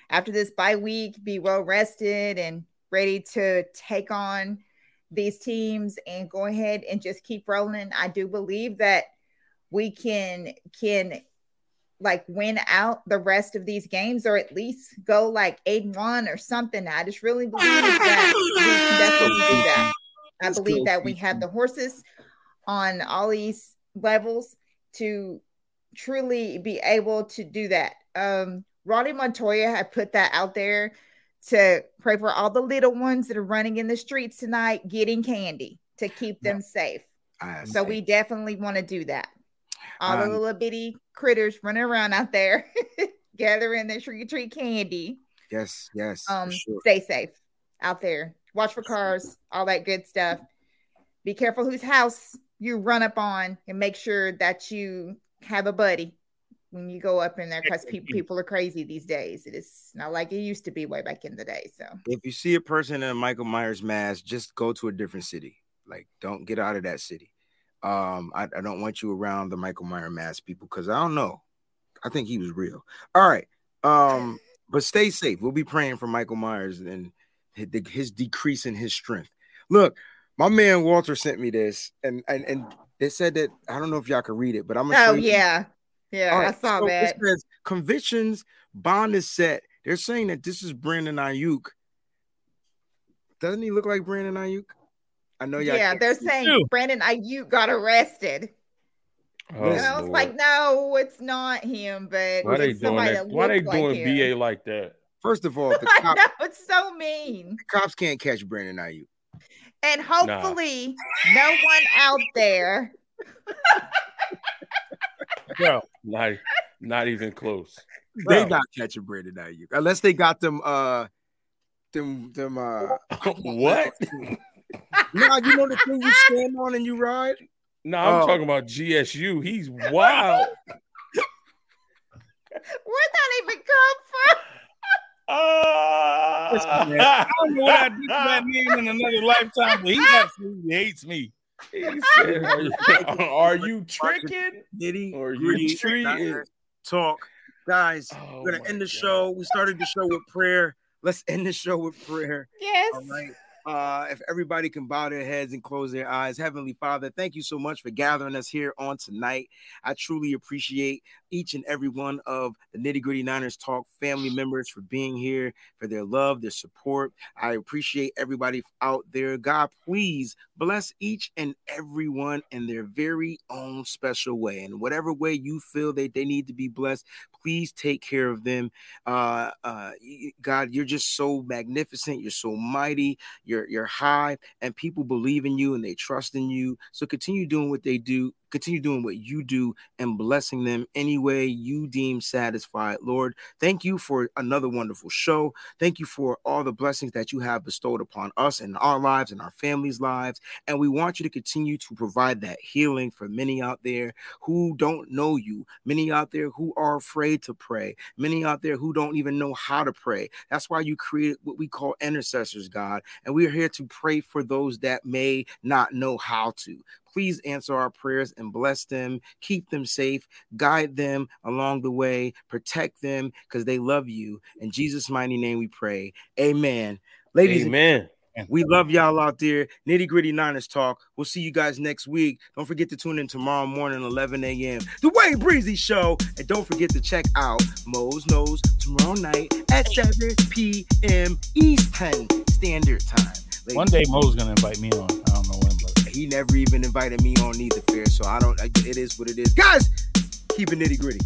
after this bye week, be well rested and ready to take on these teams and go ahead and just keep rolling. I do believe that we can can like win out the rest of these games or at least go like eight and one or something. I just really believe that we can definitely do that. I believe that we have the horses on all these levels to truly be able to do that. Um, Ronnie Montoya had put that out there to pray for all the little ones that are running in the streets tonight, getting candy to keep them safe. I So see. we definitely want to do that. All the Um, little bitty critters running around out there, *laughs* gathering the trick or treat candy. yes, yes, Um, sure. stay safe out there. Watch for cars, all that good stuff. Be careful whose house you run up on, and make sure that you have a buddy when you go up in there because people people are crazy these days. It is not like it used to be way back in the day. So If you see a person in a Michael Myers mask, just go to a different city. Like, don't get out of that city. Um, I, I don't want you around the Michael Myers mask people because I don't know. I think he was real. All right. Um, but stay safe. We'll be praying for Michael Myers and his, his decrease in his strength. Look, my man Walter sent me this, and and and they said that I don't know if y'all can read it, but I'm gonna oh, show Oh you- yeah. Yeah, I saw so it that. says convictions bond is set. They're saying that this is Brandon Aiyuk. Doesn't he look like Brandon Aiyuk? I know y'all. Yeah, they're saying too. Brandon Aiyuk got arrested. Oh, and I was Lord. like, no, it's not him, but why they doing that? that Why they looks like doing him. BA like that? First of all, the, *laughs* I cop, know it's so mean. the cops can't catch Brandon Aiyuk. And hopefully, no one out there. Bro, Not, not even close. They Bro. not catching Brandon Aiyuk unless they got them. Uh, them them. Uh, *laughs* what? *laughs* nah, you know the thing you stand on and you ride. No, I'm Oh. talking about GSU. He's wild. *laughs* Where'd that even come Ah. Man, I don't know what I did to that *laughs* man in another lifetime, but he absolutely hates me. Said, are, you, *laughs* are you tricking? Nitty Or you gritty treated. Talk, guys. Oh We're gonna oh end the God. show. We started the show with prayer. Let's end the show with prayer. Yes. All right. Uh, if everybody can bow their heads and close their eyes, Heavenly Father, thank you so much for gathering us here on tonight. I truly appreciate each and every one of the Nitty Gritty Niners Talk family members for being here, for their love, their support. I appreciate everybody out there. God, please bless each and every one in their very own special way. In whatever way you feel that they need to be blessed, please take care of them. Uh, uh, God, you're just so magnificent. You're so mighty. You're you're high, and people believe in you and they trust in you. So continue doing what they do. Continue doing what you do and blessing them any way you deem satisfied. Lord, thank you for another wonderful show. Thank you for all the blessings that you have bestowed upon us and our lives and our families' lives. And we want you to continue to provide that healing for many out there who don't know you, many out there who are afraid to pray, many out there who don't even know how to pray. That's why you created what we call intercessors, God. And we are here to pray for those that may not know how to. Please answer our prayers and bless them, keep them safe, guide them along the way, protect them because they love you. In Jesus' mighty name we pray. Amen. Ladies and Amen. we love y'all out there. Nitty gritty Niners talk. We'll see you guys next week. Don't forget to tune in tomorrow morning, 11 a.m. The Wayne Breezy Show. And don't forget to check out Mo's Knows tomorrow night at 7 p.m. Eastern Standard Time. Ladies, One day Mo's gonna invite me on. I don't know when, but he never even invited me on either, fair. So I don't, it is what it is. Guys, keep it nitty gritty.